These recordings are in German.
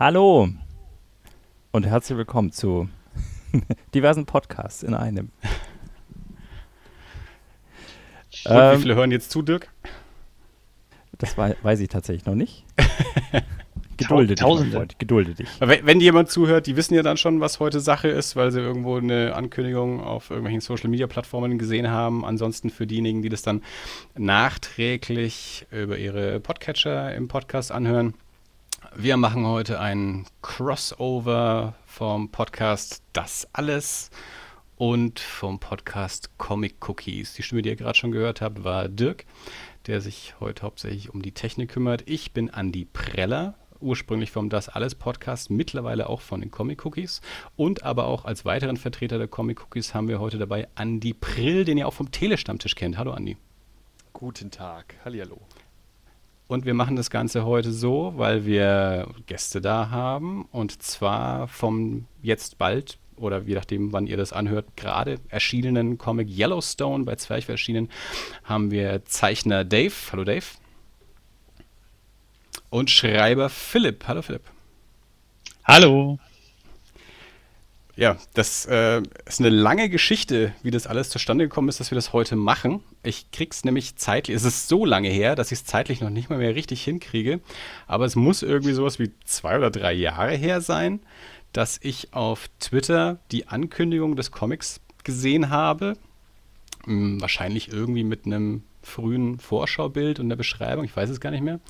Hallo und herzlich willkommen zu diversen Podcasts in einem. Und ähm, wie viele hören jetzt zu, Dirk? Das weiß ich tatsächlich noch nicht. Gedulde dich, Tausende. Gedulde dich. Wenn, wenn jemand zuhört, die wissen ja dann schon, was heute Sache ist, weil sie irgendwo eine Ankündigung auf irgendwelchen Social-Media-Plattformen gesehen haben. Ansonsten für diejenigen, die das dann nachträglich über ihre Podcatcher im Podcast anhören. Wir machen heute ein Crossover vom Podcast Das Alles und vom Podcast Comic Cookies. Die Stimme, die ihr gerade schon gehört habt, war Dirk, der sich heute hauptsächlich um die Technik kümmert. Ich bin Andi Preller, ursprünglich vom Das Alles Podcast, mittlerweile auch von den Comic Cookies. Und aber auch als weiteren Vertreter der Comic Cookies haben wir heute dabei Andi Prill, den ihr auch vom Telestammtisch kennt. Hallo Andi. Guten Tag, hallihallo. Und wir machen das Ganze heute so, weil wir Gäste da haben. Und zwar vom jetzt bald oder je nachdem, wann ihr das anhört, gerade erschienenen Comic Yellowstone bei Zwerch erschienen, haben wir Zeichner Dave. Hallo Dave. Und Schreiber Philipp. Hallo Philipp. Hallo. Ja, das äh, ist eine lange Geschichte, wie das alles zustande gekommen ist, dass wir das heute machen. Ich krieg's nämlich zeitlich, es ist so lange her, dass ich es zeitlich noch nicht mal mehr richtig hinkriege. Aber es muss irgendwie sowas wie zwei oder drei Jahre her sein, dass ich auf Twitter die Ankündigung des Comics gesehen habe. Hm, wahrscheinlich irgendwie mit einem frühen Vorschaubild und der Beschreibung, ich weiß es gar nicht mehr.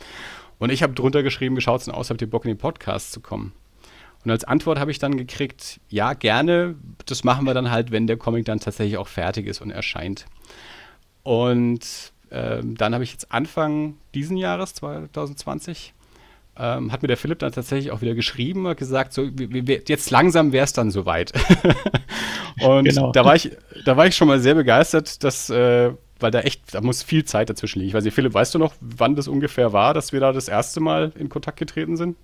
Und ich habe drunter geschrieben, wie schaut es denn aus, habt ihr Bock in den Podcast zu kommen? Und als Antwort habe ich dann gekriegt, ja, gerne, das machen wir dann halt, wenn der Comic dann tatsächlich auch fertig ist und erscheint. Und ähm, dann habe ich jetzt Anfang diesen Jahres, 2020, ähm, hat mir der Philipp dann tatsächlich auch wieder geschrieben und gesagt, so, jetzt langsam wäre es dann soweit. und genau. da, war ich, da war ich schon mal sehr begeistert, dass, äh, weil da echt, da muss viel Zeit dazwischen liegen. Ich weiß nicht, Philipp, weißt du noch, wann das ungefähr war, dass wir da das erste Mal in Kontakt getreten sind?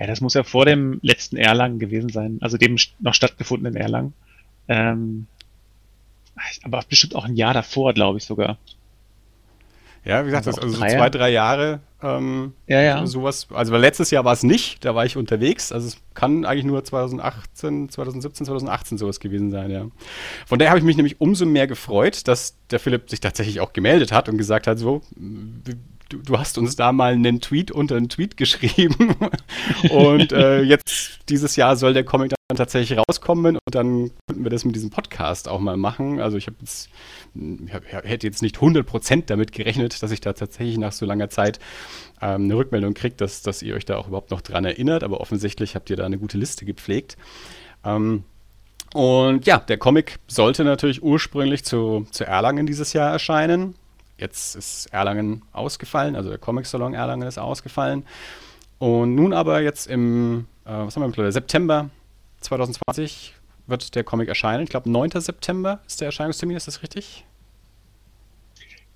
Ja, das muss ja vor dem letzten Erlangen gewesen sein, also dem noch stattgefundenen Erlangen. Ähm, aber bestimmt auch ein Jahr davor, glaube ich sogar. Ja, wie gesagt, also, also so zwei, drei Jahre. Ähm, ja, ja. Sowas. Also letztes Jahr war es nicht, da war ich unterwegs. Also es kann eigentlich nur 2018, 2017, 2018 sowas gewesen sein, ja. Von daher habe ich mich nämlich umso mehr gefreut, dass der Philipp sich tatsächlich auch gemeldet hat und gesagt hat, so, du, du, hast uns da mal einen Tweet unter einen Tweet geschrieben und äh, jetzt dieses Jahr soll der Comic dann tatsächlich rauskommen und dann könnten wir das mit diesem Podcast auch mal machen. Also ich habe hätte jetzt nicht 100% damit gerechnet, dass ich da tatsächlich nach so langer Zeit ähm, eine Rückmeldung kriege, dass, dass ihr euch da auch überhaupt noch dran erinnert, aber offensichtlich habt ihr da eine gute Liste gepflegt. Ähm, und ja, der Comic sollte natürlich ursprünglich zu, zu Erlangen dieses Jahr erscheinen. Jetzt ist Erlangen ausgefallen, also der Comic-Salon Erlangen ist ausgefallen. Und nun aber jetzt im, äh, was haben wir mittlerweile, September 2020 wird der Comic erscheinen. Ich glaube, 9. September ist der Erscheinungstermin, ist das richtig?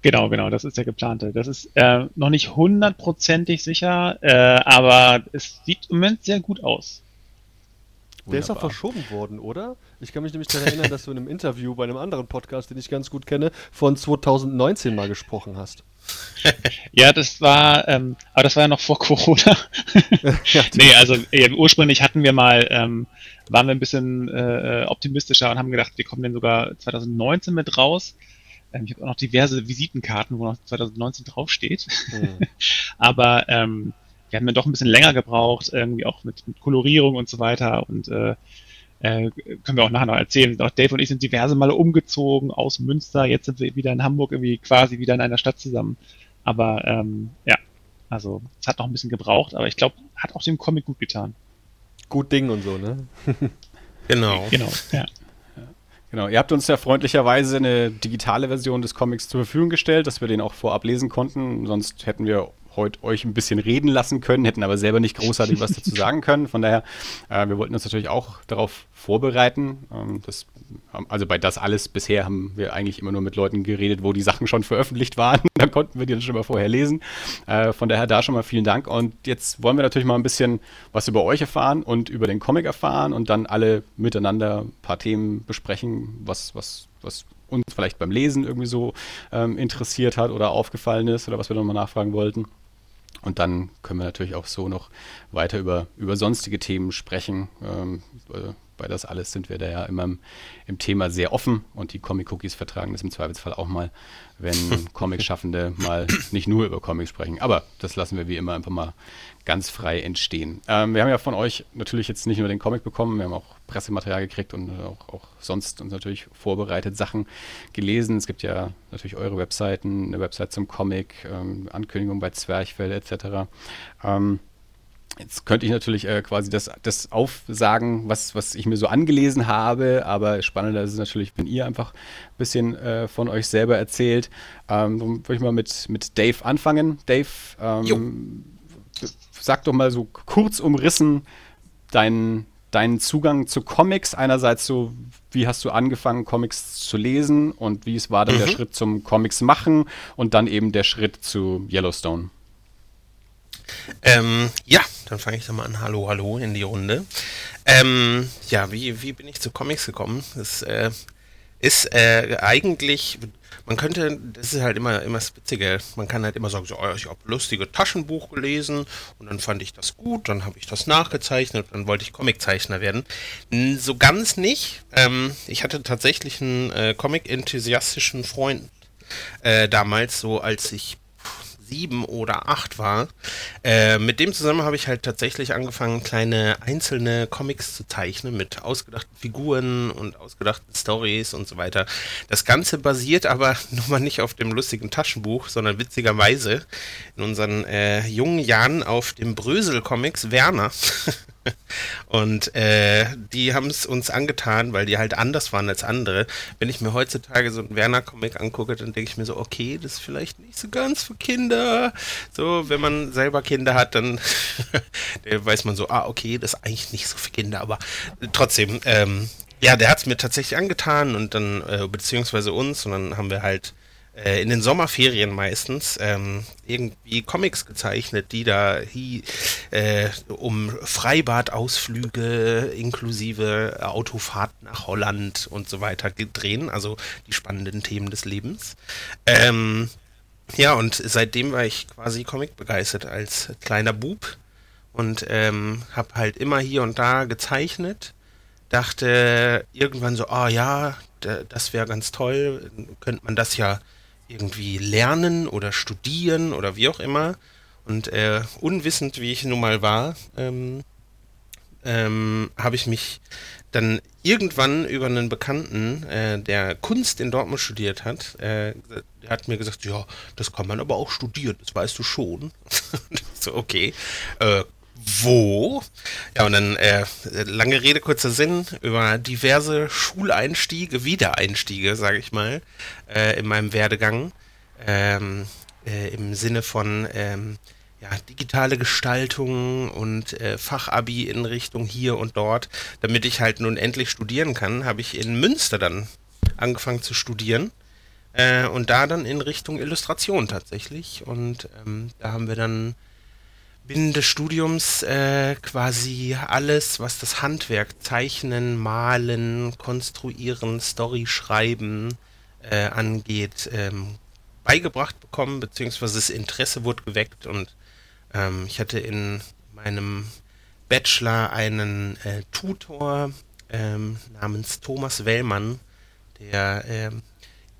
Genau, genau, das ist der geplante. Das ist äh, noch nicht hundertprozentig sicher, äh, aber es sieht im Moment sehr gut aus. Der ist auch verschoben worden, oder? Ich kann mich nämlich daran erinnern, dass du in einem Interview bei einem anderen Podcast, den ich ganz gut kenne, von 2019 mal gesprochen hast. ja, das war, ähm, aber das war ja noch vor Corona. ja, nee, also äh, ursprünglich hatten wir mal, ähm, waren wir ein bisschen äh, optimistischer und haben gedacht, wir kommen dann sogar 2019 mit raus. Ähm, ich habe auch noch diverse Visitenkarten, wo noch 2019 draufsteht. Mhm. aber ähm, wir haben dann doch ein bisschen länger gebraucht, irgendwie auch mit, mit Kolorierung und so weiter. Und äh, äh, können wir auch nachher noch erzählen. Auch Dave und ich sind diverse Male umgezogen aus Münster. Jetzt sind wir wieder in Hamburg, irgendwie quasi wieder in einer Stadt zusammen. Aber ähm, ja, also es hat noch ein bisschen gebraucht, aber ich glaube, hat auch dem Comic gut getan. Gut Ding und so, ne? genau. Genau, ja. Genau, ihr habt uns ja freundlicherweise eine digitale Version des Comics zur Verfügung gestellt, dass wir den auch vorab lesen konnten. Sonst hätten wir heute euch ein bisschen reden lassen können, hätten aber selber nicht großartig was dazu sagen können. Von daher, äh, wir wollten uns natürlich auch darauf vorbereiten. Ähm, das, also bei das alles bisher haben wir eigentlich immer nur mit Leuten geredet, wo die Sachen schon veröffentlicht waren. da konnten wir die dann schon mal vorher lesen. Äh, von daher da schon mal vielen Dank. Und jetzt wollen wir natürlich mal ein bisschen was über euch erfahren und über den Comic erfahren und dann alle miteinander ein paar Themen besprechen, was, was, was uns vielleicht beim Lesen irgendwie so ähm, interessiert hat oder aufgefallen ist oder was wir nochmal nachfragen wollten. Und dann können wir natürlich auch so noch weiter über, über sonstige Themen sprechen. Ähm, äh, bei das alles sind wir da ja immer im, im Thema sehr offen und die Comic-Cookies vertragen das im Zweifelsfall auch mal, wenn Comic-Schaffende mal nicht nur über Comics sprechen. Aber das lassen wir wie immer einfach mal ganz frei entstehen. Ähm, wir haben ja von euch natürlich jetzt nicht nur den Comic bekommen, wir haben auch Pressematerial gekriegt und auch, auch sonst uns natürlich vorbereitet Sachen gelesen. Es gibt ja natürlich eure Webseiten, eine Website zum Comic, ähm, Ankündigung bei Zwerchfell etc. Ähm, Jetzt könnte ich natürlich äh, quasi das, das aufsagen, was, was ich mir so angelesen habe, aber spannender ist es natürlich, wenn ihr einfach ein bisschen äh, von euch selber erzählt. Ähm, würde ich mal mit, mit Dave anfangen. Dave, ähm, sag doch mal so kurz umrissen deinen, deinen Zugang zu Comics. Einerseits so, wie hast du angefangen, Comics zu lesen und wie es war dann mhm. der Schritt zum Comics machen und dann eben der Schritt zu Yellowstone. Ähm, ja, dann fange ich doch mal an. Hallo, hallo in die Runde. Ähm, ja, wie, wie bin ich zu Comics gekommen? Das äh, ist äh, eigentlich, man könnte, das ist halt immer, immer das Witzige, man kann halt immer sagen, so, oh, ich habe lustige Taschenbuch gelesen und dann fand ich das gut, dann habe ich das nachgezeichnet, dann wollte ich Comiczeichner werden. So ganz nicht. Ähm, ich hatte tatsächlich einen äh, Comic-enthusiastischen Freund äh, damals, so als ich sieben oder acht war. Äh, mit dem zusammen habe ich halt tatsächlich angefangen, kleine einzelne Comics zu zeichnen mit ausgedachten Figuren und ausgedachten Stories und so weiter. Das Ganze basiert aber nun mal nicht auf dem lustigen Taschenbuch, sondern witzigerweise in unseren äh, jungen Jahren auf dem Brösel-Comics Werner. Und äh, die haben es uns angetan, weil die halt anders waren als andere. Wenn ich mir heutzutage so einen Werner-Comic angucke, dann denke ich mir so, okay, das ist vielleicht nicht so ganz für Kinder. So, wenn man selber Kinder hat, dann weiß man so, ah, okay, das ist eigentlich nicht so für Kinder, aber trotzdem, ähm, ja, der hat es mir tatsächlich angetan und dann, äh, beziehungsweise uns, und dann haben wir halt äh, in den Sommerferien meistens ähm, irgendwie Comics gezeichnet, die da hi, äh, um Freibadausflüge inklusive Autofahrten nach Holland und so weiter drehen, also die spannenden Themen des Lebens. Ähm, ja, und seitdem war ich quasi Comic begeistert als kleiner Bub und ähm, habe halt immer hier und da gezeichnet. Dachte irgendwann so, ah oh ja, das wäre ganz toll, könnte man das ja irgendwie lernen oder studieren oder wie auch immer. Und äh, unwissend, wie ich nun mal war, ähm, ähm, habe ich mich dann irgendwann über einen Bekannten, äh, der Kunst in Dortmund studiert hat, äh, hat mir gesagt, ja, das kann man aber auch studieren, das weißt du schon. so, okay, äh, wo? Ja, und dann äh, lange Rede, kurzer Sinn über diverse Schuleinstiege, Wiedereinstiege, sage ich mal, äh, in meinem Werdegang. Ähm, äh, Im Sinne von ähm, ja, digitale Gestaltung und äh, Fachabi in Richtung hier und dort. Damit ich halt nun endlich studieren kann, habe ich in Münster dann angefangen zu studieren. Äh, und da dann in Richtung Illustration tatsächlich. Und ähm, da haben wir dann binnen des Studiums äh, quasi alles, was das Handwerk Zeichnen, Malen, Konstruieren, Story schreiben äh, angeht, ähm, beigebracht bekommen, beziehungsweise das Interesse wurde geweckt und ähm, ich hatte in meinem Bachelor einen äh, Tutor ähm, namens Thomas Wellmann, der ähm,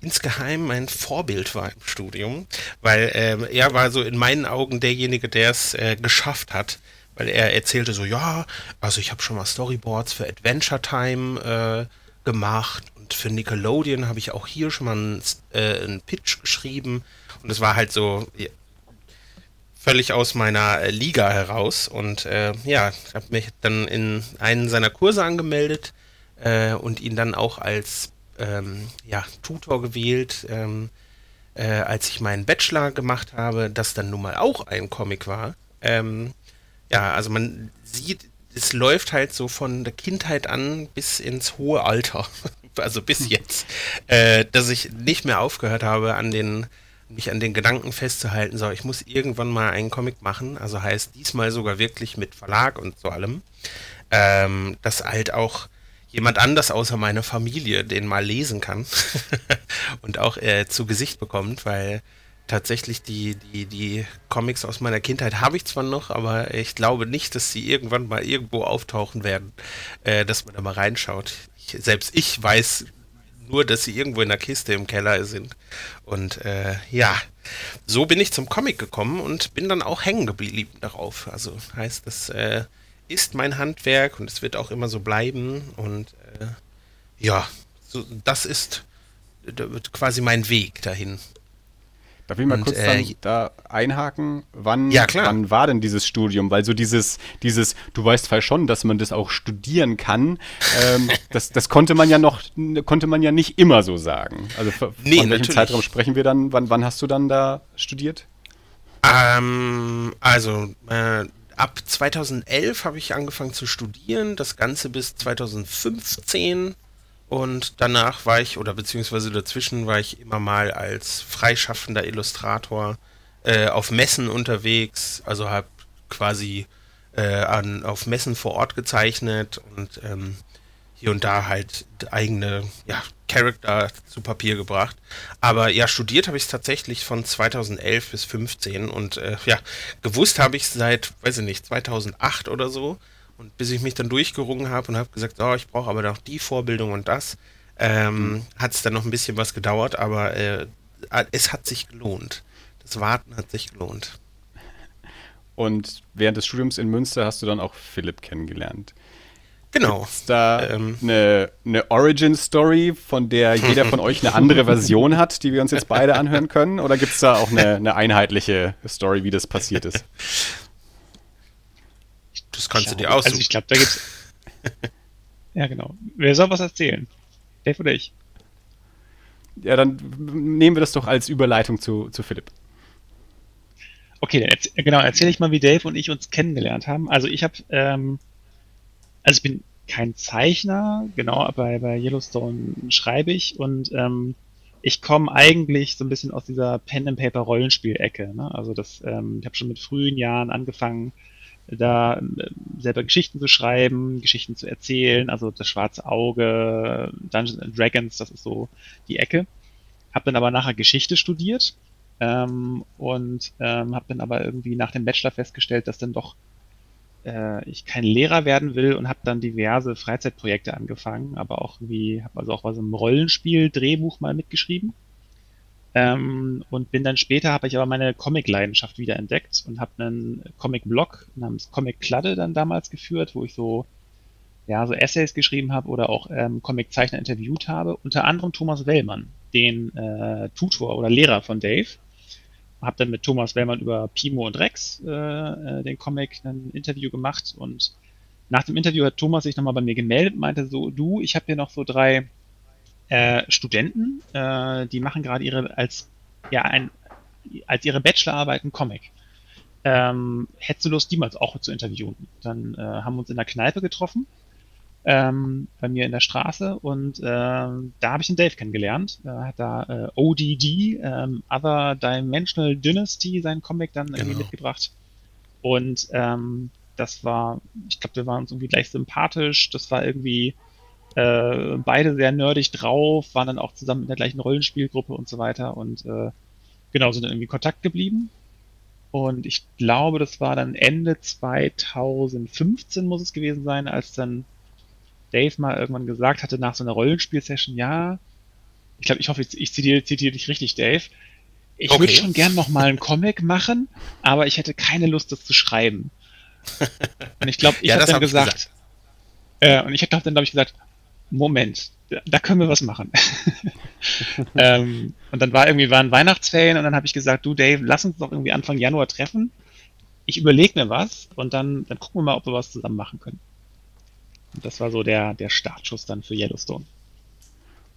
insgeheim mein Vorbild war im Studium, weil äh, er war so in meinen Augen derjenige, der es äh, geschafft hat, weil er erzählte so, ja, also ich habe schon mal Storyboards für Adventure Time äh, gemacht und für Nickelodeon habe ich auch hier schon mal einen, äh, einen Pitch geschrieben. Und es war halt so völlig aus meiner äh, Liga heraus. Und äh, ja, habe mich dann in einen seiner Kurse angemeldet und ihn dann auch als ähm, ja, Tutor gewählt, ähm, äh, als ich meinen Bachelor gemacht habe, das dann nun mal auch ein Comic war. Ähm, ja, also man sieht, es läuft halt so von der Kindheit an bis ins hohe Alter, also bis hm. jetzt, äh, dass ich nicht mehr aufgehört habe, an den mich an den Gedanken festzuhalten, so ich muss irgendwann mal einen Comic machen, also heißt diesmal sogar wirklich mit Verlag und so allem, ähm, dass halt auch jemand anders außer meiner Familie den mal lesen kann und auch äh, zu Gesicht bekommt, weil tatsächlich die, die, die Comics aus meiner Kindheit habe ich zwar noch, aber ich glaube nicht, dass sie irgendwann mal irgendwo auftauchen werden, äh, dass man da mal reinschaut. Ich, selbst ich weiß nur, dass sie irgendwo in der Kiste im Keller sind. Und äh, ja, so bin ich zum Comic gekommen und bin dann auch hängen geblieben darauf. Also heißt, das äh, ist mein Handwerk und es wird auch immer so bleiben. Und äh, ja, so, das ist quasi mein Weg dahin. Darf ich mal und, kurz äh, da einhaken? Wann, ja, wann war denn dieses Studium? Weil so dieses, dieses, du weißt vielleicht schon, dass man das auch studieren kann, ähm, das, das konnte man ja noch, konnte man ja nicht immer so sagen. Also von nee, welchem natürlich. Zeitraum sprechen wir dann? Wann, wann hast du dann da studiert? Ähm, also äh, ab 2011 habe ich angefangen zu studieren, das Ganze bis 2015 und danach war ich, oder beziehungsweise dazwischen war ich immer mal als freischaffender Illustrator äh, auf Messen unterwegs, also habe quasi äh, an, auf Messen vor Ort gezeichnet und ähm, hier und da halt eigene ja, Charakter zu Papier gebracht. Aber ja, studiert habe ich es tatsächlich von 2011 bis 2015 und äh, ja, gewusst habe ich seit, weiß ich nicht, 2008 oder so. Und bis ich mich dann durchgerungen habe und habe gesagt, oh, ich brauche aber noch die Vorbildung und das, ähm, mhm. hat es dann noch ein bisschen was gedauert, aber äh, es hat sich gelohnt. Das Warten hat sich gelohnt. Und während des Studiums in Münster hast du dann auch Philipp kennengelernt. Genau. Ist da ähm, eine, eine Origin-Story, von der jeder von euch eine andere Version hat, die wir uns jetzt beide anhören können? Oder gibt es da auch eine, eine einheitliche Story, wie das passiert ist? Das kannst du dir aussuchen. Also ich glaube, da gibt's. ja, genau. Wer soll was erzählen? Dave oder ich? Ja, dann nehmen wir das doch als Überleitung zu, zu Philipp. Okay, dann erzähl, genau, erzähle ich mal, wie Dave und ich uns kennengelernt haben. Also ich habe, ähm, also ich bin kein Zeichner, genau, bei, bei Yellowstone schreibe ich und ähm, ich komme eigentlich so ein bisschen aus dieser Pen-and-Paper-Rollenspiel-Ecke. Ne? Also das, ähm, ich habe schon mit frühen Jahren angefangen, da äh, selber Geschichten zu schreiben, Geschichten zu erzählen, also das schwarze Auge, Dungeons and Dragons, das ist so die Ecke. Hab dann aber nachher Geschichte studiert ähm, und ähm, habe dann aber irgendwie nach dem Bachelor festgestellt, dass dann doch äh, ich kein Lehrer werden will und habe dann diverse Freizeitprojekte angefangen, aber auch wie habe also auch was im Rollenspiel Drehbuch mal mitgeschrieben ähm, und bin dann später, habe ich aber meine Comic-Leidenschaft wieder entdeckt und habe einen Comic-Blog namens Comic Kladde dann damals geführt, wo ich so ja so Essays geschrieben habe oder auch ähm, Comic-Zeichner interviewt habe. Unter anderem Thomas Wellmann, den äh, Tutor oder Lehrer von Dave. Habe dann mit Thomas Wellmann über Pimo und Rex äh, äh, den Comic ein Interview gemacht und nach dem Interview hat Thomas sich nochmal bei mir gemeldet, meinte so, du, ich habe hier noch so drei äh, Studenten, äh, die machen gerade ihre als ja ein als ihre Bachelorarbeit einen Comic. Ähm, hättest du Lust, die mal auch zu interviewen? Dann äh, haben wir uns in der Kneipe getroffen, ähm, bei mir in der Straße und äh, da habe ich den Dave kennengelernt. Er hat da äh, ODD, ähm, Other Dimensional Dynasty, seinen Comic dann irgendwie genau. mitgebracht. Und ähm, das war, ich glaube, wir waren uns irgendwie gleich sympathisch. Das war irgendwie äh, beide sehr nerdig drauf, waren dann auch zusammen in der gleichen Rollenspielgruppe und so weiter und äh, genau, sind dann irgendwie Kontakt geblieben. Und ich glaube, das war dann Ende 2015 muss es gewesen sein, als dann Dave mal irgendwann gesagt hatte nach so einer Rollenspielsession, ja, ich glaube, ich hoffe, ich, zitiere, zitiere dich richtig, Dave. Ich okay. würde schon gern noch mal einen Comic machen, aber ich hätte keine Lust, das zu schreiben. Und ich glaube, ich ja, habe dann hab gesagt, gesagt. Äh, und ich habe dann, glaube ich, gesagt, Moment, da können wir was machen. ähm, und dann war irgendwie waren Weihnachtsferien und dann habe ich gesagt, du Dave, lass uns doch irgendwie Anfang Januar treffen. Ich überlege mir was und dann, dann gucken wir mal, ob wir was zusammen machen können. Und das war so der, der Startschuss dann für Yellowstone.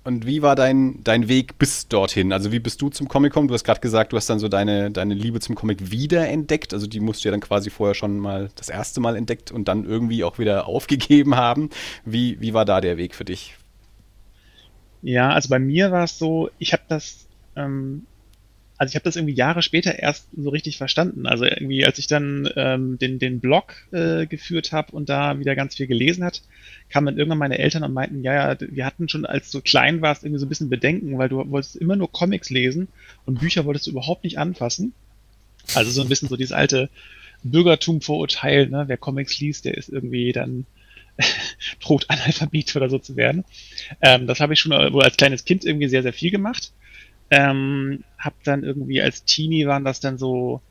Und wie war dein, dein Weg bis dorthin? Also wie bist du zum Comic gekommen? Du hast gerade gesagt, du hast dann so deine, deine Liebe zum Comic wiederentdeckt. Also die musst du ja dann quasi vorher schon mal das erste Mal entdeckt und dann irgendwie auch wieder aufgegeben haben. Wie, wie war da der Weg für dich? Ja, also bei mir war es so, ich habe das, ähm, also ich habe das irgendwie Jahre später erst so richtig verstanden. Also irgendwie, als ich dann ähm, den, den Blog äh, geführt habe und da wieder ganz viel gelesen hat, kamen dann irgendwann meine Eltern und meinten, ja, ja, wir hatten schon, als du klein warst, irgendwie so ein bisschen Bedenken, weil du wolltest immer nur Comics lesen und Bücher wolltest du überhaupt nicht anfassen. Also so ein bisschen so dieses alte Bürgertum-Vorurteil, ne? wer Comics liest, der ist irgendwie dann droht Analphabet oder so zu werden. Ähm, das habe ich schon wohl als kleines Kind irgendwie sehr, sehr viel gemacht. Ähm, hab dann irgendwie als Teenie waren das dann so,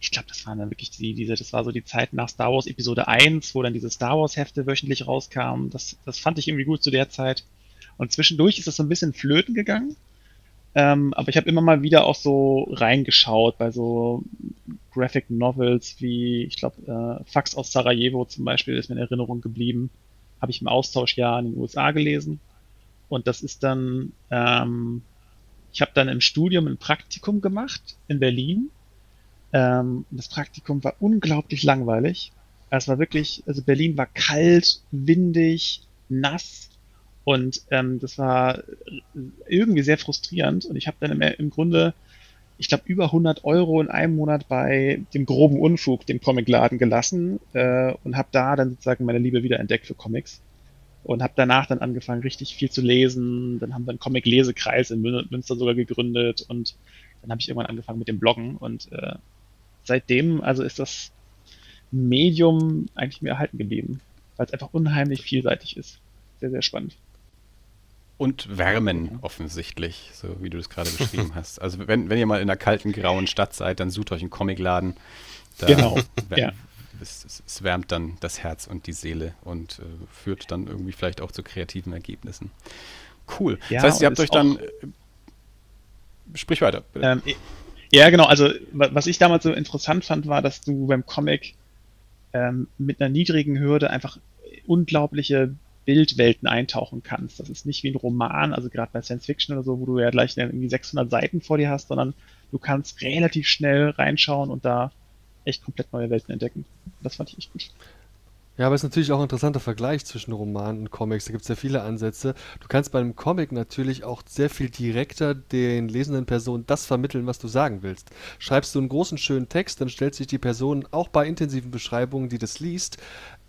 ich glaube, das waren dann wirklich die, diese, das war so die Zeit nach Star Wars Episode 1, wo dann diese Star Wars Hefte wöchentlich rauskamen. Das, das fand ich irgendwie gut zu der Zeit. Und zwischendurch ist das so ein bisschen flöten gegangen. Ähm, aber ich habe immer mal wieder auch so reingeschaut bei so Graphic Novels wie, ich glaube, äh, Fax aus Sarajevo zum Beispiel ist mir in Erinnerung geblieben. Habe ich im Austauschjahr in den USA gelesen. Und das ist dann, ähm, ich habe dann im Studium ein Praktikum gemacht in Berlin. Ähm, das Praktikum war unglaublich langweilig. Es war wirklich, also Berlin war kalt, windig, nass und ähm, das war irgendwie sehr frustrierend. Und ich habe dann im, im Grunde, ich glaube, über 100 Euro in einem Monat bei dem groben Unfug, dem Comicladen gelassen äh, und habe da dann sozusagen meine Liebe wiederentdeckt für Comics und habe danach dann angefangen, richtig viel zu lesen. Dann haben wir einen Comic-Lesekreis in Münster sogar gegründet und dann habe ich irgendwann angefangen mit dem Bloggen und äh, seitdem, also ist das Medium eigentlich mir erhalten geblieben, weil es einfach unheimlich vielseitig ist. Sehr, sehr spannend. Und Wärmen offensichtlich, so wie du das gerade beschrieben hast. Also wenn, wenn ihr mal in einer kalten, grauen Stadt seid, dann sucht euch einen Comicladen. Da genau. ja es, es, es, wärmt dann das Herz und die Seele und äh, führt dann irgendwie vielleicht auch zu kreativen Ergebnissen. Cool. Ja, das heißt, ihr habt euch dann. Äh, sprich weiter. Ähm, ja, genau. Also, was ich damals so interessant fand, war, dass du beim Comic ähm, mit einer niedrigen Hürde einfach unglaubliche Bildwelten eintauchen kannst. Das ist nicht wie ein Roman, also gerade bei Science Fiction oder so, wo du ja gleich irgendwie 600 Seiten vor dir hast, sondern du kannst relativ schnell reinschauen und da echt komplett neue Welten entdecken. Das fand ich echt gut. Ja, aber es ist natürlich auch ein interessanter Vergleich zwischen Romanen und Comics. Da gibt es ja viele Ansätze. Du kannst bei einem Comic natürlich auch sehr viel direkter den lesenden Personen das vermitteln, was du sagen willst. Schreibst du einen großen, schönen Text, dann stellt sich die Person auch bei intensiven Beschreibungen, die das liest,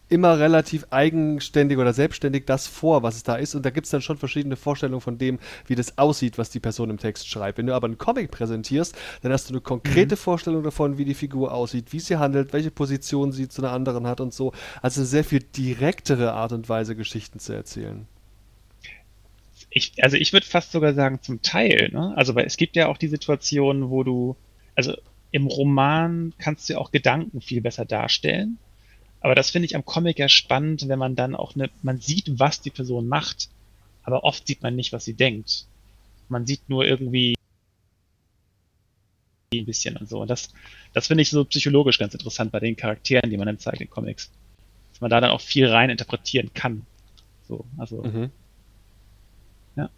immer relativ eigenständig oder selbstständig das vor, was es da ist. Und da gibt es dann schon verschiedene Vorstellungen von dem, wie das aussieht, was die Person im Text schreibt. Wenn du aber einen Comic präsentierst, dann hast du eine konkrete mhm. Vorstellung davon, wie die Figur aussieht, wie sie handelt, welche Position sie zu einer anderen hat und so. Also eine sehr viel direktere Art und Weise, Geschichten zu erzählen. Ich, also ich würde fast sogar sagen, zum Teil. Ne? Also weil es gibt ja auch die Situation, wo du, also im Roman kannst du ja auch Gedanken viel besser darstellen aber das finde ich am Comic ja spannend, wenn man dann auch eine, man sieht, was die Person macht, aber oft sieht man nicht, was sie denkt. Man sieht nur irgendwie ein bisschen und so. Und das, das finde ich so psychologisch ganz interessant bei den Charakteren, die man dann zeigt in Comics. Dass man da dann auch viel rein interpretieren kann. So, also. Mhm. Ja.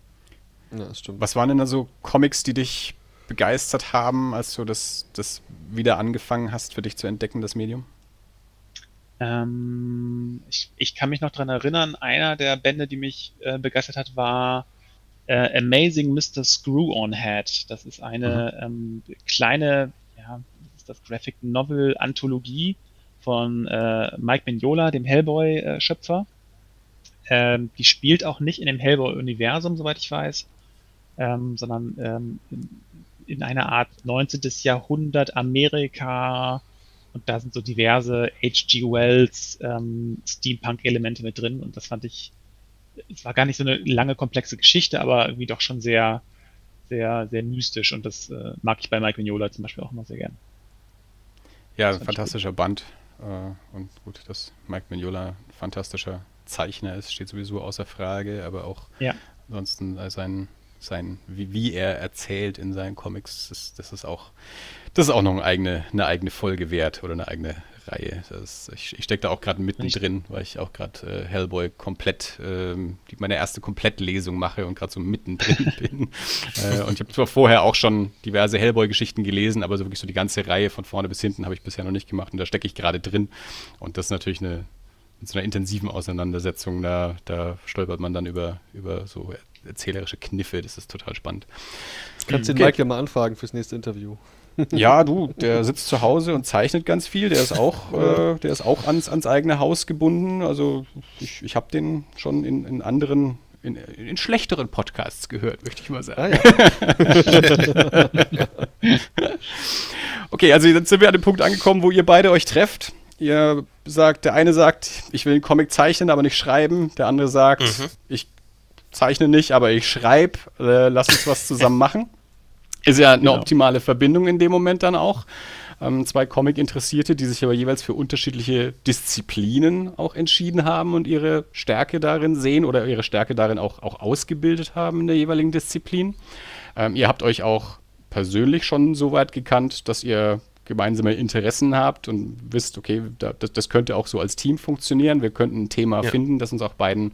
ja das stimmt. Was waren denn da so Comics, die dich begeistert haben, als du das, das wieder angefangen hast, für dich zu entdecken, das Medium? Ähm, ich, ich kann mich noch dran erinnern, einer der Bände, die mich äh, begeistert hat, war äh, Amazing Mr. Screw-On-Head. Das ist eine mhm. ähm, kleine, ja, ist das Graphic Novel Anthologie von äh, Mike Mignola, dem Hellboy-Schöpfer. Ähm, die spielt auch nicht in dem Hellboy-Universum, soweit ich weiß, ähm, sondern ähm, in, in einer Art 19. Jahrhundert Amerika und da sind so diverse H.G. Wells ähm, Steampunk-Elemente mit drin. Und das fand ich, es war gar nicht so eine lange, komplexe Geschichte, aber irgendwie doch schon sehr, sehr, sehr mystisch. Und das äh, mag ich bei Mike Vignola zum Beispiel auch immer sehr gern. Ja, ein fantastischer Band. Äh, und gut, dass Mike Mignola ein fantastischer Zeichner ist, steht sowieso außer Frage, aber auch ja. ansonsten sein, sein wie, wie er erzählt in seinen Comics, das, das ist auch das ist auch noch eine eigene, eine eigene Folge wert oder eine eigene Reihe. Das, ich ich stecke da auch gerade mittendrin, weil ich auch gerade äh, Hellboy komplett, die, meine erste Komplettlesung mache und gerade so mittendrin bin. äh, und ich habe zwar vorher auch schon diverse Hellboy-Geschichten gelesen, aber so wirklich so die ganze Reihe von vorne bis hinten habe ich bisher noch nicht gemacht und da stecke ich gerade drin. Und das ist natürlich eine, in so einer intensiven Auseinandersetzung, da, da stolpert man dann über, über so erzählerische Kniffe, das ist total spannend. Kannst den Mike ja mal anfragen fürs nächste Interview. Ja, du, der sitzt zu Hause und zeichnet ganz viel. Der ist auch, äh, der ist auch ans, ans eigene Haus gebunden. Also ich, ich habe den schon in, in anderen, in, in schlechteren Podcasts gehört, möchte ich mal sagen. Ah, ja. okay, also jetzt sind wir an dem Punkt angekommen, wo ihr beide euch trefft. Ihr sagt, der eine sagt, ich will einen Comic zeichnen, aber nicht schreiben. Der andere sagt, mhm. ich zeichne nicht, aber ich schreibe. Äh, lass uns was zusammen machen. Ist ja eine genau. optimale Verbindung in dem Moment dann auch. Ähm, zwei Comic-Interessierte, die sich aber jeweils für unterschiedliche Disziplinen auch entschieden haben und ihre Stärke darin sehen oder ihre Stärke darin auch, auch ausgebildet haben in der jeweiligen Disziplin. Ähm, ihr habt euch auch persönlich schon so weit gekannt, dass ihr gemeinsame Interessen habt und wisst, okay, da, das, das, könnte auch so als Team funktionieren. Wir könnten ein Thema ja. finden, das uns auch beiden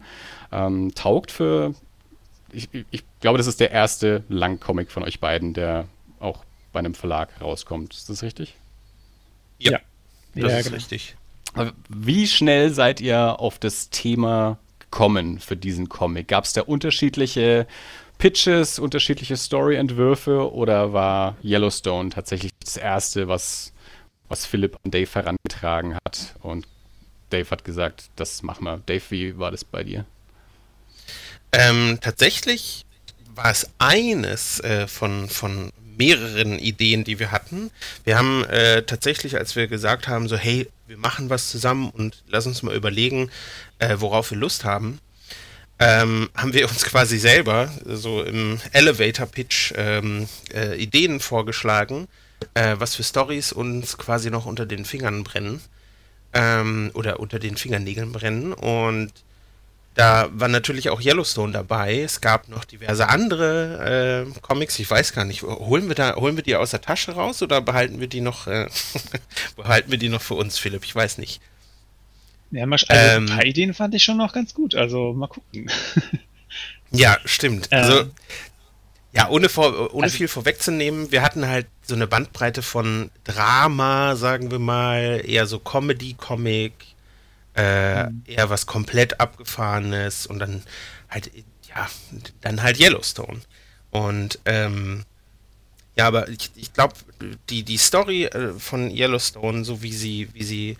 ähm, taugt für ich, ich glaube, das ist der erste Langcomic von euch beiden, der auch bei einem Verlag rauskommt. Ist das richtig? Ja, ja. das ja, ist genau. richtig. Wie schnell seid ihr auf das Thema gekommen für diesen Comic? Gab es da unterschiedliche Pitches, unterschiedliche Story-Entwürfe oder war Yellowstone tatsächlich das erste, was, was Philipp an Dave herangetragen hat? Und Dave hat gesagt, das machen wir. Dave, wie war das bei dir? Ähm, tatsächlich war es eines äh, von, von mehreren Ideen, die wir hatten. Wir haben äh, tatsächlich, als wir gesagt haben, so hey, wir machen was zusammen und lass uns mal überlegen, äh, worauf wir Lust haben, ähm, haben wir uns quasi selber so im Elevator-Pitch ähm, äh, Ideen vorgeschlagen, äh, was für Stories uns quasi noch unter den Fingern brennen ähm, oder unter den Fingernägeln brennen und da war natürlich auch Yellowstone dabei. Es gab noch diverse andere äh, Comics. Ich weiß gar nicht. Holen wir da, holen wir die aus der Tasche raus oder behalten wir die noch, äh, behalten wir die noch für uns, Philipp? Ich weiß nicht. Ja, also ähm, ein paar Ideen fand ich schon noch ganz gut. Also mal gucken. ja, stimmt. Ähm, also ja, ohne, vor, ohne also, viel vorwegzunehmen, wir hatten halt so eine Bandbreite von Drama, sagen wir mal, eher so Comedy-Comic, äh, mhm. eher was komplett abgefahrenes und dann halt, ja, dann halt Yellowstone. Und ähm, ja, aber ich, ich glaube, die, die Story äh, von Yellowstone, so wie sie, wie sie,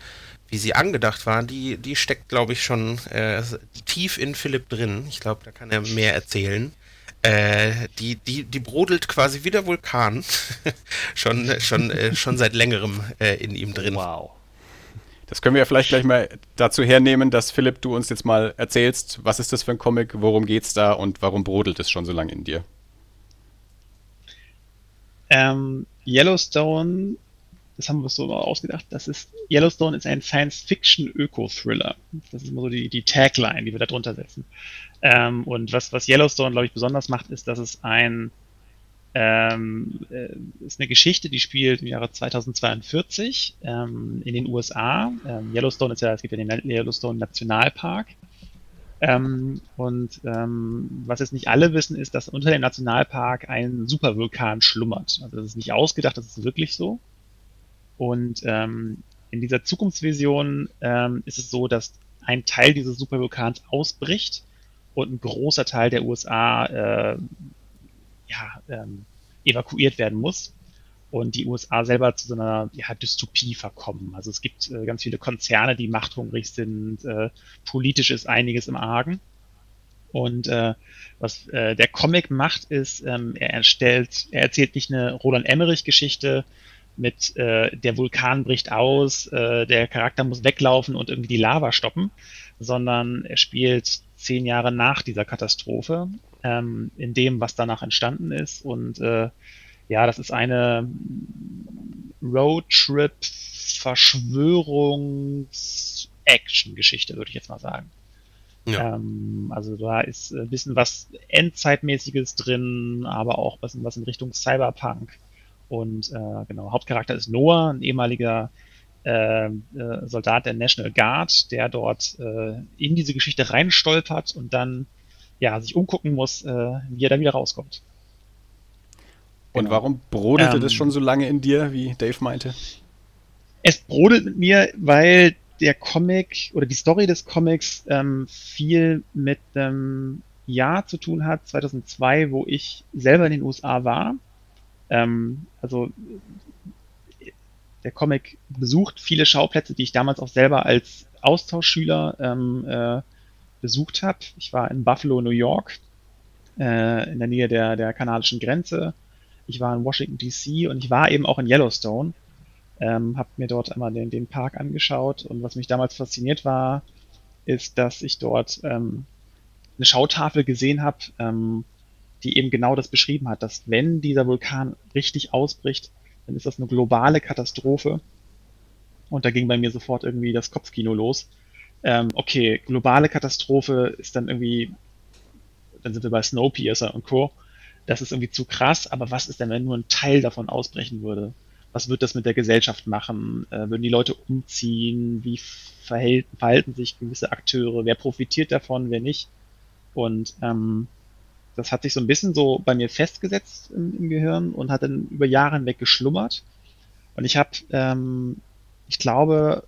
wie sie angedacht war, die, die steckt, glaube ich, schon äh, tief in Philipp drin. Ich glaube, da kann er mehr erzählen. Äh, die, die, die brodelt quasi wie der Vulkan. schon, schon, äh, schon seit längerem äh, in ihm drin. Wow. Das können wir ja vielleicht gleich mal dazu hernehmen, dass Philipp, du uns jetzt mal erzählst, was ist das für ein Comic, worum geht's da und warum brodelt es schon so lange in dir? Ähm, Yellowstone, das haben wir so ausgedacht, das ist, Yellowstone ist ein Science-Fiction-Öko-Thriller. Das ist immer so die, die Tagline, die wir da drunter setzen. Ähm, und was, was Yellowstone, glaube ich, besonders macht, ist, dass es ein ähm, äh, ist eine Geschichte, die spielt im Jahre 2042 ähm, in den USA. Ähm, Yellowstone ist ja, es gibt ja den Yellowstone Nationalpark. Ähm, und ähm, was jetzt nicht alle wissen, ist, dass unter dem Nationalpark ein Supervulkan schlummert. Also das ist nicht ausgedacht, das ist wirklich so. Und ähm, in dieser Zukunftsvision ähm, ist es so, dass ein Teil dieses Supervulkans ausbricht und ein großer Teil der USA äh, ja, ähm, evakuiert werden muss und die USA selber zu so einer ja, Dystopie verkommen. Also es gibt äh, ganz viele Konzerne, die machthungrig sind, äh, politisch ist einiges im Argen. Und äh, was äh, der Comic macht, ist, ähm, er erstellt, er erzählt nicht eine Roland Emmerich-Geschichte mit äh, der Vulkan bricht aus, äh, der Charakter muss weglaufen und irgendwie die Lava stoppen, sondern er spielt zehn Jahre nach dieser Katastrophe ähm, in dem, was danach entstanden ist. Und äh, ja, das ist eine Roadtrip-Verschwörungs-Action-Geschichte, würde ich jetzt mal sagen. Ja. Ähm, also da ist ein bisschen was Endzeitmäßiges drin, aber auch was, was in Richtung Cyberpunk. Und äh, genau, Hauptcharakter ist Noah, ein ehemaliger äh, äh, Soldat der National Guard, der dort äh, in diese Geschichte reinstolpert und dann ja, sich umgucken muss, äh, wie er da wieder rauskommt. Und genau. warum brodelte ähm, das schon so lange in dir, wie Dave meinte? Es brodelt mit mir, weil der Comic oder die Story des Comics ähm, viel mit ähm, Jahr zu tun hat, 2002, wo ich selber in den USA war. Ähm, also der Comic besucht viele Schauplätze, die ich damals auch selber als Austauschschüler ähm, äh, besucht habe. Ich war in Buffalo, New York, äh, in der Nähe der, der kanadischen Grenze. Ich war in Washington, DC und ich war eben auch in Yellowstone. Ähm, habe mir dort einmal den, den Park angeschaut und was mich damals fasziniert war, ist, dass ich dort ähm, eine Schautafel gesehen habe, ähm, die eben genau das beschrieben hat, dass wenn dieser Vulkan richtig ausbricht, dann ist das eine globale Katastrophe. Und da ging bei mir sofort irgendwie das Kopfkino los. Ähm, okay, globale Katastrophe ist dann irgendwie, dann sind wir bei Snowpiercer und Co. Das ist irgendwie zu krass, aber was ist denn, wenn nur ein Teil davon ausbrechen würde? Was wird das mit der Gesellschaft machen? Äh, würden die Leute umziehen? Wie verhalten, sich gewisse Akteure? Wer profitiert davon, wer nicht? Und ähm, das hat sich so ein bisschen so bei mir festgesetzt im, im Gehirn und hat dann über Jahre hinweg geschlummert. Und ich habe, ähm, ich glaube,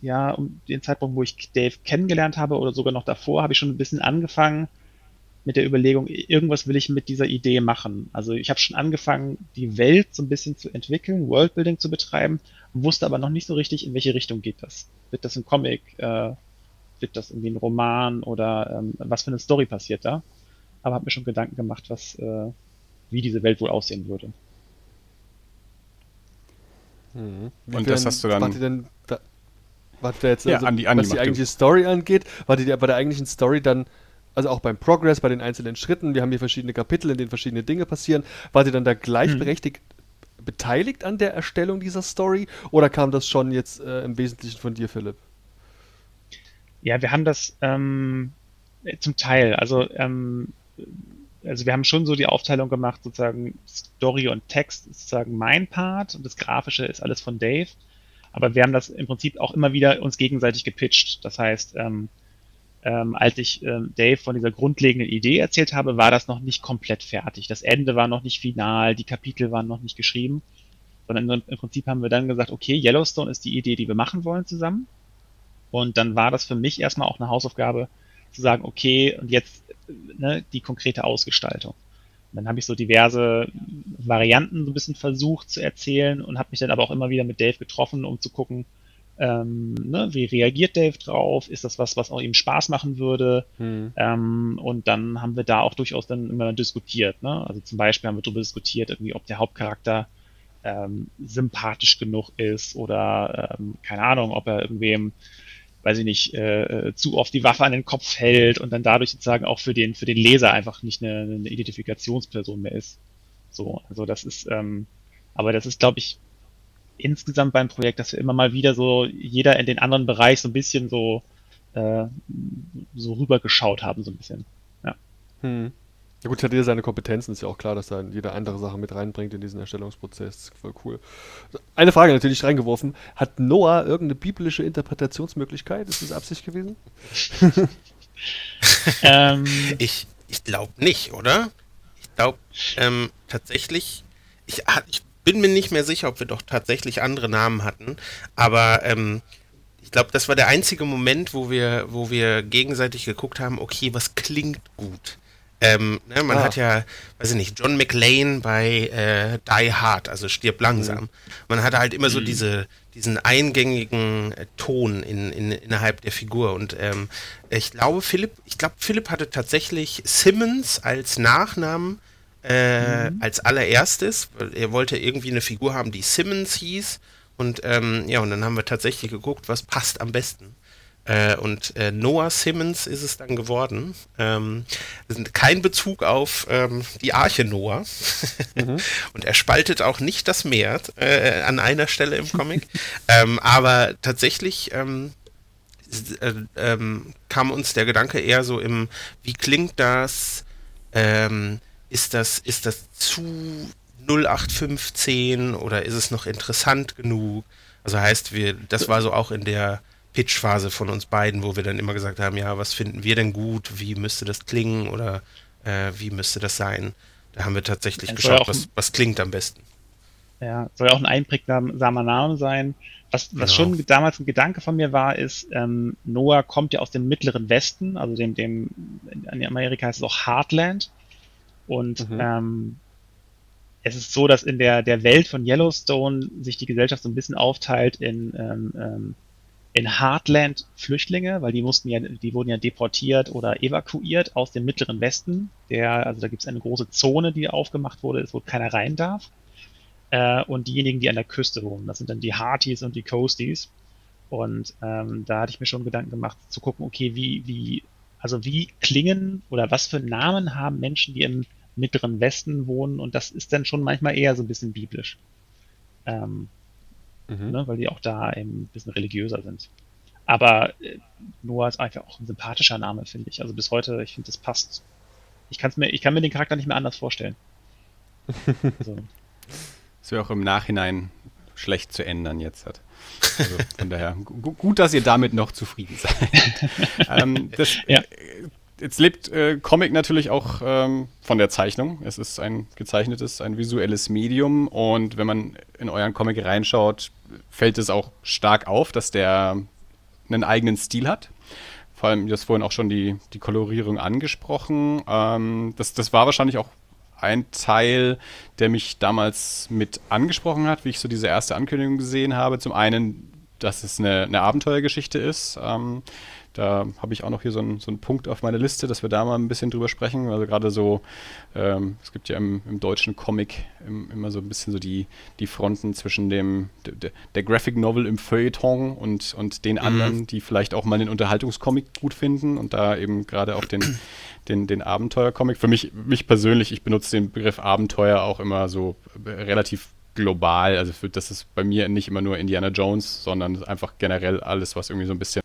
ja, um den Zeitpunkt, wo ich Dave kennengelernt habe oder sogar noch davor, habe ich schon ein bisschen angefangen mit der Überlegung, irgendwas will ich mit dieser Idee machen. Also ich habe schon angefangen, die Welt so ein bisschen zu entwickeln, Worldbuilding zu betreiben, wusste aber noch nicht so richtig, in welche Richtung geht das. Wird das ein Comic? Äh, wird das irgendwie ein Roman oder ähm, was für eine Story passiert da? Aber habe mir schon Gedanken gemacht, was, äh, wie diese Welt wohl aussehen würde. Mhm. Und das hast du dann. Wart ihr denn da, wart ihr jetzt, Ja, also, Andi- Andi was die eigentliche Story angeht, war die bei der eigentlichen Story dann, also auch beim Progress, bei den einzelnen Schritten, wir haben hier verschiedene Kapitel, in denen verschiedene Dinge passieren, war ihr dann da gleichberechtigt beteiligt an der Erstellung dieser Story oder kam das schon jetzt äh, im Wesentlichen von dir, Philipp? Ja, wir haben das ähm, zum Teil. Also, ähm, also wir haben schon so die Aufteilung gemacht, sozusagen Story und Text ist sozusagen mein Part und das Grafische ist alles von Dave. Aber wir haben das im Prinzip auch immer wieder uns gegenseitig gepitcht. Das heißt, ähm, ähm, als ich ähm, Dave von dieser grundlegenden Idee erzählt habe, war das noch nicht komplett fertig. Das Ende war noch nicht final, die Kapitel waren noch nicht geschrieben, sondern im Prinzip haben wir dann gesagt, okay, Yellowstone ist die Idee, die wir machen wollen zusammen. Und dann war das für mich erstmal auch eine Hausaufgabe, zu sagen, okay, und jetzt ne, die konkrete Ausgestaltung. Und dann habe ich so diverse Varianten so ein bisschen versucht zu erzählen und habe mich dann aber auch immer wieder mit Dave getroffen, um zu gucken, ähm, ne, wie reagiert Dave drauf? Ist das was, was auch ihm Spaß machen würde? Hm. Ähm, und dann haben wir da auch durchaus dann immer diskutiert. Ne? Also zum Beispiel haben wir darüber diskutiert, irgendwie, ob der Hauptcharakter ähm, sympathisch genug ist oder ähm, keine Ahnung, ob er irgendwem, weiß ich nicht, äh, zu oft die Waffe an den Kopf hält und dann dadurch sozusagen auch für den für den Leser einfach nicht eine, eine Identifikationsperson mehr ist. So, also das ist, ähm, aber das ist, glaube ich, insgesamt beim Projekt, dass wir immer mal wieder so jeder in den anderen Bereich so ein bisschen so äh, so rübergeschaut haben, so ein bisschen. Hm. Ja gut, hat jeder seine Kompetenzen, ist ja auch klar, dass da jeder andere Sachen mit reinbringt in diesen Erstellungsprozess. Voll cool. Eine Frage natürlich reingeworfen. Hat Noah irgendeine biblische Interpretationsmöglichkeit? Ist das Absicht gewesen? ähm, Ich, ich glaube nicht, oder? Ich glaube ähm, tatsächlich, ich, ah, ich bin mir nicht mehr sicher, ob wir doch tatsächlich andere Namen hatten, aber ähm, ich glaube, das war der einzige Moment, wo wir, wo wir gegenseitig geguckt haben, okay, was klingt gut. Ähm, ne, man Ah. hat ja, weiß ich nicht, John McLean bei äh, Die Hard, also stirb langsam. Man hatte halt immer so diese, diesen eingängigen äh, Ton in, in, innerhalb der Figur. Und ähm, ich glaube, Philipp, ich glaube, Philipp hatte tatsächlich Simmons als Nachnamen äh, als allererstes. weil Er wollte irgendwie eine Figur haben, die Simmons hieß. Und ähm, ja, und dann haben wir tatsächlich geguckt, was passt am besten. Äh, und äh, Noah Simmons ist es dann geworden. Ähm, kein Bezug auf ähm, die Arche Noah. und er spaltet auch nicht das Meer äh, an einer Stelle im Comic. ähm, aber tatsächlich ähm, äh, ähm, kam uns der Gedanke eher so im, wie klingt das? Ähm, ist das, ist das zu 0815 oder ist es noch interessant genug? Also heißt, wir, das war so auch in der Pitch-Phase von uns beiden, wo wir dann immer gesagt haben, ja, was finden wir denn gut? Wie müsste das klingen oder äh, wie müsste das sein? Da haben wir tatsächlich Das geschaut, auch- was, was klingt am besten. Ja, soll ja auch ein einprägsamer Name sein. Was, was genau. schon damals ein Gedanke von mir war, ist, ähm, Noah kommt ja aus dem mittleren Westen, also dem, dem, in Amerika heißt es auch Heartland. Und mhm. ähm, es ist so, dass in der, der Welt von Yellowstone sich die Gesellschaft so ein bisschen aufteilt in, ähm, ähm in Heartland-Flüchtlinge, weil die mussten ja, die wurden ja deportiert oder evakuiert aus dem mittleren Westen. Der, also da gibt es eine große Zone, die aufgemacht wurde, wo keiner rein darf. Äh, und diejenigen, die an der Küste wohnen, das sind dann die Hearties und die Coasties. Und ähm, da hatte ich mir schon Gedanken gemacht, zu gucken, okay, wie, wie, also wie klingen oder was für Namen haben Menschen, die im mittleren Westen wohnen und das ist dann schon manchmal eher so ein bisschen biblisch. Ähm, mhm. ne, weil die auch da eben ein bisschen religiöser sind. Aber äh, Noah ist einfach auch ein sympathischer Name, finde ich. Also bis heute, ich finde, das passt. Ich, kann's mir, ich kann mir den Charakter nicht mehr anders vorstellen. so. Das wäre auch im Nachhinein schlecht zu ändern jetzt hat. Also von daher, gut, dass ihr damit noch zufrieden seid. ähm, das, ja. Jetzt lebt äh, Comic natürlich auch ähm, von der Zeichnung. Es ist ein gezeichnetes, ein visuelles Medium und wenn man in euren Comic reinschaut, fällt es auch stark auf, dass der einen eigenen Stil hat. Vor allem, du hast vorhin auch schon die, die Kolorierung angesprochen. Ähm, das, das war wahrscheinlich auch ein Teil, der mich damals mit angesprochen hat, wie ich so diese erste Ankündigung gesehen habe. Zum einen, dass es eine, eine Abenteuergeschichte ist. Ähm, da habe ich auch noch hier so einen, so einen Punkt auf meiner Liste, dass wir da mal ein bisschen drüber sprechen. Also gerade so, ähm, es gibt ja im, im deutschen Comic im, immer so ein bisschen so die, die Fronten zwischen dem der, der Graphic Novel im Feuilleton und, und den mhm. anderen, die vielleicht auch mal den Unterhaltungscomic gut finden und da eben gerade auch den, den, den Abenteuercomic. Für mich, mich persönlich, ich benutze den Begriff Abenteuer auch immer so relativ global. Also für, das ist bei mir nicht immer nur Indiana Jones, sondern einfach generell alles, was irgendwie so ein bisschen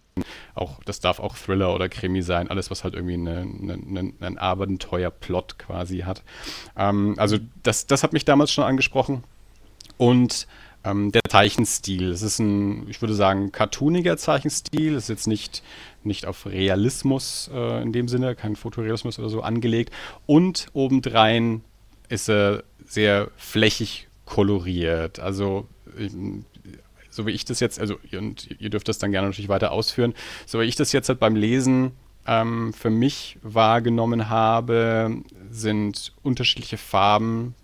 auch, das darf auch Thriller oder Krimi sein, alles, was halt irgendwie eine, eine, einen Abenteuerplot quasi hat. Ähm, also das, das hat mich damals schon angesprochen. Und ähm, der Zeichenstil, es ist ein, ich würde sagen, cartooniger Zeichenstil, es ist jetzt nicht, nicht auf Realismus äh, in dem Sinne, kein Fotorealismus oder so angelegt. Und obendrein ist er sehr flächig koloriert. Also so wie ich das jetzt, also und ihr dürft das dann gerne natürlich weiter ausführen, so wie ich das jetzt halt beim Lesen ähm, für mich wahrgenommen habe, sind unterschiedliche Farben,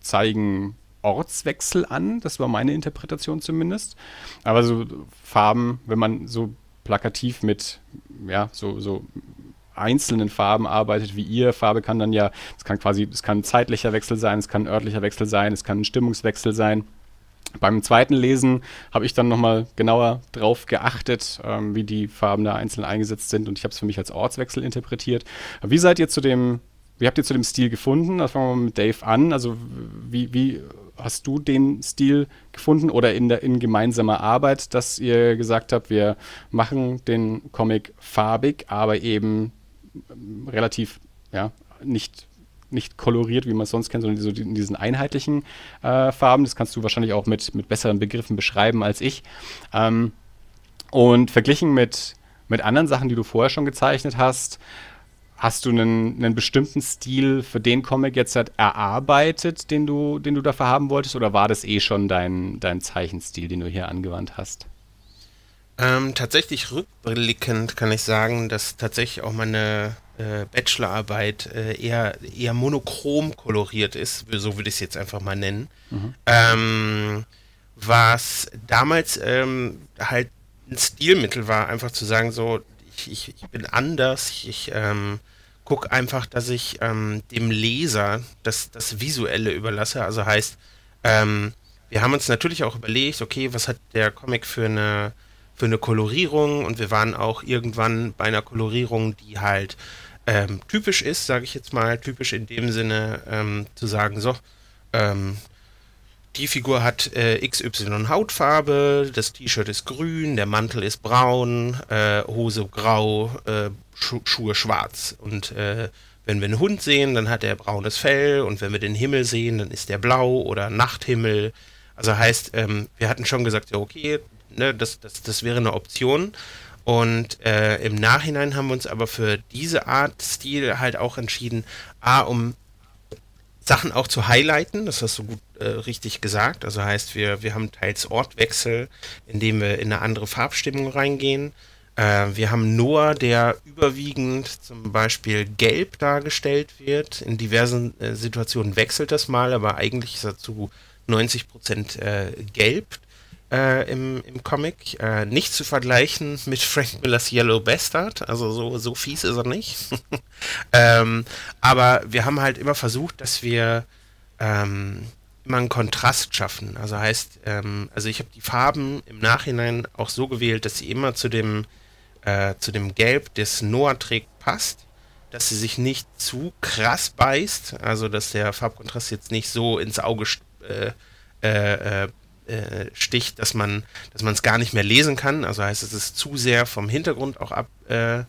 zeigen Ortswechsel an. Das war meine Interpretation zumindest. Aber so Farben, wenn man so plakativ mit, ja, so, so einzelnen Farben arbeitet wie ihr. Farbe kann dann ja, es kann quasi, es kann ein zeitlicher Wechsel sein, es kann ein örtlicher Wechsel sein, es kann ein Stimmungswechsel sein. Beim zweiten Lesen habe ich dann nochmal genauer drauf geachtet, ähm, wie die Farben da einzeln eingesetzt sind und ich habe es für mich als Ortswechsel interpretiert. Wie seid ihr zu dem, wie habt ihr zu dem Stil gefunden? Da fangen wir mal mit Dave an. Also wie, wie hast du den Stil gefunden oder in, der, in gemeinsamer Arbeit, dass ihr gesagt habt, wir machen den Comic farbig, aber eben relativ ja, nicht nicht koloriert, wie man es sonst kennt, sondern so in diesen einheitlichen äh, Farben. Das kannst du wahrscheinlich auch mit, mit besseren Begriffen beschreiben als ich. Ähm, und verglichen mit, mit anderen Sachen, die du vorher schon gezeichnet hast, hast du einen, einen bestimmten Stil für den Comic jetzt halt erarbeitet, den du, den du dafür haben wolltest, oder war das eh schon dein, dein Zeichenstil, den du hier angewandt hast? Ähm, tatsächlich rückblickend kann ich sagen, dass tatsächlich auch meine äh, Bachelorarbeit äh, eher, eher monochrom koloriert ist, so würde ich es jetzt einfach mal nennen. Mhm. Ähm, was damals ähm, halt ein Stilmittel war, einfach zu sagen, so, ich, ich, ich bin anders, ich, ich ähm, gucke einfach, dass ich ähm, dem Leser das, das Visuelle überlasse. Also heißt, ähm, wir haben uns natürlich auch überlegt, okay, was hat der Comic für eine für eine Kolorierung und wir waren auch irgendwann bei einer Kolorierung, die halt ähm, typisch ist, sage ich jetzt mal, typisch in dem Sinne ähm, zu sagen, so, ähm, die Figur hat äh, XY Hautfarbe, das T-Shirt ist grün, der Mantel ist braun, äh, Hose grau, äh, Schu Schuhe schwarz. Und äh, wenn wir einen Hund sehen, dann hat er braunes Fell und wenn wir den Himmel sehen, dann ist der blau oder Nachthimmel. Also heißt, ähm, wir hatten schon gesagt, ja okay, ne, das, das, das wäre eine Option. Und äh, im Nachhinein haben wir uns aber für diese Art Stil halt auch entschieden, A, um Sachen auch zu highlighten, das hast du gut äh, richtig gesagt. Also heißt, wir, wir haben teils Ortwechsel, indem wir in eine andere Farbstimmung reingehen. Äh, wir haben Noah, der überwiegend zum Beispiel gelb dargestellt wird. In diversen äh, Situationen wechselt das mal, aber eigentlich ist er zu 90 Prozent äh, gelb äh, im, im Comic. Äh, nicht zu vergleichen mit Frank Millers Yellow Bastard, also so, so fies ist er nicht. ähm, aber wir haben halt immer versucht, dass wir ähm, immer einen Kontrast schaffen. Also heißt, ähm, also ich habe die Farben im Nachhinein auch so gewählt, dass sie immer zu dem, äh, zu dem Gelb, das Noah trägt, passt. Dass sie sich nicht zu krass beißt, also dass der Farbkontrast jetzt nicht so ins Auge äh, äh, äh sticht, dass man dass man es gar nicht mehr lesen kann. Also heißt es ist zu sehr vom Hintergrund auch ab, äh,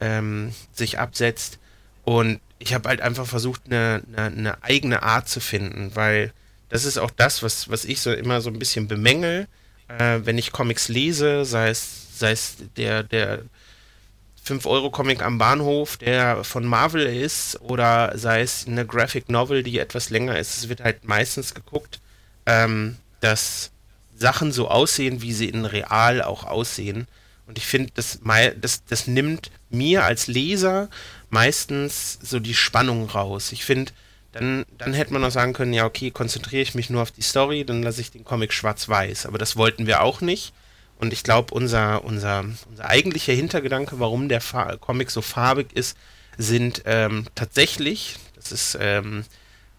ähm, sich absetzt. Und ich habe halt einfach versucht, eine, eine, eine, eigene Art zu finden, weil das ist auch das, was, was ich so immer so ein bisschen bemängel, äh, wenn ich Comics lese, sei es, sei es der, der 5-Euro-Comic am Bahnhof, der von Marvel ist, oder sei es eine Graphic Novel, die etwas länger ist. Es wird halt meistens geguckt, ähm, dass Sachen so aussehen, wie sie in real auch aussehen. Und ich finde, das, das, das nimmt mir als Leser meistens so die Spannung raus. Ich finde, dann, dann hätte man auch sagen können, ja, okay, konzentriere ich mich nur auf die Story, dann lasse ich den Comic schwarz-weiß. Aber das wollten wir auch nicht. Und ich glaube, unser, unser, unser eigentlicher Hintergedanke, warum der Fa Comic so farbig ist, sind ähm, tatsächlich, das ist ähm,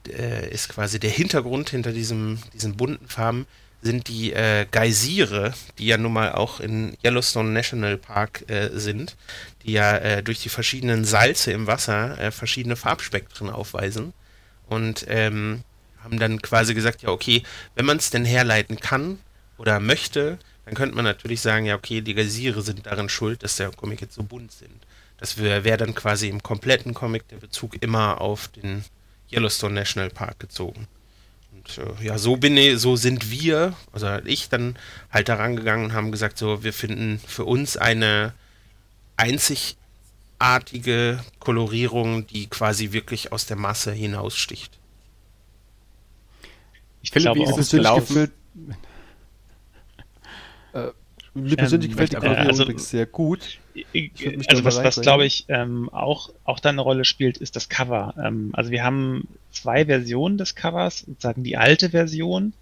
äh, ist quasi der Hintergrund hinter diesem, diesen bunten Farben, sind die äh, Geysire, die ja nun mal auch in Yellowstone National Park äh, sind, die ja äh, durch die verschiedenen Salze im Wasser äh, verschiedene Farbspektren aufweisen. Und ähm, haben dann quasi gesagt, ja, okay, wenn man es denn herleiten kann oder möchte, dann könnte man natürlich sagen, ja, okay, die Geysire sind daran schuld, dass der Comic jetzt so bunt sind. Das wäre wär dann quasi im kompletten Comic der Bezug immer auf den Yellowstone National Park gezogen. Und äh, ja, so bin ich, so sind wir, also ich dann halt daran gegangen und haben gesagt, so, wir finden für uns eine einzigartige Kolorierung, die quasi wirklich aus der Masse hinaussticht. Ich Philipp, wie ist es gelaufen? Äh, mir persönlich ähm, gefällt die Kolorierung also, übrigens sehr gut. Also was, was glaube ich ähm, auch, auch da eine Rolle spielt, ist das Cover. Ähm, also wir haben zwei Versionen des Covers, sozusagen die alte Version,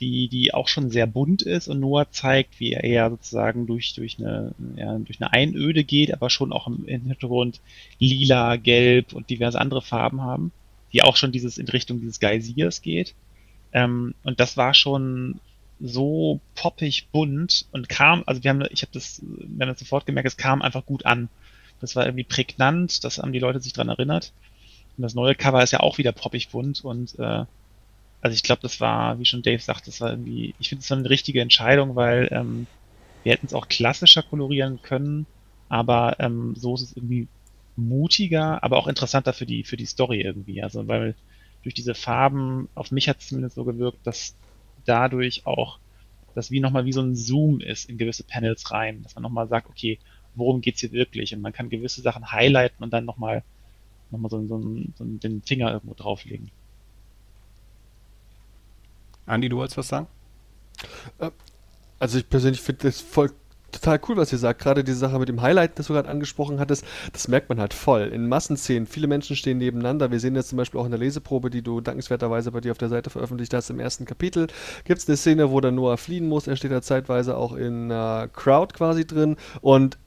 die, die auch schon sehr bunt ist und Noah zeigt, wie er eher sozusagen durch, durch, eine, ja, durch eine Einöde geht, aber schon auch im, Hintergrund lila, gelb und diverse andere Farben haben, die auch schon dieses in Richtung dieses Geysirs geht. Ähm, und das war schon so poppig bunt und kam, also wir haben, ich habe das, wir haben das sofort gemerkt, es kam einfach gut an. Das war irgendwie prägnant, das haben die Leute sich dran erinnert. Und das neue Cover ist ja auch wieder poppig bunt und äh, also ich glaube, das war, wie schon Dave sagt, das war irgendwie, ich finde es war eine richtige Entscheidung, weil ähm, wir hätten es auch klassischer kolorieren können, aber ähm, so ist es irgendwie mutiger, aber auch interessanter für die für die Story irgendwie. Also weil durch diese Farben, auf mich hat es zumindest so gewirkt, dass dadurch auch das wie nochmal wie so ein Zoom ist in gewisse Panels rein, dass man nochmal sagt, okay, worum geht's hier wirklich? Und man kann gewisse Sachen highlighten und dann nochmal noch mal so, so, so den Finger irgendwo drauflegen. Andi, du wolltest was sagen? Äh, also ich persönlich finde das voll total cool, was ihr sagt. Gerade die Sache mit dem Highlight, das du gerade angesprochen hattest, das merkt man halt voll. In Massenszenen, viele Menschen stehen nebeneinander. Wir sehen das zum Beispiel auch in der Leseprobe, die du dankenswerterweise bei dir auf der Seite veröffentlicht hast. Im ersten Kapitel gibt es eine Szene, wo der Noah fliehen muss. Er steht da zeitweise auch in einer Crowd quasi drin und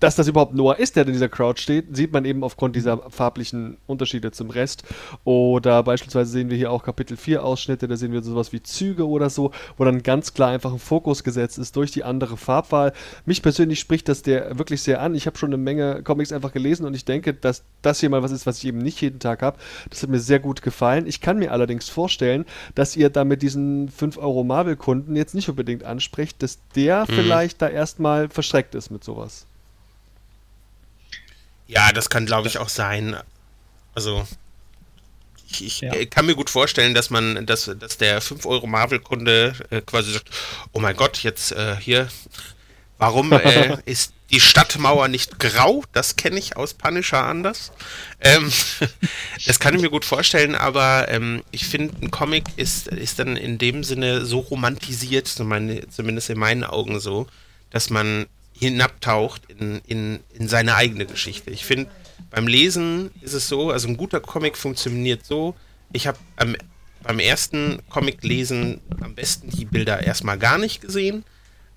dass das überhaupt Noah ist, der in dieser Crowd steht, sieht man eben aufgrund dieser farblichen Unterschiede zum Rest. Oder beispielsweise sehen wir hier auch Kapitel 4 Ausschnitte, da sehen wir sowas wie Züge oder so, wo dann ganz klar einfach ein Fokus gesetzt ist durch die andere Farbwahl. Mich persönlich spricht das der wirklich sehr an. Ich habe schon eine Menge Comics einfach gelesen und ich denke, dass das hier mal was ist, was ich eben nicht jeden Tag habe. Das hat mir sehr gut gefallen. Ich kann mir allerdings vorstellen, dass ihr damit diesen 5 Euro Marvel-Kunden jetzt nicht unbedingt ansprecht, dass der mhm. vielleicht da erstmal verschreckt ist mit sowas. Ja, das kann, glaube ich, auch sein. Also, ich, ich ja. kann mir gut vorstellen, dass man, dass, dass der 5 Euro Marvel-Kunde äh, quasi sagt, oh mein Gott, jetzt äh, hier, warum äh, ist die Stadtmauer nicht grau, das kenne ich aus Punisher anders. Ähm, das kann ich mir gut vorstellen, aber ähm, ich finde, ein Comic ist, ist dann in dem Sinne so romantisiert, zumindest in meinen Augen so, dass man hinabtaucht in, in, in seine eigene Geschichte. Ich finde, beim Lesen ist es so, also ein guter Comic funktioniert so, ich habe beim ersten Comic lesen am besten die Bilder erstmal gar nicht gesehen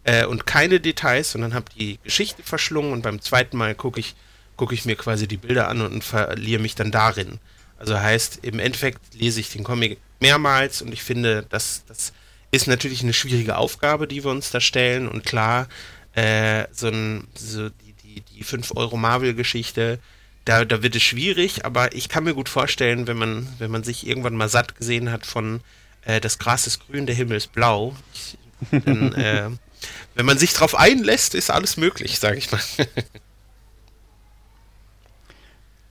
äh, und keine Details, sondern habe die Geschichte verschlungen und beim zweiten Mal gucke ich, guck ich mir quasi die Bilder an und verliere mich dann darin. Also heißt, im Endeffekt lese ich den Comic mehrmals und ich finde, das, das ist natürlich eine schwierige Aufgabe, die wir uns da stellen und klar, äh, so, ein, so die, die, die 5 Euro Marvel-Geschichte, da, da wird es schwierig, aber ich kann mir gut vorstellen, wenn man, wenn man sich irgendwann mal satt gesehen hat von äh, das Gras ist grün, der Himmel ist blau, ich, dann äh, wenn man sich drauf einlässt, ist alles möglich, sage ich mal.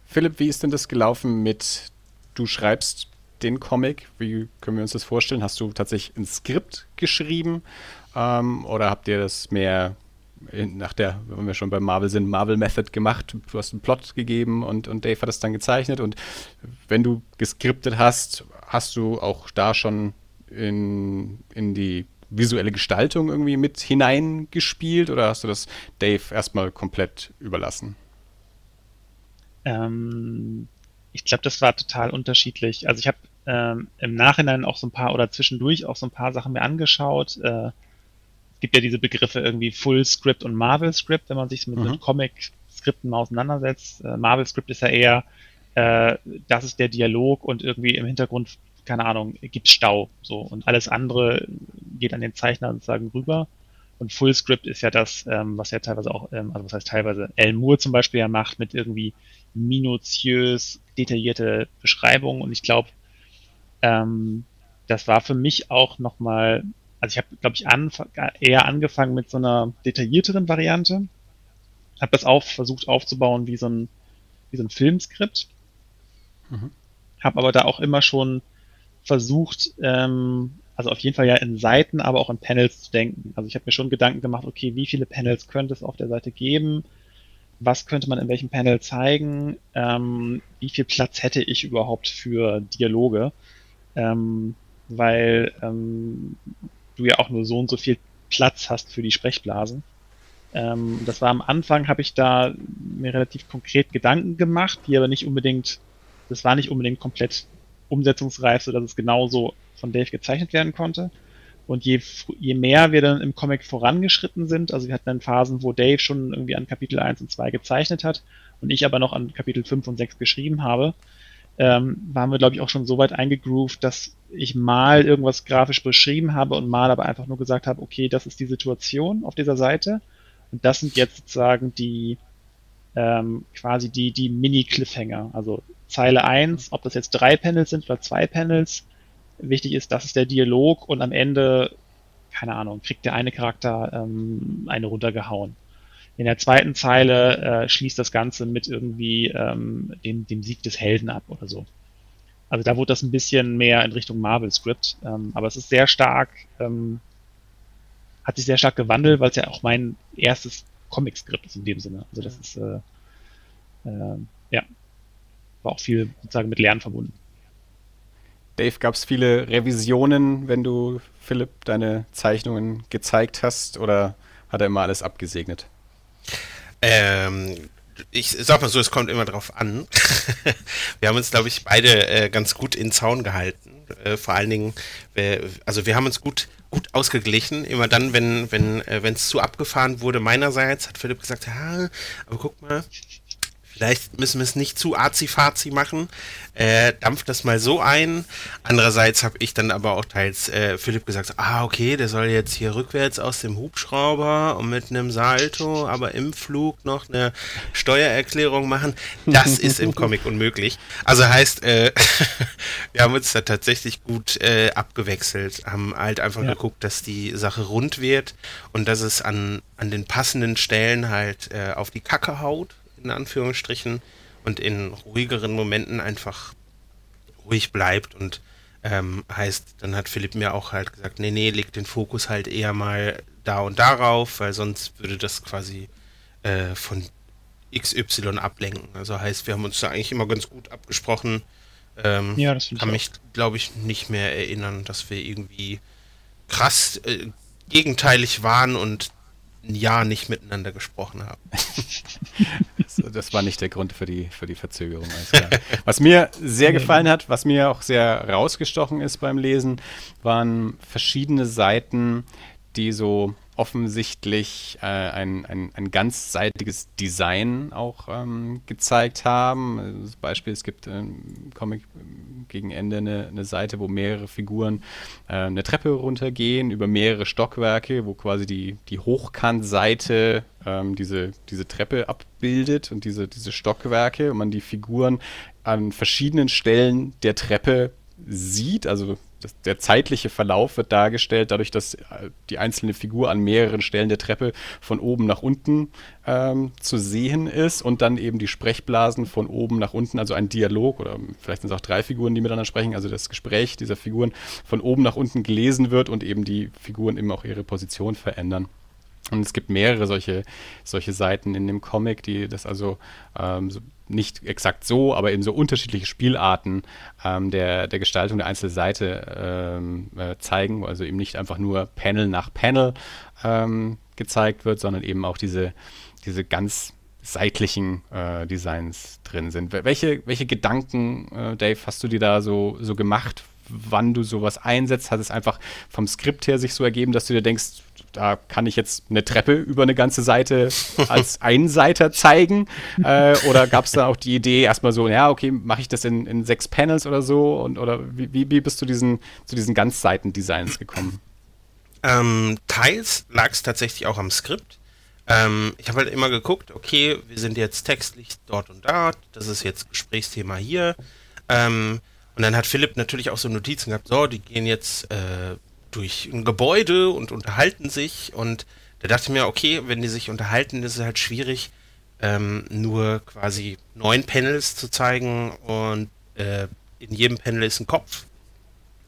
Philipp, wie ist denn das gelaufen mit, du schreibst den Comic, wie können wir uns das vorstellen? Hast du tatsächlich ein Skript geschrieben ähm, oder habt ihr das mehr nach der, wenn wir schon bei Marvel sind, Marvel Method gemacht. Du hast einen Plot gegeben und, und Dave hat es dann gezeichnet. Und wenn du geskriptet hast, hast du auch da schon in, in die visuelle Gestaltung irgendwie mit hineingespielt oder hast du das Dave erstmal komplett überlassen? Ähm, ich glaube, das war total unterschiedlich. Also ich habe ähm, im Nachhinein auch so ein paar oder zwischendurch auch so ein paar Sachen mir angeschaut. Äh, gibt ja diese Begriffe irgendwie Full Script und Marvel Script, wenn man sich mit, mhm. mit Comic-Skripten mal auseinandersetzt. Äh, Marvel Script ist ja eher, äh, das ist der Dialog und irgendwie im Hintergrund keine Ahnung, gibt Stau. So. Und alles andere geht an den Zeichner sozusagen rüber. Und Fullscript ist ja das, ähm, was ja teilweise auch, ähm, also was heißt teilweise, Alan Moore zum Beispiel ja macht mit irgendwie minutiös detaillierte Beschreibungen. Und ich glaube, ähm, das war für mich auch nochmal, also ich habe, glaube ich, an, eher angefangen mit so einer detaillierteren Variante. Habe das auch versucht aufzubauen wie so ein, wie so ein Filmskript. Mhm. Habe aber da auch immer schon versucht, ähm, also auf jeden Fall ja in Seiten, aber auch in Panels zu denken. Also ich habe mir schon Gedanken gemacht, okay, wie viele Panels könnte es auf der Seite geben? Was könnte man in welchem Panel zeigen? Ähm, wie viel Platz hätte ich überhaupt für Dialoge? Ähm, weil ähm, du ja auch nur so und so viel Platz hast für die Sprechblasen. Ähm, das war am Anfang, habe ich da mir relativ konkret Gedanken gemacht, die aber nicht unbedingt, das war nicht unbedingt komplett umsetzungsreif, sodass es genauso von Dave gezeichnet werden konnte. Und je, je mehr wir dann im Comic vorangeschritten sind, also wir hatten dann Phasen, wo Dave schon irgendwie an Kapitel 1 und 2 gezeichnet hat und ich aber noch an Kapitel 5 und 6 geschrieben habe, ähm, waren wir, glaube ich, auch schon so weit eingegroovt, dass ich mal irgendwas grafisch beschrieben habe und mal aber einfach nur gesagt habe, okay, das ist die Situation auf dieser Seite und das sind jetzt sozusagen die ähm, quasi die, die Mini-Cliffhanger. Also Zeile 1, ob das jetzt drei Panels sind oder zwei Panels. Wichtig ist, das ist der Dialog und am Ende, keine Ahnung, kriegt der eine Charakter ähm, eine runtergehauen. In der zweiten Zeile äh, schließt das Ganze mit irgendwie ähm, dem, dem Sieg des Helden ab oder so. Also da wurde das ein bisschen mehr in Richtung Marvel-Script, ähm, aber es ist sehr stark, ähm, hat sich sehr stark gewandelt, weil es ja auch mein erstes Comic-Skript ist in dem Sinne. Also das ist äh, äh, ja war auch viel sozusagen mit Lernen verbunden. Dave, gab es viele Revisionen, wenn du Philipp deine Zeichnungen gezeigt hast oder hat er immer alles abgesegnet? Ähm, ich sag mal so, es kommt immer drauf an. wir haben uns, glaube ich, beide äh, ganz gut in Zaun gehalten. Äh, vor allen Dingen, äh, also wir haben uns gut, gut ausgeglichen. Immer dann, wenn wenn äh, es zu abgefahren wurde meinerseits, hat Philipp gesagt, ja, aber guck mal, Vielleicht müssen wir es nicht zu arzi-fazi machen. Äh, dampft das mal so ein. Andererseits habe ich dann aber auch teils äh, Philipp gesagt, ah, okay, der soll jetzt hier rückwärts aus dem Hubschrauber und mit einem Salto, aber im Flug noch eine Steuererklärung machen. Das ist im Comic unmöglich. Also heißt, äh, wir haben uns da tatsächlich gut äh, abgewechselt, haben halt einfach ja. geguckt, dass die Sache rund wird und dass es an, an den passenden Stellen halt äh, auf die Kacke haut in Anführungsstrichen, und in ruhigeren Momenten einfach ruhig bleibt und ähm, heißt, dann hat Philipp mir auch halt gesagt, nee, nee, leg den Fokus halt eher mal da und darauf, weil sonst würde das quasi äh, von XY ablenken. Also heißt, wir haben uns da eigentlich immer ganz gut abgesprochen. Ähm, ja, das kann mich, glaube ich, nicht mehr erinnern, dass wir irgendwie krass äh, gegenteilig waren und ein Jahr nicht miteinander gesprochen haben. das, war nicht der Grund für die, für die Verzögerung. Was mir sehr gefallen hat, was mir auch sehr rausgestochen ist beim Lesen, waren verschiedene Seiten, die so offensichtlich äh, ein, ein, ein ganzseitiges Design auch ähm, gezeigt haben. Also Beispiel, es gibt im Comic gegen Ende eine, eine Seite, wo mehrere Figuren äh, eine Treppe runtergehen über mehrere Stockwerke, wo quasi die, die Hochkantseite ähm, diese, diese Treppe abbildet und diese, diese Stockwerke und man die Figuren an verschiedenen Stellen der Treppe sieht, also das, der zeitliche Verlauf wird dargestellt, dadurch, dass äh, die einzelne Figur an mehreren Stellen der Treppe von oben nach unten ähm, zu sehen ist und dann eben die Sprechblasen von oben nach unten, also ein Dialog oder vielleicht sind es auch drei Figuren, die miteinander sprechen, also das Gespräch dieser Figuren von oben nach unten gelesen wird und eben die Figuren eben auch ihre Position verändern. Und es gibt mehrere solche, solche Seiten in dem Comic, die das also ähm, so nicht exakt so, aber eben so unterschiedliche Spielarten ähm, der, der Gestaltung der einzelnen Seite ähm, äh, zeigen, also eben nicht einfach nur Panel nach Panel ähm, gezeigt wird, sondern eben auch diese, diese ganz seitlichen äh, Designs drin sind. Welche, welche Gedanken, äh, Dave, hast du dir da so, so gemacht, wann du sowas einsetzt? Hat es einfach vom Skript her sich so ergeben, dass du dir denkst, da kann ich jetzt eine Treppe über eine ganze Seite als Einseiter zeigen? Äh, oder gab es da auch die Idee, erstmal so, ja, okay, mache ich das in, in sechs Panels oder so? Und, oder wie, wie bist du diesen, zu diesen Ganzseiten-Designs gekommen? Ähm, teils lag es tatsächlich auch am Skript. Ähm, ich habe halt immer geguckt, okay, wir sind jetzt textlich dort und dort, das ist jetzt Gesprächsthema hier. Ähm, und dann hat Philipp natürlich auch so Notizen gehabt, so, die gehen jetzt äh, durch ein Gebäude und unterhalten sich. Und da dachte ich mir, okay, wenn die sich unterhalten, ist es halt schwierig, ähm, nur quasi neun Panels zu zeigen und äh, in jedem Panel ist ein Kopf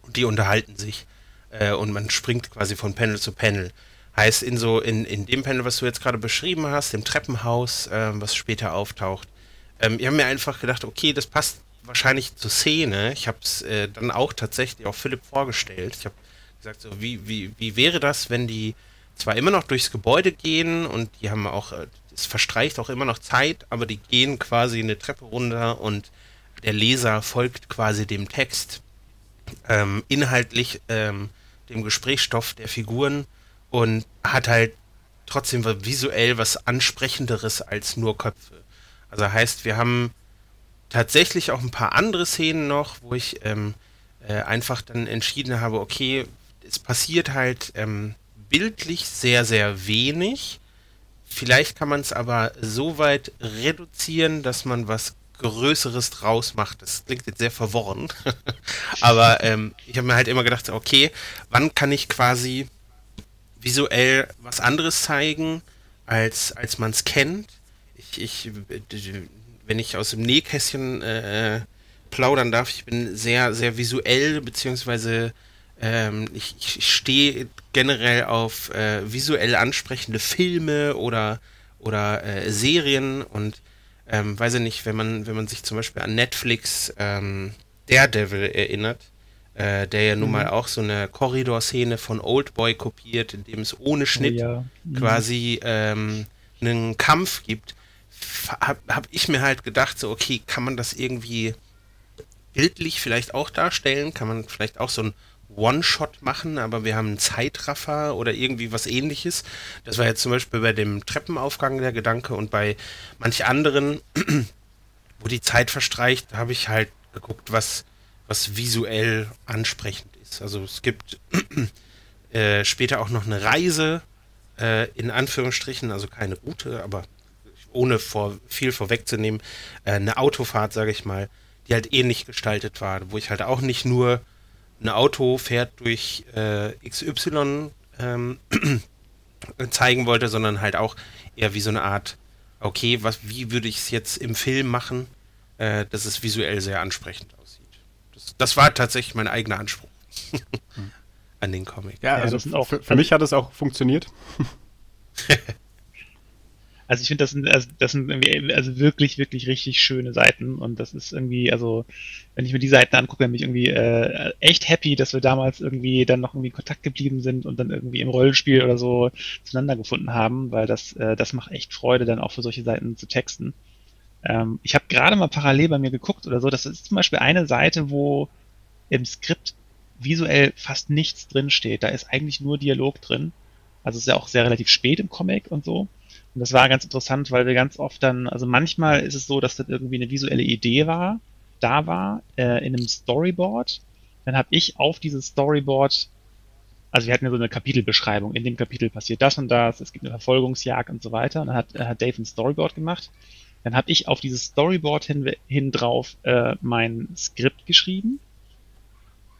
und die unterhalten sich äh, und man springt quasi von Panel zu Panel. Heißt, in so, in, in dem Panel, was du jetzt gerade beschrieben hast, dem Treppenhaus, äh, was später auftaucht, ähm, ich habe mir einfach gedacht, okay, das passt wahrscheinlich zur Szene. Ich habe es äh, dann auch tatsächlich auch Philipp vorgestellt. Ich habe gesagt, so wie, wie, wie wäre das, wenn die zwar immer noch durchs Gebäude gehen und die haben auch, äh, es verstreicht auch immer noch Zeit, aber die gehen quasi eine Treppe runter und der Leser folgt quasi dem Text, ähm, inhaltlich ähm, dem Gesprächsstoff der Figuren und hat halt trotzdem visuell was Ansprechenderes als nur Köpfe. Also heißt, wir haben tatsächlich auch ein paar andere Szenen noch, wo ich ähm, äh, einfach dann entschieden habe, okay, es passiert halt ähm, bildlich sehr, sehr wenig. Vielleicht kann man es aber so weit reduzieren, dass man was Größeres draus macht. Das klingt jetzt sehr verworren. aber ähm, ich habe mir halt immer gedacht, okay, wann kann ich quasi visuell was anderes zeigen, als, als man es kennt? Ich, ich, wenn ich aus dem Nähkästchen äh, plaudern darf, ich bin sehr, sehr visuell, beziehungsweise ähm, ich, ich stehe generell auf äh, visuell ansprechende Filme oder, oder äh, Serien und ähm, weiß ich nicht, wenn man, wenn man sich zum Beispiel an Netflix ähm, Daredevil erinnert, äh, der ja nun mhm. mal auch so eine Korridorszene von Oldboy kopiert, in dem es ohne Schnitt oh, ja. mhm. quasi ähm, einen Kampf gibt, habe hab ich mir halt gedacht, so, okay, kann man das irgendwie bildlich vielleicht auch darstellen? Kann man vielleicht auch so ein One-Shot machen, aber wir haben einen Zeitraffer oder irgendwie was ähnliches. Das war jetzt zum Beispiel bei dem Treppenaufgang der Gedanke und bei manch anderen, wo die Zeit verstreicht, habe ich halt geguckt, was, was visuell ansprechend ist. Also es gibt äh, später auch noch eine Reise, äh, in Anführungsstrichen, also keine Route, aber ohne vor, viel vorwegzunehmen, äh, eine Autofahrt, sage ich mal, die halt ähnlich gestaltet war, wo ich halt auch nicht nur ein Auto fährt durch äh, XY ähm, zeigen wollte, sondern halt auch eher wie so eine Art, okay, was, wie würde ich es jetzt im Film machen, äh, dass es visuell sehr ansprechend aussieht. Das, das war tatsächlich mein eigener Anspruch an den Comic. Ja, also ja, für, für mich hat es auch funktioniert. Also ich finde, das sind, also das sind irgendwie, also wirklich, wirklich richtig schöne Seiten und das ist irgendwie, also wenn ich mir die Seiten angucke, bin ich irgendwie äh, echt happy, dass wir damals irgendwie dann noch irgendwie in Kontakt geblieben sind und dann irgendwie im Rollenspiel oder so zueinander gefunden haben, weil das, äh, das macht echt Freude, dann auch für solche Seiten zu texten. Ähm, ich habe gerade mal parallel bei mir geguckt oder so, das ist zum Beispiel eine Seite, wo im Skript visuell fast nichts drin steht. Da ist eigentlich nur Dialog drin. Also es ist ja auch sehr relativ spät im Comic und so. Und das war ganz interessant, weil wir ganz oft dann, also manchmal ist es so, dass das irgendwie eine visuelle Idee war, da war, äh, in einem Storyboard. Dann habe ich auf dieses Storyboard, also wir hatten ja so eine Kapitelbeschreibung, in dem Kapitel passiert das und das, es gibt eine Verfolgungsjagd und so weiter. Und dann hat, hat Dave ein Storyboard gemacht. Dann habe ich auf dieses Storyboard hin, hin drauf äh, mein Skript geschrieben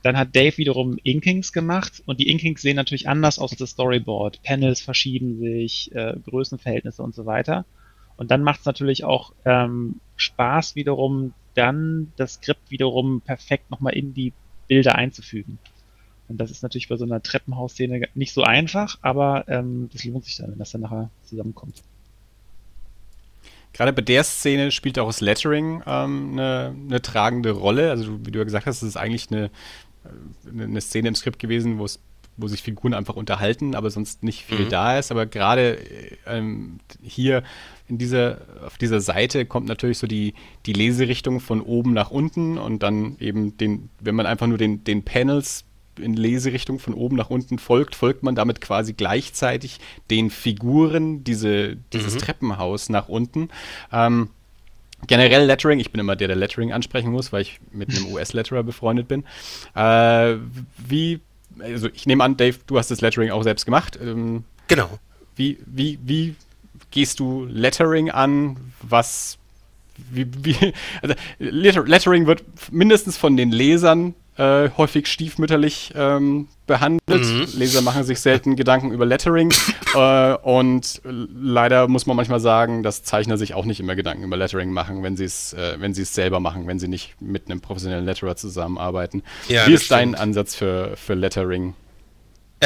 dann hat Dave wiederum Inkings gemacht und die Inkings sehen natürlich anders aus als das Storyboard. Panels verschieben sich, äh, Größenverhältnisse und so weiter. Und dann macht es natürlich auch ähm, Spaß wiederum, dann das Skript wiederum perfekt nochmal in die Bilder einzufügen. Und das ist natürlich bei so einer Treppenhausszene nicht so einfach, aber ähm, das lohnt sich dann, wenn das dann nachher zusammenkommt. Gerade bei der Szene spielt auch das Lettering ähm, eine, eine, tragende Rolle. Also, wie du ja gesagt hast, es ist eigentlich eine, eine Szene im Skript gewesen, wo es wo sich Figuren einfach unterhalten, aber sonst nicht viel mhm. da ist. Aber gerade ähm, hier in dieser, auf dieser Seite kommt natürlich so die, die Leserichtung von oben nach unten und dann eben den, wenn man einfach nur den, den Panels in Leserichtung von oben nach unten folgt, folgt man damit quasi gleichzeitig den Figuren diese, dieses mhm. Treppenhaus nach unten. Ähm, generell Lettering, ich bin immer der, der Lettering ansprechen muss, weil ich mit einem US-Letterer befreundet bin. Äh, wie, also ich nehme an, Dave, du hast das Lettering auch selbst gemacht. Ähm, genau. Wie, wie, wie gehst du Lettering an? Was, wie, wie, also Lettering wird mindestens von den Lesern äh, häufig stiefmütterlich ähm, behandelt. Mhm. Leser machen sich selten Gedanken über Lettering äh, und leider muss man manchmal sagen, dass Zeichner sich auch nicht immer Gedanken über Lettering machen, wenn sie es äh, wenn sie es selber machen, wenn sie nicht mit einem professionellen Letterer zusammenarbeiten. Ja, Wie ist stimmt. dein Ansatz für, für Lettering?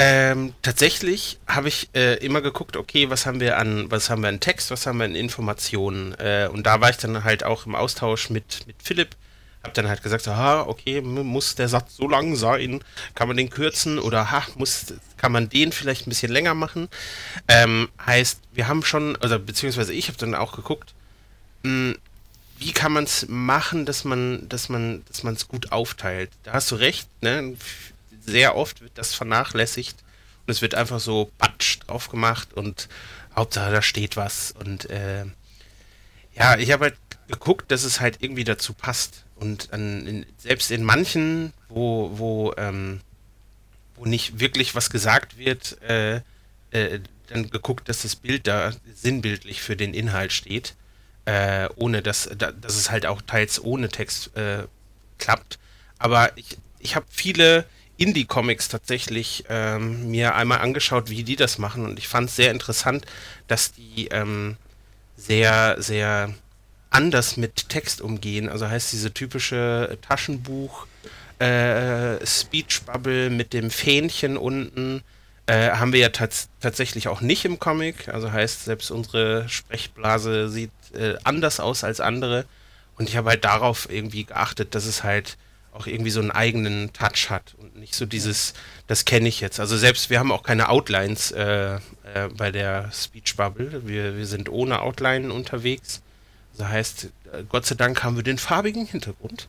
Ähm, tatsächlich habe ich äh, immer geguckt, okay, was haben wir an, was haben wir an Text, was haben wir an Informationen. Äh, und da war ich dann halt auch im Austausch mit, mit Philipp, hab dann halt gesagt, aha, okay, muss der Satz so lang sein? Kann man den kürzen oder ha, muss, kann man den vielleicht ein bisschen länger machen? Ähm, heißt, wir haben schon, also beziehungsweise ich habe dann auch geguckt, mh, hm, wie kann man es machen, dass man, dass man, dass man es gut aufteilt. Da hast du recht, ne? Sehr oft wird das vernachlässigt und es wird einfach so patsch drauf gemacht und Hauptsache da steht was und äh, ja, ich habe halt geguckt, dass es halt irgendwie dazu passt. Und an, in, selbst in manchen, wo, wo, ähm, wo nicht wirklich was gesagt wird, äh, äh, dann geguckt, dass das Bild da sinnbildlich für den Inhalt steht, äh, ohne dass, da, dass es halt auch teils ohne Text äh, klappt. Aber ich, ich habe viele Indie-Comics tatsächlich ähm, mir einmal angeschaut, wie die das machen und ich fand es sehr interessant, dass die ähm, sehr, sehr anders mit Text umgehen. Also heißt diese typische Taschenbuch äh, Speech Bubble mit dem Fähnchen unten äh, haben wir ja tats tatsächlich auch nicht im Comic. Also heißt selbst unsere Sprechblase sieht äh, anders aus als andere. Und ich habe halt darauf irgendwie geachtet, dass es halt auch irgendwie so einen eigenen Touch hat und nicht so dieses, das kenne ich jetzt. Also selbst wir haben auch keine Outlines äh, äh, bei der Speech Bubble. Wir, wir sind ohne Outline unterwegs. Das heißt, äh, Gott sei Dank haben wir den farbigen Hintergrund,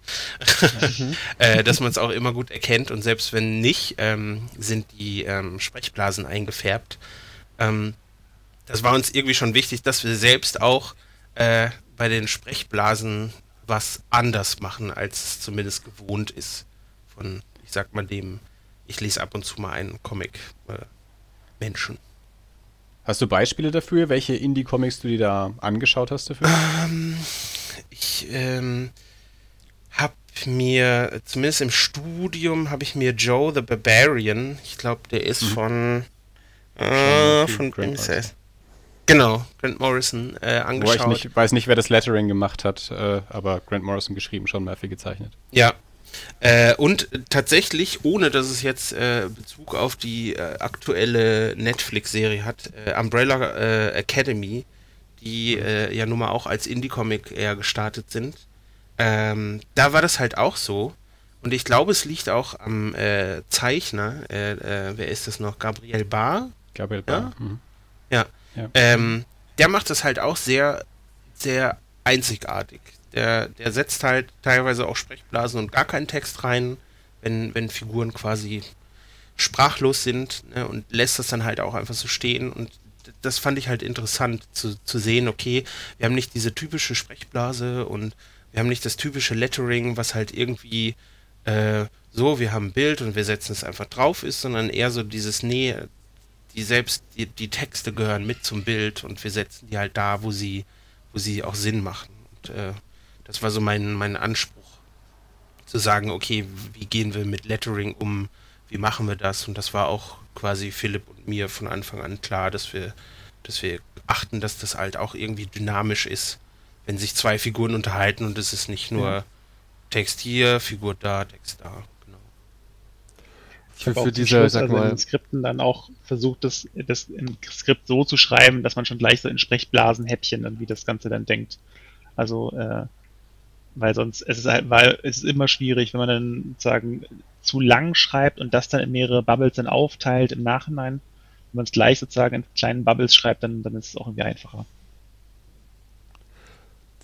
mhm. äh, dass man es auch immer gut erkennt und selbst wenn nicht, ähm, sind die ähm, Sprechblasen eingefärbt. Ähm, das war uns irgendwie schon wichtig, dass wir selbst auch äh, bei den Sprechblasen was anders machen, als es zumindest gewohnt ist von, ich sag mal, dem, ich lese ab und zu mal einen Comic äh, Menschen. Hast du Beispiele dafür, welche Indie-Comics du dir da angeschaut hast dafür? Ähm, ich ähm, habe mir, zumindest im Studium, habe ich mir Joe the Barbarian, ich glaube, der ist mhm. von, äh, von Grant Genau, Grant Morrison äh, angeschaut. Wo ich nicht, weiß nicht, wer das Lettering gemacht hat, äh, aber Grant Morrison geschrieben, schon mal viel gezeichnet. Ja, äh, und tatsächlich, ohne dass es jetzt äh, Bezug auf die äh, aktuelle Netflix-Serie hat, äh, Umbrella äh, Academy, die äh, ja nun mal auch als Indie-Comic eher gestartet sind. Ähm, da war das halt auch so. Und ich glaube, es liegt auch am Zeichner. Äh, äh, wer ist das noch? Gabriel Barr? Gabriel Barr. Ja. Mhm. ja. ja. Ähm, der macht das halt auch sehr, sehr einzigartig. Der, der setzt halt teilweise auch Sprechblasen und gar keinen Text rein, wenn, wenn Figuren quasi sprachlos sind ne, und lässt das dann halt auch einfach so stehen. Und das fand ich halt interessant zu, zu sehen, okay, wir haben nicht diese typische Sprechblase und wir haben nicht das typische Lettering, was halt irgendwie äh, so, wir haben ein Bild und wir setzen es einfach drauf ist, sondern eher so dieses, nee, die selbst, die, die Texte gehören mit zum Bild und wir setzen die halt da, wo sie, wo sie auch Sinn machen. Und äh, das war so mein, mein Anspruch, zu sagen, okay, wie gehen wir mit Lettering um, wie machen wir das? Und das war auch quasi Philipp und mir von Anfang an klar, dass wir, dass wir achten, dass das halt auch irgendwie dynamisch ist wenn sich zwei Figuren unterhalten und es ist nicht nur ja. Text hier, Figur da, Text da. Genau. Ich habe für diese, Schluss, sag also mal, in den Skripten dann auch versucht, das, das im Skript so zu schreiben, dass man schon gleich so in Sprechblasenhäppchen dann wie das Ganze dann denkt. Also, äh, weil sonst es ist halt, weil es ist immer schwierig, wenn man dann sagen zu lang schreibt und das dann in mehrere Bubbles dann aufteilt im Nachhinein. Wenn man es gleich sozusagen in kleinen Bubbles schreibt, dann, dann ist es auch irgendwie einfacher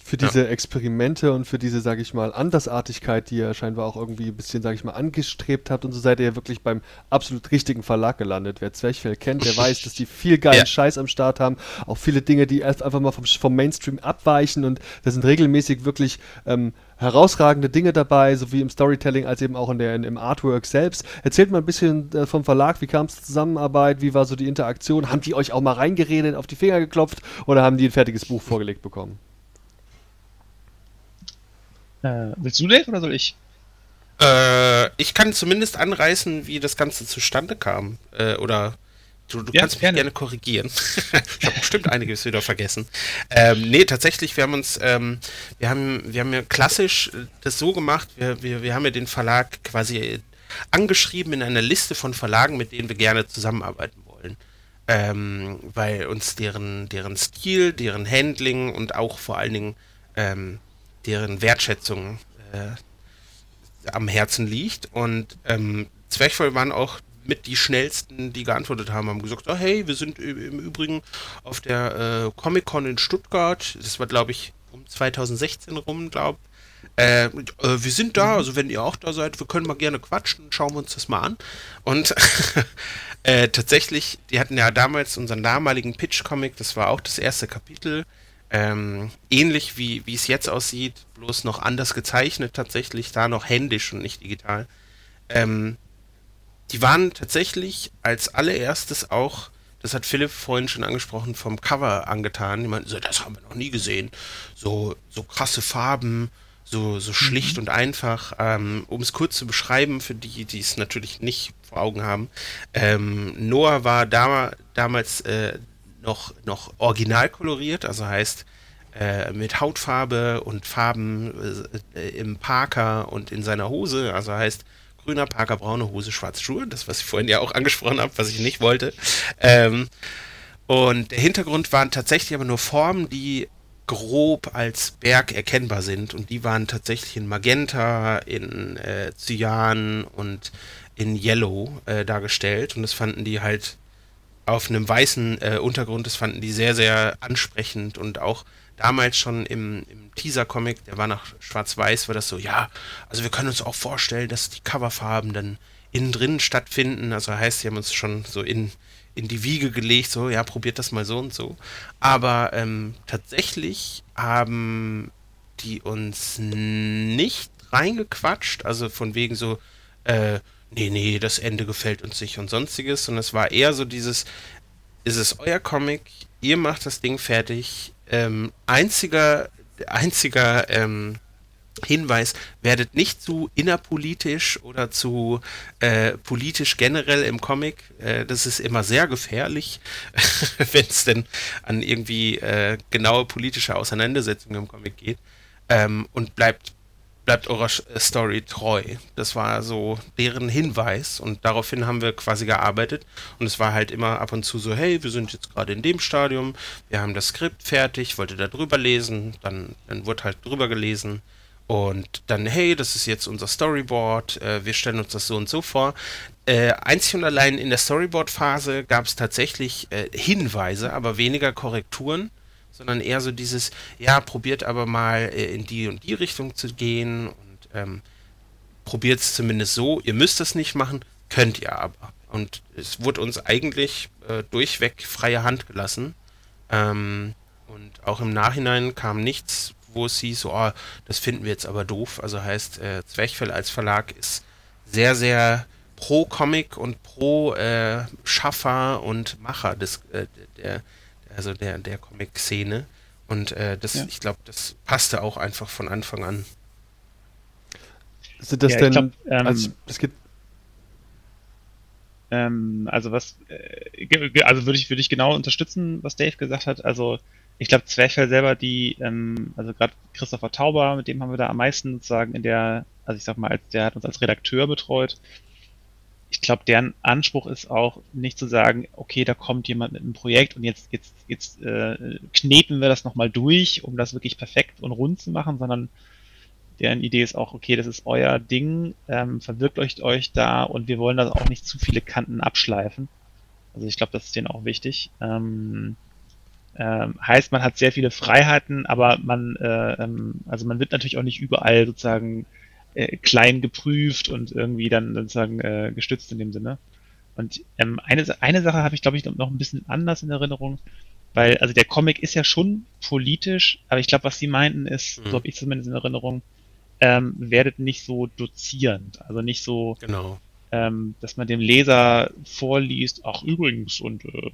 für diese ja. Experimente und für diese, sage ich mal, Andersartigkeit, die ihr scheinbar auch irgendwie ein bisschen, sage ich mal, angestrebt habt und so seid ihr ja wirklich beim absolut richtigen Verlag gelandet. Wer Zwerchfell kennt, der weiß, dass die viel geilen ja. Scheiß am Start haben, auch viele Dinge, die erst einfach mal vom, vom Mainstream abweichen und da sind regelmäßig wirklich ähm, herausragende Dinge dabei, sowie im Storytelling als eben auch in der, in, im Artwork selbst. Erzählt mal ein bisschen äh, vom Verlag, wie kam es zur Zusammenarbeit, wie war so die Interaktion? Haben die euch auch mal reingeredet, auf die Finger geklopft oder haben die ein fertiges Buch vorgelegt bekommen? Äh, willst du, Dave, oder soll ich? Äh, ich kann zumindest anreißen, wie das Ganze zustande kam. Äh, oder du, du ja, kannst mich gerne, gerne korrigieren. ich habe bestimmt einiges wieder vergessen. Ähm, nee, tatsächlich, wir haben uns, ähm, wir haben, wir haben ja klassisch das so gemacht, wir, wir, wir haben ja den Verlag quasi angeschrieben in einer Liste von Verlagen, mit denen wir gerne zusammenarbeiten wollen. Ähm, weil uns deren, deren Stil, deren Handling und auch vor allen Dingen ähm, deren Wertschätzung äh, am Herzen liegt. Und ähm, Zwerchfell waren auch mit die schnellsten, die geantwortet haben, haben gesagt, oh, hey, wir sind im Übrigen auf der äh, Comic-Con in Stuttgart. Das war, glaube ich, um 2016 rum, glaube äh, äh, wir sind da, also wenn ihr auch da seid, wir können mal gerne quatschen, schauen wir uns das mal an. Und äh, tatsächlich, die hatten ja damals unseren damaligen Pitch-Comic, das war auch das erste Kapitel, ähm, ähnlich wie, wie es jetzt aussieht, bloß noch anders gezeichnet tatsächlich, da noch händisch und nicht digital. Ähm, die waren tatsächlich als allererstes auch, das hat Philipp vorhin schon angesprochen, vom Cover angetan. Die meinten so, das haben wir noch nie gesehen. So, so krasse Farben, so, so schlicht mhm. und einfach. Ähm, um es kurz zu beschreiben, für die, die es natürlich nicht vor Augen haben. Ähm, Noah war da, damals äh, noch, noch original koloriert, also heißt äh, mit Hautfarbe und Farben äh, im Parker und in seiner Hose, also heißt grüner Parker, braune Hose, schwarze Schuhe, das, was ich vorhin ja auch angesprochen habe, was ich nicht wollte. Ähm, und der Hintergrund waren tatsächlich aber nur Formen, die grob als Berg erkennbar sind. Und die waren tatsächlich in Magenta, in äh, Cyan und in Yellow äh, dargestellt. Und das fanden die halt auf einem weißen äh, Untergrund. Das fanden die sehr, sehr ansprechend und auch damals schon im, im Teaser-Comic, der war nach Schwarz-Weiß, war das so, ja, also wir können uns auch vorstellen, dass die Coverfarben dann innen drin stattfinden. Also heißt, sie haben uns schon so in, in die Wiege gelegt, so, ja, probiert das mal so und so. Aber ähm, tatsächlich haben die uns nicht reingequatscht, also von wegen so, äh, nee, nee, das Ende gefällt uns nicht und sonstiges. Und es war eher so dieses, ist es euer Comic, ihr macht das Ding fertig. Ähm, einziger, einziger ähm, Hinweis, werdet nicht zu innerpolitisch oder zu äh, politisch generell im Comic. Äh, das ist immer sehr gefährlich, wenn es denn an irgendwie äh, genaue politische Auseinandersetzungen im Comic geht. Ähm, und bleibt bleibt eurer äh, Story treu. Das war so deren Hinweis und daraufhin haben wir quasi gearbeitet und es war halt immer ab und zu so, hey, wir sind jetzt gerade in dem Stadium, wir haben das Skript fertig, wollte da drüber lesen, dann, dann wurde halt drüber gelesen und dann, hey, das ist jetzt unser Storyboard, äh, wir stellen uns das so und so vor. Äh, einzig und allein in der Storyboard-Phase gab es tatsächlich äh, Hinweise, aber weniger Korrekturen sondern eher so dieses, ja, probiert aber mal äh, in die und die Richtung zu gehen und ähm, probiert es zumindest so. Ihr müsst es nicht machen, könnt ihr aber. Und es wurde uns eigentlich äh, durchweg freie Hand gelassen. Ähm, und auch im Nachhinein kam nichts, wo es hieß, oh, das finden wir jetzt aber doof. Also heißt, äh, Zwerchfell als Verlag ist sehr, sehr pro Comic und pro äh, Schaffer und Macher des, äh, der, also der, der Comic-Szene. Und äh, das, ja. ich glaube, das passte auch einfach von Anfang an. Sind das ja, denn, glaub, ähm, also, es gibt ähm, also was, äh, also würde ich, würde ich genau unterstützen, was Dave gesagt hat. Also ich glaube, Zwerchfell selber, die, ähm, also gerade Christopher Tauber, mit dem haben wir da am meisten sozusagen in der, also ich sag mal, als, der hat uns als Redakteur betreut ich glaube, deren Anspruch ist auch nicht zu sagen, okay, da kommt jemand mit einem Projekt und jetzt, jetzt, jetzt äh, kneten wir das nochmal durch, um das wirklich perfekt und rund zu machen, sondern deren Idee ist auch, okay, das ist euer Ding, ähm, verwirklicht euch da und wir wollen das auch nicht zu viele Kanten abschleifen. Also ich glaube, das ist denen auch wichtig. Ähm, ähm, heißt, man hat sehr viele Freiheiten, aber man, äh, ähm, also man wird natürlich auch nicht überall sozusagen äh, klein geprüft und irgendwie dann sozusagen äh, gestützt in dem Sinne. Und ähm, eine, eine Sache habe ich, glaube ich, noch ein bisschen anders in Erinnerung, weil, also der Comic ist ja schon politisch, aber ich glaube, was sie meinten ist, mhm. so habe ich zumindest in Erinnerung, ähm, werdet nicht so dozierend, also nicht so, genau. ähm, dass man dem Leser vorliest, ach übrigens und äh,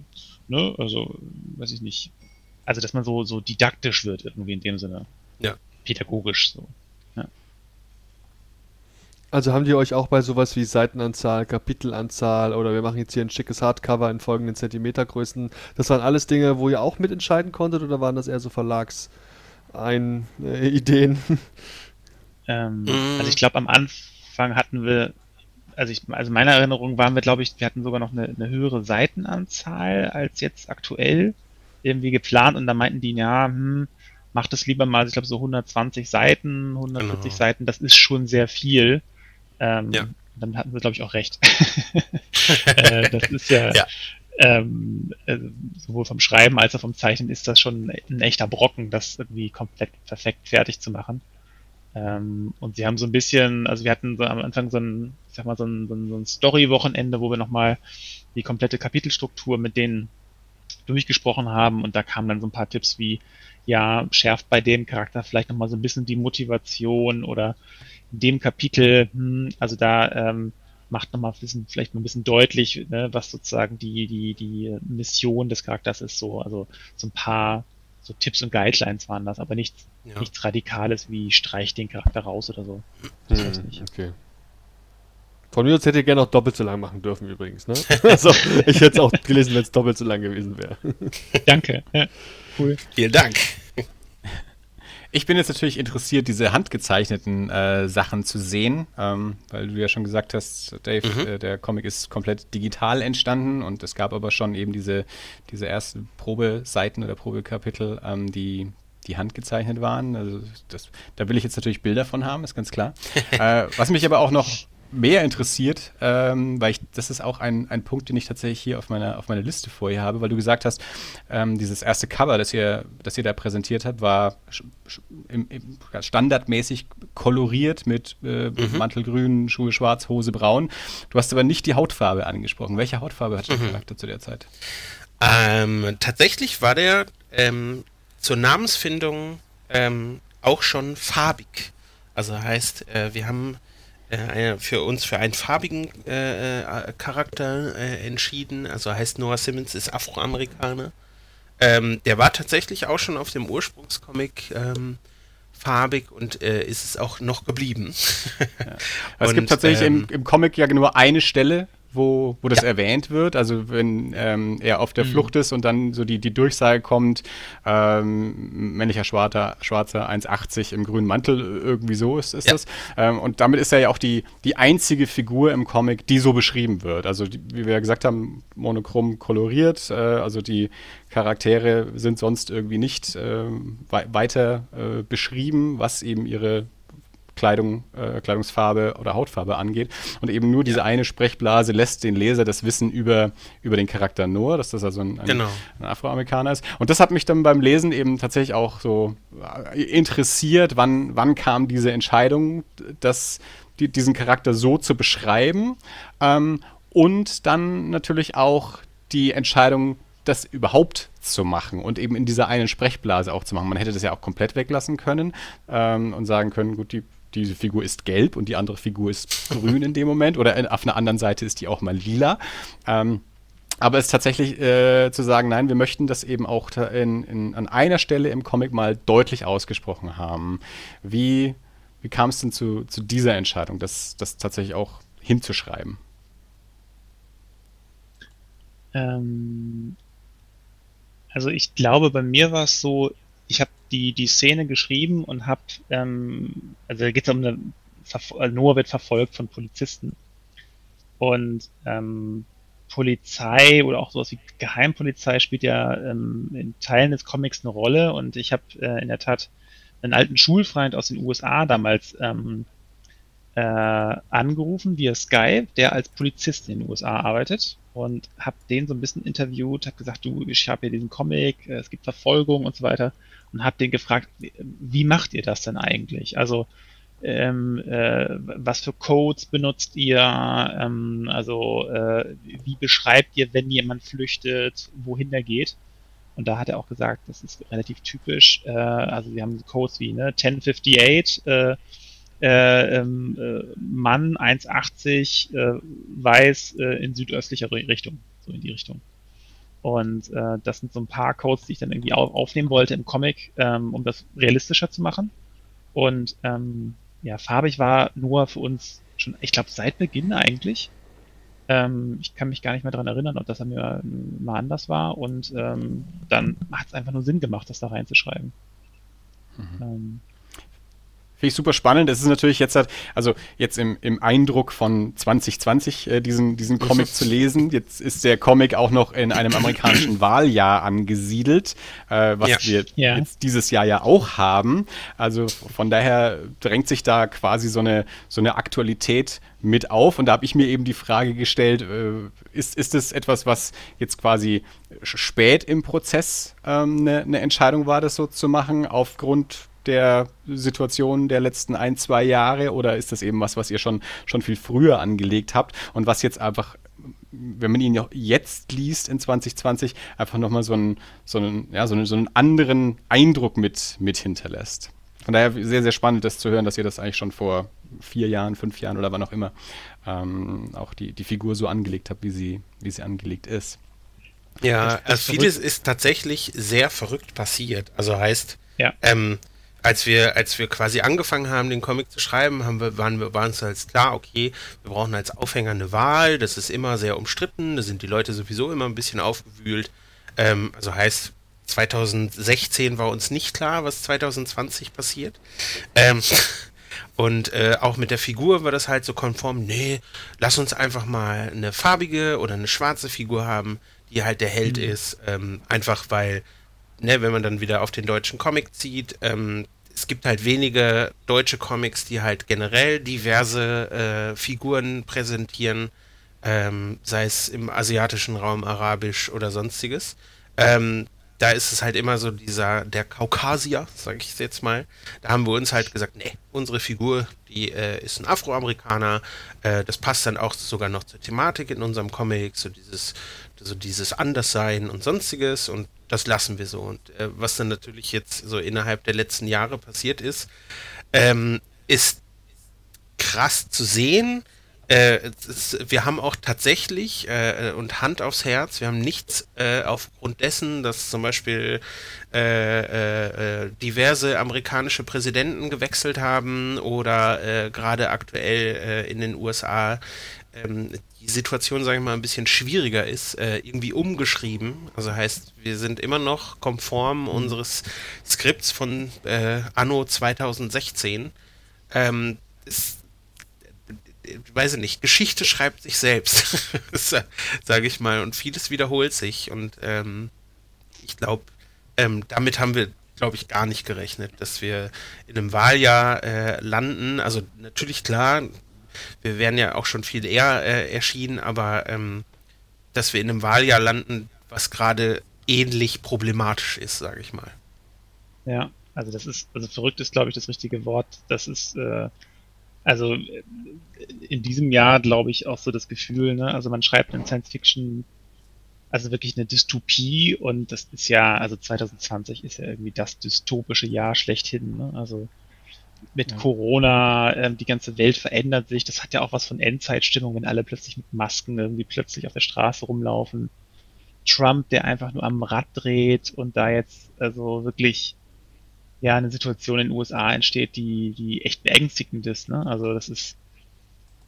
ne, also weiß ich nicht, also dass man so so didaktisch wird irgendwie in dem Sinne, ja, pädagogisch so. Also haben die euch auch bei sowas wie Seitenanzahl, Kapitelanzahl oder wir machen jetzt hier ein schickes Hardcover in folgenden Zentimetergrößen, das waren alles Dinge, wo ihr auch mitentscheiden konntet oder waren das eher so Verlagsideen? Äh, ähm, mhm. Also ich glaube am Anfang hatten wir, also ich, also meiner Erinnerung waren wir, glaube ich, wir hatten sogar noch eine, eine höhere Seitenanzahl als jetzt aktuell irgendwie geplant und da meinten die, ja, hm, macht es lieber mal, ich glaube so 120 Seiten, 140 genau. Seiten, das ist schon sehr viel. Ähm, ja. Dann hatten wir, glaube ich, auch recht. äh, das ist ja, ja. Ähm, äh, sowohl vom Schreiben als auch vom Zeichnen ist das schon ein echter Brocken, das irgendwie komplett perfekt fertig zu machen. Ähm, und sie haben so ein bisschen, also wir hatten so am Anfang so ein, ich sag mal, so ein, so ein, so ein Story-Wochenende, wo wir nochmal die komplette Kapitelstruktur mit denen durchgesprochen haben und da kamen dann so ein paar Tipps wie, ja, schärft bei dem Charakter vielleicht nochmal so ein bisschen die Motivation oder in dem Kapitel, hm, also da ähm, macht nochmal vielleicht mal ein bisschen deutlich, ne, was sozusagen die, die, die Mission des Charakters ist, so, also so ein paar so Tipps und Guidelines waren das, aber nichts, ja. nichts Radikales wie streich den Charakter raus oder so. Das hm, nicht. Okay. Von mir aus hätte ich gerne auch doppelt so lang machen dürfen übrigens. Ne? Also ich hätte es auch gelesen, wenn es doppelt so lang gewesen wäre. Danke. Ja, cool. Vielen Dank. Ich bin jetzt natürlich interessiert, diese handgezeichneten äh, Sachen zu sehen, ähm, weil du ja schon gesagt hast, Dave, mhm. äh, der Comic ist komplett digital entstanden und es gab aber schon eben diese, diese ersten Probeseiten oder Probekapitel, ähm, die, die handgezeichnet waren. Also das, da will ich jetzt natürlich Bilder von haben, ist ganz klar. äh, was mich aber auch noch mehr interessiert, ähm, weil ich, das ist auch ein, ein Punkt, den ich tatsächlich hier auf meiner, auf meiner Liste vorher habe, weil du gesagt hast, ähm, dieses erste Cover, das ihr, das ihr da präsentiert habt, war im, im standardmäßig koloriert mit äh, mhm. Mantelgrün, Schuhe schwarz, Hose braun. Du hast aber nicht die Hautfarbe angesprochen. Welche Hautfarbe hat der mhm. Charakter zu der Zeit? Ähm, tatsächlich war der ähm, zur Namensfindung ähm, auch schon farbig. Also heißt, äh, wir haben äh, für uns für einen farbigen äh, äh, Charakter äh, entschieden. Also heißt Noah Simmons ist Afroamerikaner. Ähm, der war tatsächlich auch schon auf dem Ursprungscomic ähm, farbig und äh, ist es auch noch geblieben. ja. es gibt tatsächlich ähm, im, im, Comic ja nur eine Stelle, wo, wo das ja. erwähnt wird. Also wenn ähm, er auf der mhm. Flucht ist und dann so die, die Durchsage kommt, ähm, männlicher Schwarzer, Schwarzer 1,80 im grünen Mantel, irgendwie so ist, ist ja. das. Ähm, und damit ist er ja auch die, die einzige Figur im Comic, die so beschrieben wird. Also die, wie wir ja gesagt haben, monochrom koloriert, äh, also die Charaktere sind sonst irgendwie nicht äh, weiter äh, beschrieben, was eben ihre Kleidung, äh, Kleidungsfarbe oder Hautfarbe angeht. Und eben nur diese eine Sprechblase lässt den Leser das Wissen über, über den Charakter Noah, dass das also ein, ein, genau. ein Afroamerikaner ist. Und das hat mich dann beim Lesen eben tatsächlich auch so äh, interessiert, wann, wann kam diese Entscheidung, dass die, diesen Charakter so zu beschreiben. Ähm, und dann natürlich auch die Entscheidung, das überhaupt zu machen und eben in dieser einen Sprechblase auch zu machen. Man hätte das ja auch komplett weglassen können ähm, und sagen können, gut, die diese Figur ist gelb und die andere Figur ist grün in dem Moment oder auf einer anderen Seite ist die auch mal lila. Ähm, aber es ist tatsächlich äh, zu sagen, nein, wir möchten das eben auch in, in, an einer Stelle im Comic mal deutlich ausgesprochen haben. Wie, wie kam es denn zu, zu dieser Entscheidung, das, das tatsächlich auch hinzuschreiben? Ähm, also ich glaube, bei mir war es so, ich habe die, die Szene geschrieben und habe, ähm, also da geht es um eine, äh, Noah wird verfolgt von Polizisten. Und ähm, Polizei oder auch sowas wie Geheimpolizei spielt ja ähm, in Teilen des Comics eine Rolle. Und ich habe äh, in der Tat einen alten Schulfreund aus den USA damals ähm, äh, angerufen via Skype, der als Polizist in den USA arbeitet. Und habe den so ein bisschen interviewt, habe gesagt, du, ich habe hier diesen Comic, äh, es gibt Verfolgung und so weiter und habe den gefragt, wie macht ihr das denn eigentlich? Also ähm, äh, was für Codes benutzt ihr? Ähm, also äh, wie beschreibt ihr, wenn jemand flüchtet, wohin er geht? Und da hat er auch gesagt, das ist relativ typisch. Äh, also wir haben Codes wie ne, 1058, äh, äh, ähm, äh, Mann 1,80, äh, weiß äh, in südöstlicher Richtung, so in die Richtung. Und äh, das sind so ein paar Codes, die ich dann irgendwie auf, aufnehmen wollte im Comic, ähm, um das realistischer zu machen. Und ähm, ja, farbig war nur für uns schon, ich glaube, seit Beginn eigentlich. Ähm, ich kann mich gar nicht mehr daran erinnern, ob das dann mir mal anders war. Und ähm, dann hat es einfach nur Sinn gemacht, das da reinzuschreiben. Mhm. Ähm, Finde ich super spannend. Es ist natürlich jetzt, halt, also jetzt im, im Eindruck von 2020 äh, diesen, diesen Comic zu lesen. Jetzt ist der Comic auch noch in einem amerikanischen Wahljahr angesiedelt, äh, was ja. wir ja. jetzt dieses Jahr ja auch haben. Also von daher drängt sich da quasi so eine, so eine Aktualität mit auf. Und da habe ich mir eben die Frage gestellt, äh, ist, ist es etwas, was jetzt quasi spät im Prozess ähm, eine, eine Entscheidung war, das so zu machen, aufgrund der Situation der letzten ein, zwei Jahre oder ist das eben was, was ihr schon, schon viel früher angelegt habt und was jetzt einfach, wenn man ihn jetzt liest in 2020, einfach nochmal so einen, so, einen, ja, so, einen, so einen anderen Eindruck mit, mit hinterlässt? Von daher sehr, sehr spannend, das zu hören, dass ihr das eigentlich schon vor vier Jahren, fünf Jahren oder wann auch immer ähm, auch die, die Figur so angelegt habt, wie sie, wie sie angelegt ist. Ja, also vieles ist tatsächlich sehr verrückt passiert. Also heißt, ja. ähm, als wir, als wir quasi angefangen haben, den Comic zu schreiben, haben wir, waren wir, waren uns als klar, okay, wir brauchen als Aufhänger eine Wahl, das ist immer sehr umstritten, da sind die Leute sowieso immer ein bisschen aufgewühlt. Ähm, also heißt, 2016 war uns nicht klar, was 2020 passiert. Ähm, und äh, auch mit der Figur war das halt so konform, nee, lass uns einfach mal eine farbige oder eine schwarze Figur haben, die halt der Held mhm. ist. Ähm, einfach weil ne, wenn man dann wieder auf den deutschen Comic zieht, ähm, es gibt halt wenige deutsche Comics, die halt generell diverse äh, Figuren präsentieren, ähm, sei es im asiatischen Raum, arabisch oder sonstiges. Ähm, da ist es halt immer so dieser, der Kaukasier, sage ich jetzt mal. Da haben wir uns halt gesagt, nee, unsere Figur, die äh, ist ein Afroamerikaner. Äh, das passt dann auch sogar noch zur Thematik in unserem Comic, so dieses, so dieses Anderssein und sonstiges. Und das lassen wir so. Und äh, was dann natürlich jetzt so innerhalb der letzten Jahre passiert ist, ähm, ist krass zu sehen. Äh, es, wir haben auch tatsächlich äh, und Hand aufs Herz, wir haben nichts äh, aufgrund dessen, dass zum Beispiel äh, äh, diverse amerikanische Präsidenten gewechselt haben oder gerade aktuell in den USA ähm, die Situation, sage ich mal, ein bisschen schwieriger ist, äh, irgendwie umgeschrieben. Also heißt, wir sind immer noch konform unseres Skripts von äh, Anno 2016. Ähm, ist, ich weiß ich nicht, Geschichte schreibt sich selbst, sage ich mal, und vieles wiederholt sich. Und ähm, ich glaube, ähm, damit haben wir, glaube ich, gar nicht gerechnet, dass wir in einem Wahljahr äh, landen. Also natürlich klar, wir wären ja auch schon viel eher äh, erschienen, aber ähm, dass wir in einem Wahljahr landen, was gerade ähnlich problematisch ist, sage ich mal. Ja, also das ist, also verrückt ist, glaube ich, das richtige Wort. Das ist, äh, also in diesem Jahr, glaube ich, auch so das Gefühl, ne? also man schreibt in Science Fiction also wirklich eine Dystopie und das ist ja, also 2020 ist ja irgendwie das dystopische Jahr schlechthin. Ne? Also mit ja. Corona, ähm, die ganze Welt verändert sich. Das hat ja auch was von Endzeitstimmung, wenn alle plötzlich mit Masken irgendwie plötzlich auf der Straße rumlaufen. Trump, der einfach nur am Rad dreht und da jetzt also wirklich ja eine Situation in den USA entsteht, die, die echt beängstigend ist. Ne? Also das ist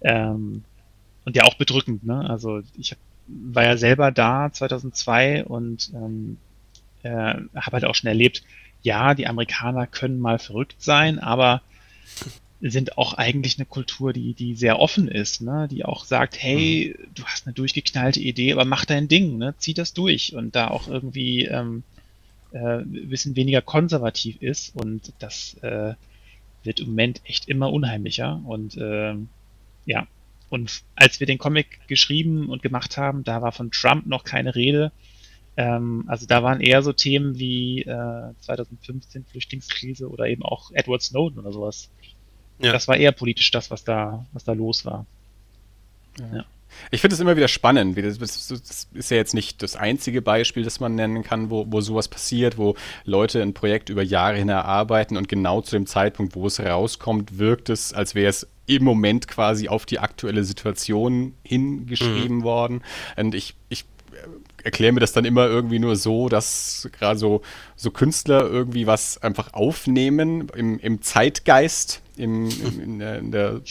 ähm, und ja auch bedrückend. Ne? Also ich hab, war ja selber da 2002 und ähm, äh, habe halt auch schon erlebt, ja, die Amerikaner können mal verrückt sein, aber sind auch eigentlich eine Kultur, die, die sehr offen ist, ne? die auch sagt, hey, mhm. du hast eine durchgeknallte Idee, aber mach dein Ding, ne? zieh das durch und da auch irgendwie ähm, äh, ein bisschen weniger konservativ ist und das äh, wird im Moment echt immer unheimlicher und äh, ja, und als wir den Comic geschrieben und gemacht haben, da war von Trump noch keine Rede, ähm, also da waren eher so Themen wie äh, 2015 Flüchtlingskrise oder eben auch Edward Snowden oder sowas. Ja. Das war eher politisch das, was da, was da los war. Ja. ja. Ich finde es immer wieder spannend. Das ist ja jetzt nicht das einzige Beispiel, das man nennen kann, wo, wo sowas passiert, wo Leute ein Projekt über Jahre hin erarbeiten und genau zu dem Zeitpunkt, wo es rauskommt, wirkt es, als wäre es im Moment quasi auf die aktuelle Situation hingeschrieben mhm. worden. Und ich, ich erkläre mir das dann immer irgendwie nur so, dass gerade so, so Künstler irgendwie was einfach aufnehmen im, im Zeitgeist, im, im in, der, in der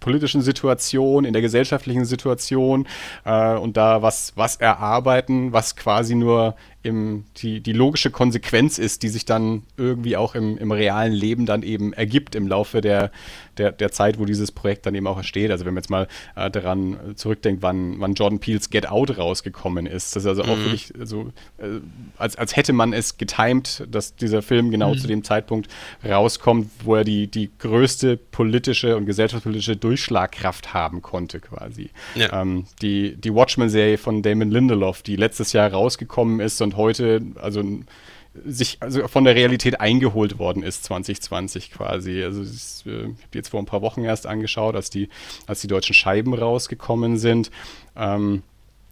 politischen Situation, in der gesellschaftlichen Situation äh, und da was, was erarbeiten, was quasi nur im, die, die logische Konsequenz ist, die sich dann irgendwie auch im, im realen Leben dann eben ergibt im Laufe der, der, der Zeit, wo dieses Projekt dann eben auch entsteht. Also wenn man jetzt mal äh, daran zurückdenkt, wann, wann Jordan Peels Get Out rausgekommen ist, das ist also auch mhm. wirklich so, äh, als, als hätte man es getimed, dass dieser Film genau mhm. zu dem Zeitpunkt rauskommt, wo er die, die größte politische und gesellschaftspolitische Durchschlagkraft haben konnte quasi. Ja. Ähm, die die Watchmen-Serie von Damon Lindelof, die letztes Jahr rausgekommen ist und heute, also sich also von der Realität eingeholt worden ist 2020 quasi. Also äh, ich habe die jetzt vor ein paar Wochen erst angeschaut, als die, als die deutschen Scheiben rausgekommen sind. Ähm,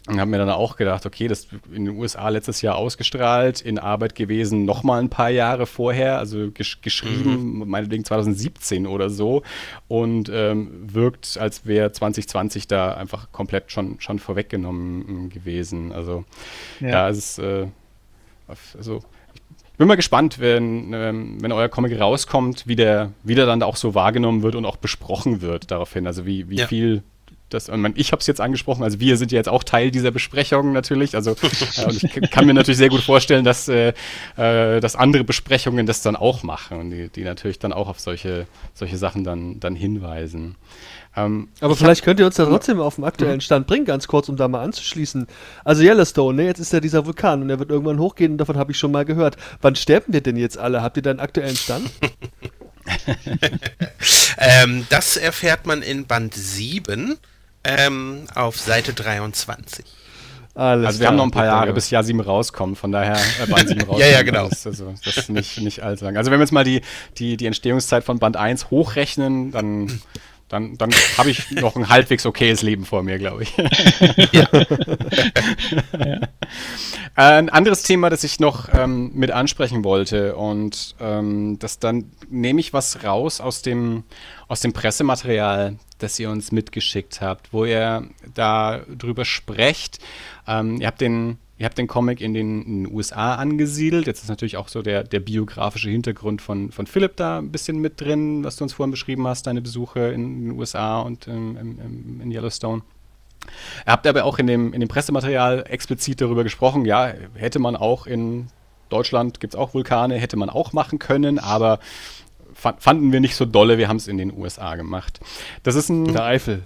und habe mir dann auch gedacht, okay, das in den USA letztes Jahr ausgestrahlt, in Arbeit gewesen, nochmal ein paar Jahre vorher, also gesch geschrieben, mhm. meinetwegen 2017 oder so, und ähm, wirkt, als wäre 2020 da einfach komplett schon, schon vorweggenommen gewesen. Also, ja, ja es ist, äh, also, ich bin mal gespannt, wenn, ähm, wenn euer Comic rauskommt, wie der, wie der dann auch so wahrgenommen wird und auch besprochen wird daraufhin. Also, wie, wie ja. viel das, ich habe es jetzt angesprochen, also wir sind ja jetzt auch Teil dieser Besprechung natürlich. Also äh, und ich kann mir natürlich sehr gut vorstellen, dass, äh, äh, dass andere Besprechungen das dann auch machen und die, die natürlich dann auch auf solche, solche Sachen dann, dann hinweisen. Ähm, Aber vielleicht hab, könnt ihr uns da trotzdem auf den aktuellen mhm. Stand bringen, ganz kurz, um da mal anzuschließen. Also Yellowstone, ne, jetzt ist ja dieser Vulkan und der wird irgendwann hochgehen und davon habe ich schon mal gehört. Wann sterben wir denn jetzt alle? Habt ihr da einen aktuellen Stand? ähm, das erfährt man in Band 7 ähm, auf Seite 23. Alles also wir haben noch ein paar Jahre, bis Jahr 7 rauskommt, von daher äh, Band 7 rauskommt. ja, ja, genau. Das ist, also, das ist nicht, nicht allzu lang. Also wenn wir jetzt mal die, die, die Entstehungszeit von Band 1 hochrechnen, dann dann, dann habe ich noch ein halbwegs okayes Leben vor mir, glaube ich. ja. ja. Ein anderes Thema, das ich noch ähm, mit ansprechen wollte und ähm, das dann nehme ich was raus aus dem, aus dem Pressematerial, das ihr uns mitgeschickt habt, wo ihr da drüber sprecht. Ähm, ihr habt den ihr habt den Comic in den, in den, USA angesiedelt. Jetzt ist natürlich auch so der, der biografische Hintergrund von, von Philipp da ein bisschen mit drin, was du uns vorhin beschrieben hast, deine Besuche in den USA und ähm, im, in Yellowstone. Ihr habt aber auch in dem, in dem Pressematerial explizit darüber gesprochen, ja, hätte man auch in Deutschland, gibt es auch Vulkane, hätte man auch machen können, aber fanden wir nicht so dolle, wir haben es in den USA gemacht. Das ist ein. Der Eifel.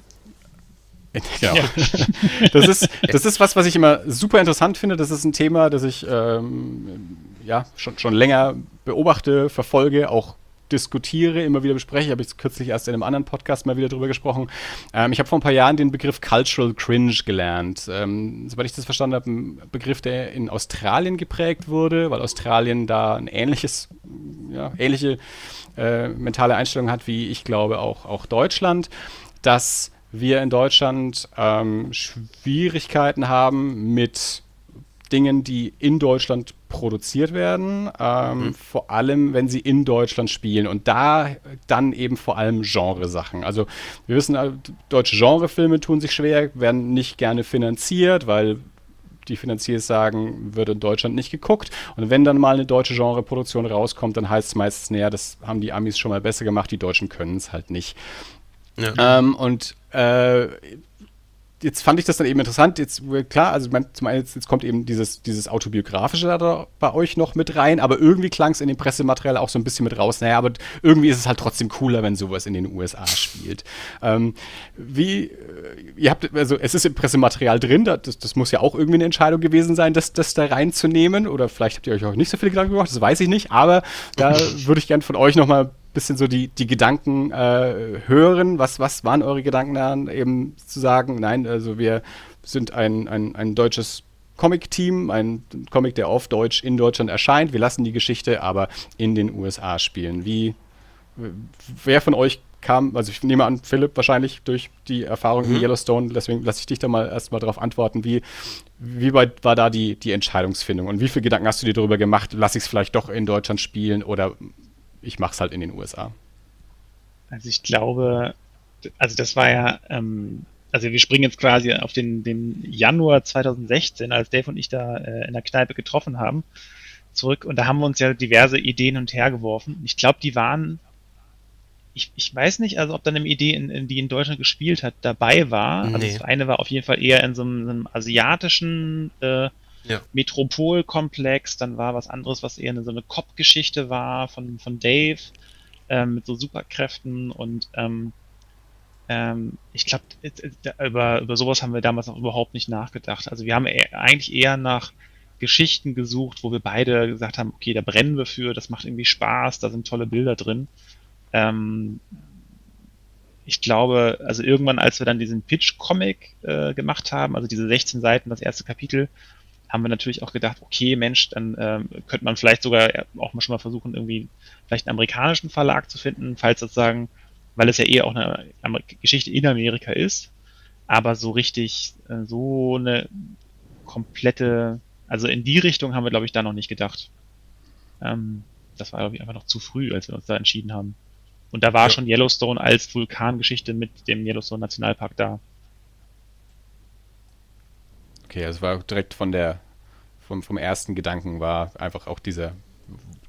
Genau. Ja. Das, ist, das ist was, was ich immer super interessant finde. Das ist ein Thema, das ich ähm, ja, schon, schon länger beobachte, verfolge, auch diskutiere, immer wieder bespreche. Ich habe jetzt kürzlich erst in einem anderen Podcast mal wieder drüber gesprochen. Ähm, ich habe vor ein paar Jahren den Begriff Cultural Cringe gelernt. Ähm, soweit ich das verstanden habe, ein Begriff, der in Australien geprägt wurde, weil Australien da ein ähnliches, ja, ähnliche äh, mentale Einstellung hat, wie ich glaube auch, auch Deutschland, dass wir in Deutschland ähm, Schwierigkeiten haben mit Dingen, die in Deutschland produziert werden, ähm, mhm. vor allem wenn sie in Deutschland spielen und da dann eben vor allem Genresachen. Also wir wissen, äh, deutsche Genrefilme tun sich schwer, werden nicht gerne finanziert, weil die Finanziers sagen, wird in Deutschland nicht geguckt. Und wenn dann mal eine deutsche Genreproduktion rauskommt, dann heißt es meistens, naja, das haben die Amis schon mal besser gemacht, die Deutschen können es halt nicht. Ja. Ähm, und äh, jetzt fand ich das dann eben interessant. Jetzt, klar, also man, zum einen, jetzt, jetzt, kommt eben dieses, dieses Autobiografische da bei euch noch mit rein, aber irgendwie klang es in dem Pressematerial auch so ein bisschen mit raus. Naja, aber irgendwie ist es halt trotzdem cooler, wenn sowas in den USA spielt. Ähm, wie, äh, ihr habt, also es ist im Pressematerial drin, das, das muss ja auch irgendwie eine Entscheidung gewesen sein, das, das da reinzunehmen. Oder vielleicht habt ihr euch auch nicht so viele Gedanken gemacht, das weiß ich nicht, aber da würde ich gerne von euch nochmal bisschen so die, die Gedanken äh, hören. Was, was waren eure Gedanken daran, eben zu sagen, nein, also wir sind ein, ein, ein deutsches Comic-Team, ein Comic, der auf Deutsch in Deutschland erscheint. Wir lassen die Geschichte aber in den USA spielen. Wie, wer von euch kam, also ich nehme an, Philipp wahrscheinlich durch die Erfahrung mhm. in Yellowstone, deswegen lasse ich dich da mal erstmal darauf antworten, wie, wie weit war da die, die Entscheidungsfindung und wie viele Gedanken hast du dir darüber gemacht, lasse ich es vielleicht doch in Deutschland spielen oder ich mache es halt in den USA. Also ich glaube, also das war ja, ähm, also wir springen jetzt quasi auf den, den Januar 2016, als Dave und ich da äh, in der Kneipe getroffen haben, zurück und da haben wir uns ja diverse Ideen und her geworfen. Ich glaube, die waren, ich, ich weiß nicht, also ob dann eine Idee, in, in die in Deutschland gespielt hat, dabei war. Also nee. Also das eine war auf jeden Fall eher in so einem, so einem asiatischen äh, ja. Metropolkomplex, dann war was anderes, was eher eine, so eine Cop-Geschichte war von, von Dave ähm, mit so Superkräften und ähm, ähm, ich glaube, über, über sowas haben wir damals noch überhaupt nicht nachgedacht. Also wir haben e eigentlich eher nach Geschichten gesucht, wo wir beide gesagt haben, okay, da brennen wir für, das macht irgendwie Spaß, da sind tolle Bilder drin. Ähm, ich glaube, also irgendwann, als wir dann diesen Pitch-Comic äh, gemacht haben, also diese 16 Seiten, das erste Kapitel, haben wir natürlich auch gedacht, okay, Mensch, dann ähm, könnte man vielleicht sogar auch mal schon mal versuchen, irgendwie vielleicht einen amerikanischen Verlag zu finden, falls sozusagen, weil es ja eher auch eine Amer Geschichte in Amerika ist, aber so richtig, äh, so eine komplette, also in die Richtung haben wir, glaube ich, da noch nicht gedacht. Ähm, das war, glaube ich, einfach noch zu früh, als wir uns da entschieden haben. Und da war ja. schon Yellowstone als Vulkangeschichte mit dem Yellowstone Nationalpark da. Okay, also war direkt von der, vom, vom ersten Gedanken war einfach auch dieser,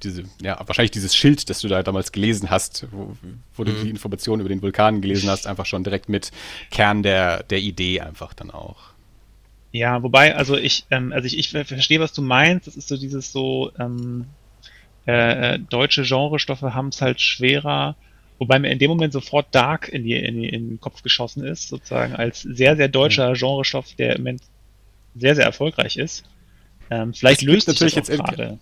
diese, ja, wahrscheinlich dieses Schild, das du da damals gelesen hast, wo, wo mhm. du die Informationen über den Vulkan gelesen hast, einfach schon direkt mit Kern der, der Idee einfach dann auch. Ja, wobei, also ich, ähm, also ich, ich verstehe, was du meinst. Das ist so dieses so, ähm, äh, äh deutsche Genrestoffe haben es halt schwerer, wobei mir in dem Moment sofort Dark in, die, in, die, in den Kopf geschossen ist, sozusagen als sehr, sehr deutscher. Genrestoff, der im Moment sehr, sehr erfolgreich ist. Ähm, vielleicht das löst natürlich jetzt gerade.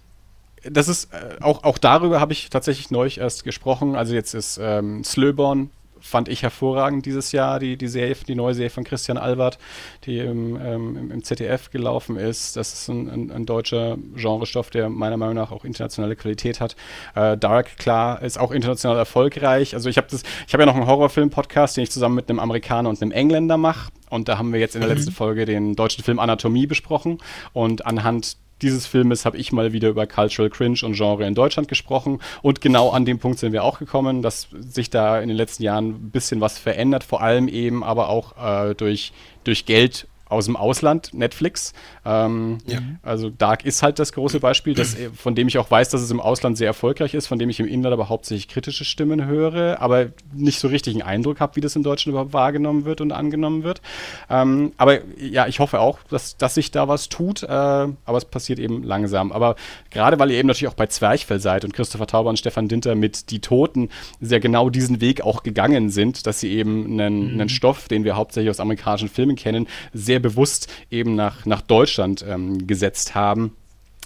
Das ist äh, auch, auch darüber habe ich tatsächlich neulich erst gesprochen. Also jetzt ist ähm, Slöborn fand ich hervorragend dieses Jahr, die, die Serie, die neue Serie von Christian Albert, die im, ähm, im ZDF gelaufen ist. Das ist ein, ein, ein, deutscher Genrestoff, der meiner Meinung nach auch internationale Qualität hat. Äh, Dark, klar, ist auch international erfolgreich. Also ich habe das, ich habe ja noch einen Horrorfilm-Podcast, den ich zusammen mit einem Amerikaner und einem Engländer mache. Und da haben wir jetzt in der mhm. letzten Folge den deutschen Film Anatomie besprochen. Und anhand dieses Filmes habe ich mal wieder über Cultural Cringe und Genre in Deutschland gesprochen. Und genau an dem Punkt sind wir auch gekommen, dass sich da in den letzten Jahren ein bisschen was verändert, vor allem eben aber auch äh, durch, durch Geld aus dem Ausland, Netflix. Ähm, ja. Also Dark ist halt das große Beispiel, das, von dem ich auch weiß, dass es im Ausland sehr erfolgreich ist, von dem ich im Inland aber hauptsächlich kritische Stimmen höre, aber nicht so richtig einen Eindruck habe, wie das in Deutschland überhaupt wahrgenommen wird und angenommen wird. Ähm, aber ja, ich hoffe auch, dass, dass sich da was tut, äh, aber es passiert eben langsam. Aber gerade weil ihr eben natürlich auch bei Zwerchfell seid und Christopher Tauber und Stefan Dinter mit Die Toten sehr genau diesen Weg auch gegangen sind, dass sie eben einen, mhm. einen Stoff, den wir hauptsächlich aus amerikanischen Filmen kennen, sehr bewusst eben nach, nach Deutschland ähm, gesetzt haben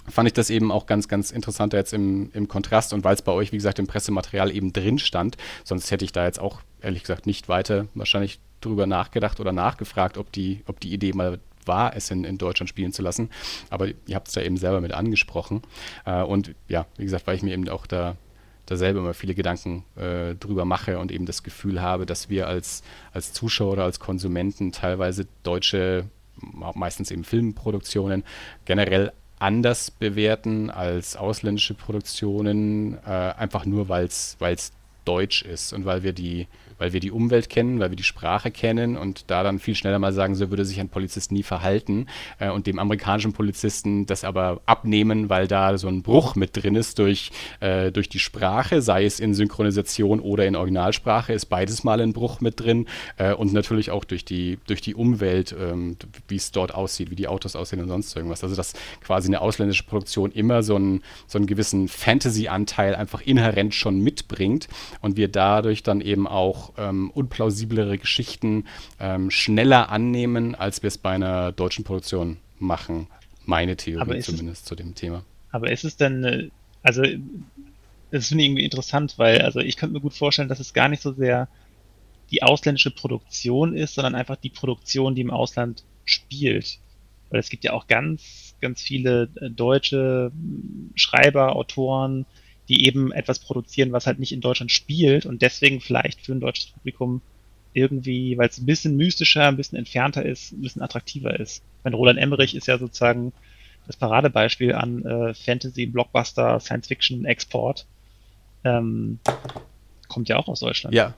fand ich das eben auch ganz, ganz interessant jetzt im, im Kontrast und weil es bei euch, wie gesagt, im Pressematerial eben drin stand. Sonst hätte ich da jetzt auch, ehrlich gesagt, nicht weiter wahrscheinlich drüber nachgedacht oder nachgefragt, ob die, ob die Idee mal war, es in, in Deutschland spielen zu lassen. Aber ihr habt es da eben selber mit angesprochen. Äh, und ja, wie gesagt, weil ich mir eben auch da, da selber immer viele Gedanken äh, drüber mache und eben das Gefühl habe, dass wir als, als Zuschauer oder als Konsumenten teilweise deutsche, meistens eben Filmproduktionen, generell anders bewerten als ausländische Produktionen, äh, einfach nur weil es deutsch ist und weil wir die weil wir die Umwelt kennen, weil wir die Sprache kennen und da dann viel schneller mal sagen, so würde sich ein Polizist nie verhalten äh, und dem amerikanischen Polizisten das aber abnehmen, weil da so ein Bruch mit drin ist durch, äh, durch die Sprache, sei es in Synchronisation oder in Originalsprache, ist beides mal ein Bruch mit drin äh, und natürlich auch durch die, durch die Umwelt, ähm, wie es dort aussieht, wie die Autos aussehen und sonst irgendwas. Also dass quasi eine ausländische Produktion immer so einen, so einen gewissen Fantasy-Anteil einfach inhärent schon mitbringt und wir dadurch dann eben auch ähm, unplausiblere Geschichten ähm, schneller annehmen, als wir es bei einer deutschen Produktion machen. Meine Theorie zumindest es, zu dem Thema. Aber ist es denn, äh, also das finde ich irgendwie interessant, weil also ich könnte mir gut vorstellen, dass es gar nicht so sehr die ausländische Produktion ist, sondern einfach die Produktion, die im Ausland spielt. Weil es gibt ja auch ganz, ganz viele äh, deutsche Schreiber, Autoren, die eben etwas produzieren, was halt nicht in Deutschland spielt und deswegen vielleicht für ein deutsches Publikum irgendwie, weil es ein bisschen mystischer, ein bisschen entfernter ist, ein bisschen attraktiver ist. Wenn Roland Emmerich ist ja sozusagen das Paradebeispiel an äh, Fantasy, Blockbuster, Science Fiction, Export. Ähm, kommt ja auch aus Deutschland. Ja,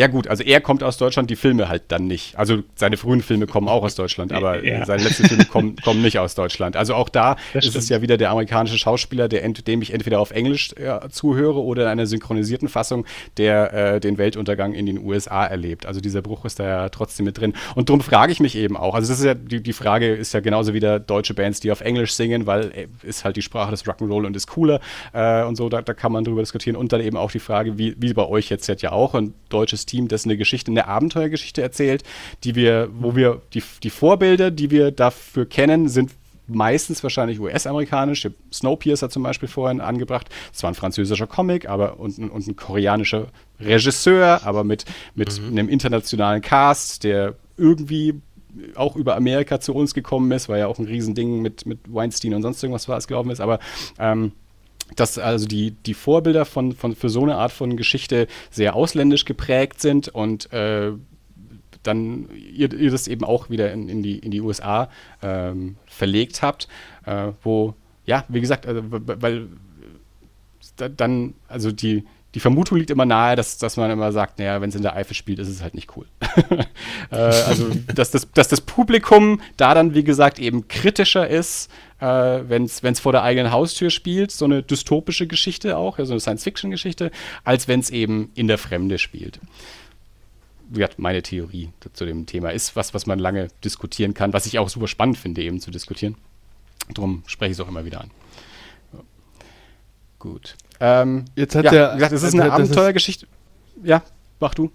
ja, gut, also er kommt aus Deutschland, die Filme halt dann nicht. Also seine frühen Filme kommen auch aus Deutschland, aber ja. seine letzten Filme kommen, kommen nicht aus Deutschland. Also auch da das ist stimmt. es ja wieder der amerikanische Schauspieler, der, dem ich entweder auf Englisch äh, zuhöre oder in einer synchronisierten Fassung, der äh, den Weltuntergang in den USA erlebt. Also dieser Bruch ist da ja trotzdem mit drin. Und darum frage ich mich eben auch. Also das ist ja, die, die Frage ist ja genauso wieder deutsche Bands, die auf Englisch singen, weil äh, ist halt die Sprache des Rock'n'Roll und ist cooler äh, und so, da, da, kann man drüber diskutieren. Und dann eben auch die Frage, wie, wie bei euch jetzt ja auch, ein deutsches Team, das eine Geschichte, eine Abenteuergeschichte erzählt, die wir, wo wir die, die Vorbilder, die wir dafür kennen, sind meistens wahrscheinlich US-amerikanisch. Snowpiercer zum Beispiel vorhin angebracht. Es war ein französischer Comic, aber und, und ein koreanischer Regisseur, aber mit, mit mhm. einem internationalen Cast, der irgendwie auch über Amerika zu uns gekommen ist, weil ja auch ein Riesending mit, mit Weinstein und sonst irgendwas war es, glauben ist. Aber ähm, dass also die, die Vorbilder von, von, für so eine Art von Geschichte sehr ausländisch geprägt sind und äh, dann ihr, ihr das eben auch wieder in, in, die, in die USA ähm, verlegt habt, äh, wo, ja, wie gesagt, also, weil dann, also die, die Vermutung liegt immer nahe, dass, dass man immer sagt, naja, wenn es in der Eifel spielt, ist es halt nicht cool. äh, also, dass das, dass das Publikum da dann, wie gesagt, eben kritischer ist, äh, wenn es vor der eigenen Haustür spielt, so eine dystopische Geschichte auch, so eine Science-Fiction-Geschichte, als wenn es eben in der Fremde spielt. Ja, meine Theorie zu dem Thema ist was, was man lange diskutieren kann, was ich auch super spannend finde, eben zu diskutieren. Darum spreche ich es auch immer wieder an. Gut. Ähm, Jetzt hat ja, der. Gesagt, es ist eine Abenteuergeschichte. Ja, mach du.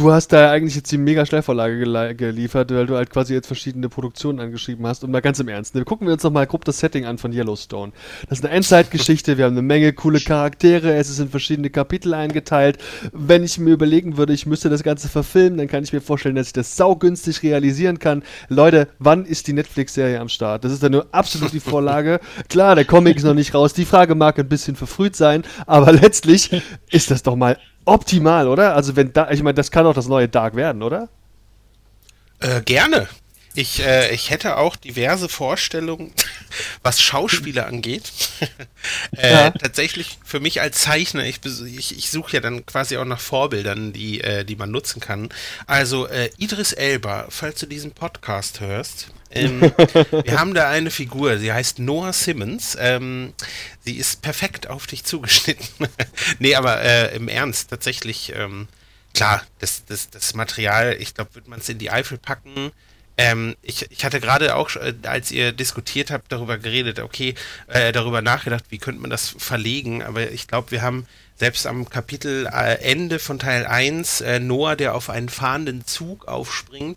Du hast da eigentlich jetzt die mega Schnellvorlage geliefert, weil du halt quasi jetzt verschiedene Produktionen angeschrieben hast. Und mal ganz im Ernst, ne, gucken wir uns noch mal grob das Setting an von Yellowstone. Das ist eine Endzeitgeschichte, wir haben eine Menge coole Charaktere, es ist in verschiedene Kapitel eingeteilt. Wenn ich mir überlegen würde, ich müsste das Ganze verfilmen, dann kann ich mir vorstellen, dass ich das saugünstig realisieren kann. Leute, wann ist die Netflix-Serie am Start? Das ist dann nur absolut die Vorlage. Klar, der Comic ist noch nicht raus, die Frage mag ein bisschen verfrüht sein, aber letztlich ist das doch mal optimal, oder? Also wenn da, ich meine, das kann auch das neue Dark werden, oder? Äh, gerne. Ich, äh, ich hätte auch diverse Vorstellungen, was Schauspieler angeht. äh, ja. Tatsächlich für mich als Zeichner, ich, ich, ich suche ja dann quasi auch nach Vorbildern, die, äh, die man nutzen kann. Also äh, Idris Elba, falls du diesen Podcast hörst, ähm, wir haben da eine Figur, sie heißt Noah Simmons. Ähm, sie ist perfekt auf dich zugeschnitten. nee, aber äh, im Ernst, tatsächlich, ähm, klar, das, das, das Material, ich glaube, wird man es in die Eifel packen. Ähm, ich, ich hatte gerade auch, äh, als ihr diskutiert habt, darüber geredet, okay, äh, darüber nachgedacht, wie könnte man das verlegen, aber ich glaube, wir haben selbst am Kapitelende äh, von Teil 1 äh, Noah, der auf einen fahrenden Zug aufspringt,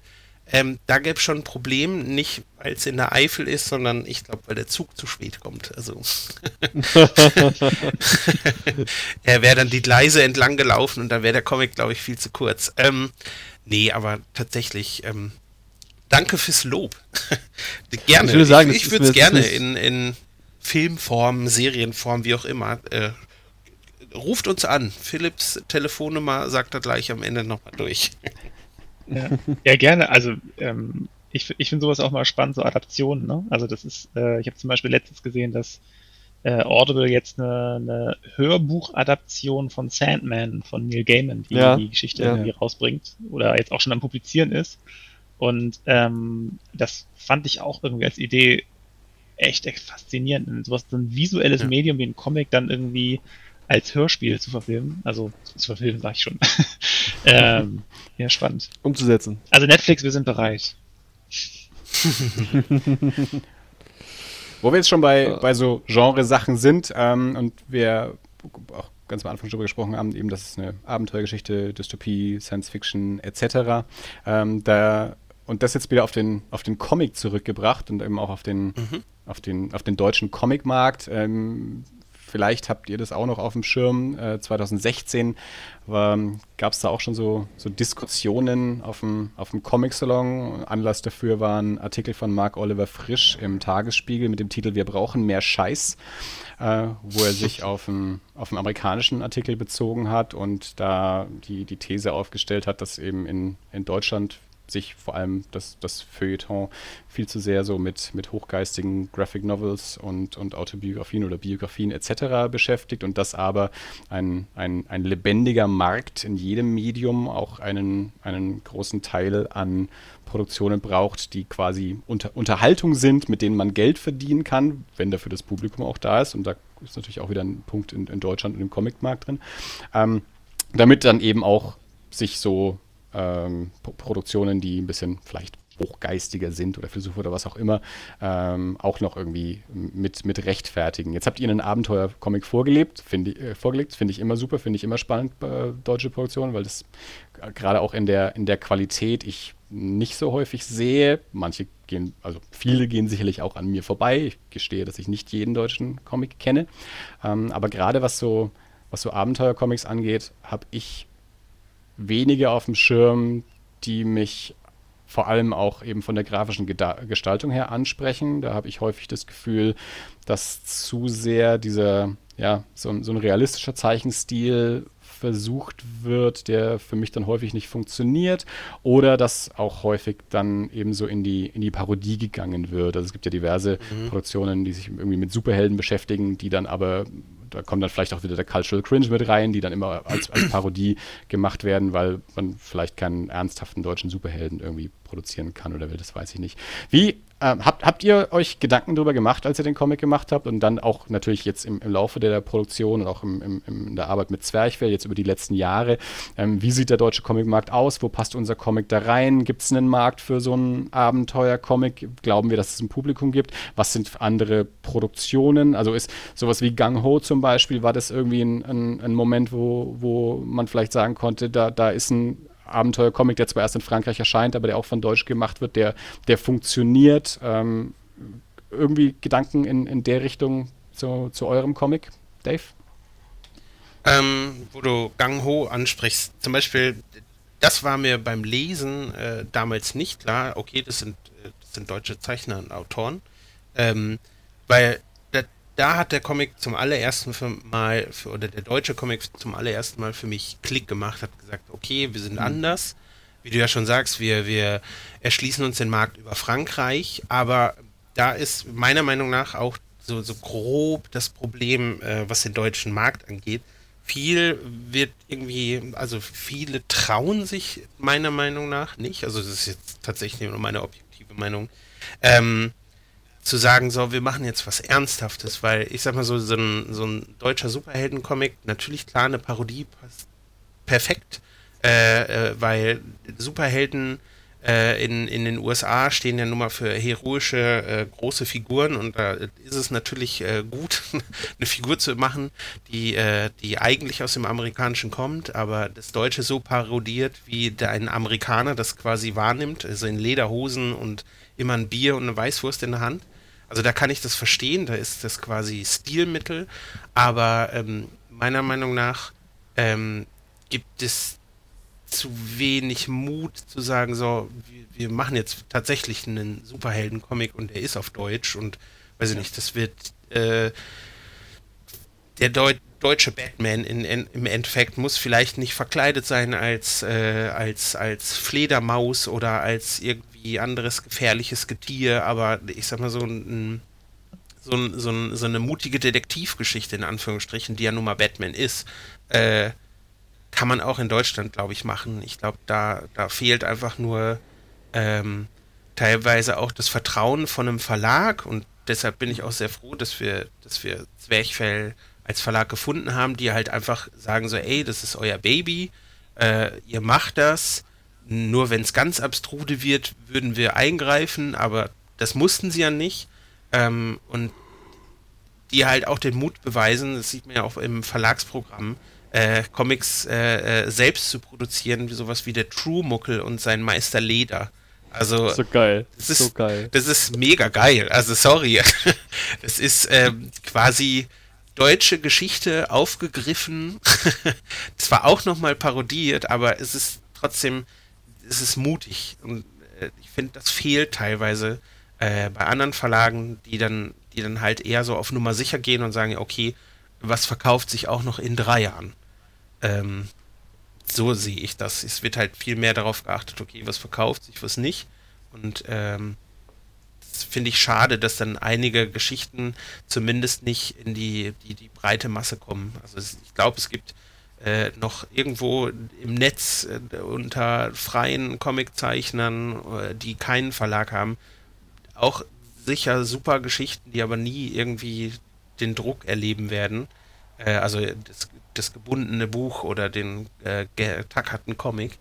ähm, da gäbe es schon ein Problem, nicht weil es in der Eifel ist, sondern ich glaube, weil der Zug zu spät kommt. Also er wäre dann die Gleise entlang gelaufen und dann wäre der Comic, glaube ich, viel zu kurz. Ähm, nee, aber tatsächlich, ähm, danke fürs Lob. gerne. Ich würde sagen, ich, ich würde es gerne in, in Filmform, Serienform, wie auch immer. Äh, ruft uns an. Philips Telefonnummer sagt er gleich am Ende nochmal durch. ja. ja, gerne. Also ähm, ich, ich finde sowas auch mal spannend, so Adaptionen. Ne? Also das ist, äh, ich habe zum Beispiel letztens gesehen, dass äh, Audible jetzt eine, eine Hörbuchadaption von Sandman von Neil Gaiman, die ja, die Geschichte ja. irgendwie rausbringt oder jetzt auch schon am Publizieren ist. Und ähm, das fand ich auch irgendwie als Idee echt, echt faszinierend. So, was, so ein visuelles ja. Medium wie ein Comic dann irgendwie als Hörspiel zu verfilmen. Also zu verfilmen, sag ich schon. ähm, ja, spannend. Umzusetzen. Also Netflix, wir sind bereit. Wo wir jetzt schon bei, bei so Genresachen sind ähm, und wir auch ganz am Anfang schon gesprochen haben, eben, das ist eine Abenteuergeschichte, Dystopie, Science Fiction etc. Ähm, da und das jetzt wieder auf den, auf den Comic zurückgebracht und eben auch auf den, mhm. auf den, auf den deutschen Comicmarkt. Ähm, vielleicht habt ihr das auch noch auf dem Schirm. Äh, 2016 gab es da auch schon so, so Diskussionen auf dem, auf dem Comic-Salon. Anlass dafür war ein Artikel von Mark Oliver Frisch im Tagesspiegel mit dem Titel Wir brauchen mehr Scheiß, äh, wo er sich auf einen, auf einen amerikanischen Artikel bezogen hat und da die, die These aufgestellt hat, dass eben in, in Deutschland sich vor allem das, das Feuilleton viel zu sehr so mit, mit hochgeistigen Graphic Novels und, und Autobiografien oder Biografien etc. beschäftigt und dass aber ein, ein, ein lebendiger Markt in jedem Medium auch einen, einen großen Teil an Produktionen braucht, die quasi unter, Unterhaltung sind, mit denen man Geld verdienen kann, wenn dafür das Publikum auch da ist. Und da ist natürlich auch wieder ein Punkt in, in Deutschland und im Comicmarkt drin. Ähm, damit dann eben auch sich so ähm, Produktionen, die ein bisschen vielleicht hochgeistiger sind oder Philosoph oder was auch immer, ähm, auch noch irgendwie mit, mit rechtfertigen. Jetzt habt ihr einen Abenteuer-Comic vorgelebt, find, äh, vorgelegt, finde ich immer super, finde ich immer spannend äh, deutsche Produktionen, weil das gerade auch in der, in der Qualität ich nicht so häufig sehe. Manche gehen, also viele gehen sicherlich auch an mir vorbei. Ich gestehe, dass ich nicht jeden deutschen Comic kenne. Ähm, aber gerade was so, was so Abenteuer-Comics angeht, habe ich wenige auf dem Schirm, die mich vor allem auch eben von der grafischen Gestaltung her ansprechen. Da habe ich häufig das Gefühl, dass zu sehr dieser, ja, so, so ein realistischer Zeichenstil versucht wird, der für mich dann häufig nicht funktioniert oder dass auch häufig dann eben so in die, in die Parodie gegangen wird. Also es gibt ja diverse mhm. Produktionen, die sich irgendwie mit Superhelden beschäftigen, die dann aber da kommt dann vielleicht auch wieder der Cultural Cringe mit rein, die dann immer als, als Parodie gemacht werden, weil man vielleicht keinen ernsthaften deutschen Superhelden irgendwie produzieren kann oder will, das weiß ich nicht. Wie ähm, habt, habt ihr euch Gedanken darüber gemacht, als ihr den Comic gemacht habt und dann auch natürlich jetzt im, im Laufe der Produktion und auch im, im, in der Arbeit mit Zwerchfell, jetzt über die letzten Jahre, ähm, wie sieht der deutsche Comicmarkt aus? Wo passt unser Comic da rein? Gibt es einen Markt für so einen Abenteuer-Comic? Glauben wir, dass es ein Publikum gibt? Was sind andere Produktionen? Also ist sowas wie Gang Ho zum Beispiel, war das irgendwie ein, ein, ein Moment, wo, wo man vielleicht sagen konnte, da, da ist ein Abenteuer-Comic, der zwar erst in Frankreich erscheint, aber der auch von Deutsch gemacht wird, der, der funktioniert. Ähm, irgendwie Gedanken in, in der Richtung zu, zu eurem Comic, Dave? Ähm, wo du Gang Ho ansprichst, zum Beispiel, das war mir beim Lesen äh, damals nicht klar. Okay, das sind, äh, das sind deutsche Zeichner und Autoren. Ähm, weil da hat der Comic zum allerersten Mal, für, oder der deutsche Comic zum allerersten Mal für mich Klick gemacht, hat gesagt, okay, wir sind mhm. anders. wie du ja schon sagst, wir, wir erschließen uns den Markt über Frankreich, aber da ist meiner Meinung nach auch so, so grob das Problem, äh, was den deutschen Markt angeht. Viel wird irgendwie, also viele trauen sich meiner Meinung nach nicht, also das ist jetzt tatsächlich nur meine objektive Meinung, ähm, zu sagen, so, wir machen jetzt was Ernsthaftes, weil ich sag mal so, so ein, so ein deutscher Superheldencomic, natürlich klar, eine Parodie passt perfekt, äh, äh, weil Superhelden äh, in, in den USA stehen ja nun mal für heroische äh, große Figuren und da ist es natürlich äh, gut, eine Figur zu machen, die, äh, die eigentlich aus dem Amerikanischen kommt, aber das Deutsche so parodiert, wie der, ein Amerikaner das quasi wahrnimmt, also in Lederhosen und immer ein Bier und eine Weißwurst in der Hand. Also da kann ich das verstehen, da ist das quasi Stilmittel, aber ähm, meiner Meinung nach ähm, gibt es zu wenig Mut zu sagen, so, wir, wir machen jetzt tatsächlich einen Superhelden-Comic und der ist auf Deutsch und weiß ich nicht, das wird äh, der Deu deutsche Batman in, in, im Endeffekt muss vielleicht nicht verkleidet sein als, äh, als, als Fledermaus oder als irgendwie anderes gefährliches Getier, aber ich sag mal so ein, so, ein, so, ein, so eine mutige Detektivgeschichte in Anführungsstrichen, die ja nun mal Batman ist, äh, kann man auch in Deutschland, glaube ich, machen. Ich glaube, da, da fehlt einfach nur ähm, teilweise auch das Vertrauen von einem Verlag und deshalb bin ich auch sehr froh, dass wir, dass wir Zwerchfell als Verlag gefunden haben, die halt einfach sagen so, ey, das ist euer Baby, äh, ihr macht das. Nur wenn es ganz abstrude wird, würden wir eingreifen, aber das mussten sie ja nicht. Ähm, und die halt auch den Mut beweisen, das sieht man ja auch im Verlagsprogramm, äh, Comics äh, äh, selbst zu produzieren, wie sowas wie der True Muckel und sein Meister Leder. Also so geil, das ist, so geil. Das ist mega geil. Also sorry, das ist ähm, quasi deutsche Geschichte aufgegriffen. Zwar auch nochmal parodiert, aber es ist trotzdem, es ist mutig und äh, ich finde, das fehlt teilweise äh, bei anderen Verlagen, die dann, die dann halt eher so auf Nummer sicher gehen und sagen, okay, was verkauft sich auch noch in drei Jahren? Ähm, so sehe ich das. Es wird halt viel mehr darauf geachtet, okay, was verkauft sich, was nicht. Und ähm, finde ich schade, dass dann einige Geschichten zumindest nicht in die, die, die breite Masse kommen. Also ich glaube, es gibt äh, noch irgendwo im Netz äh, unter freien Comiczeichnern, äh, die keinen Verlag haben, auch sicher super Geschichten, die aber nie irgendwie den Druck erleben werden. Äh, also das das gebundene Buch oder den äh, getackerten Comic.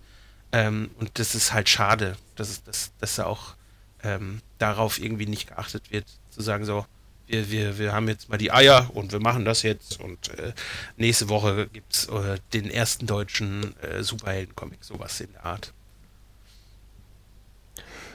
Ähm, und das ist halt schade, dass, dass, dass da auch ähm, darauf irgendwie nicht geachtet wird, zu sagen so, wir, wir, wir haben jetzt mal die Eier und wir machen das jetzt und äh, nächste Woche gibt es äh, den ersten deutschen äh, Superhelden-Comic, sowas in der Art.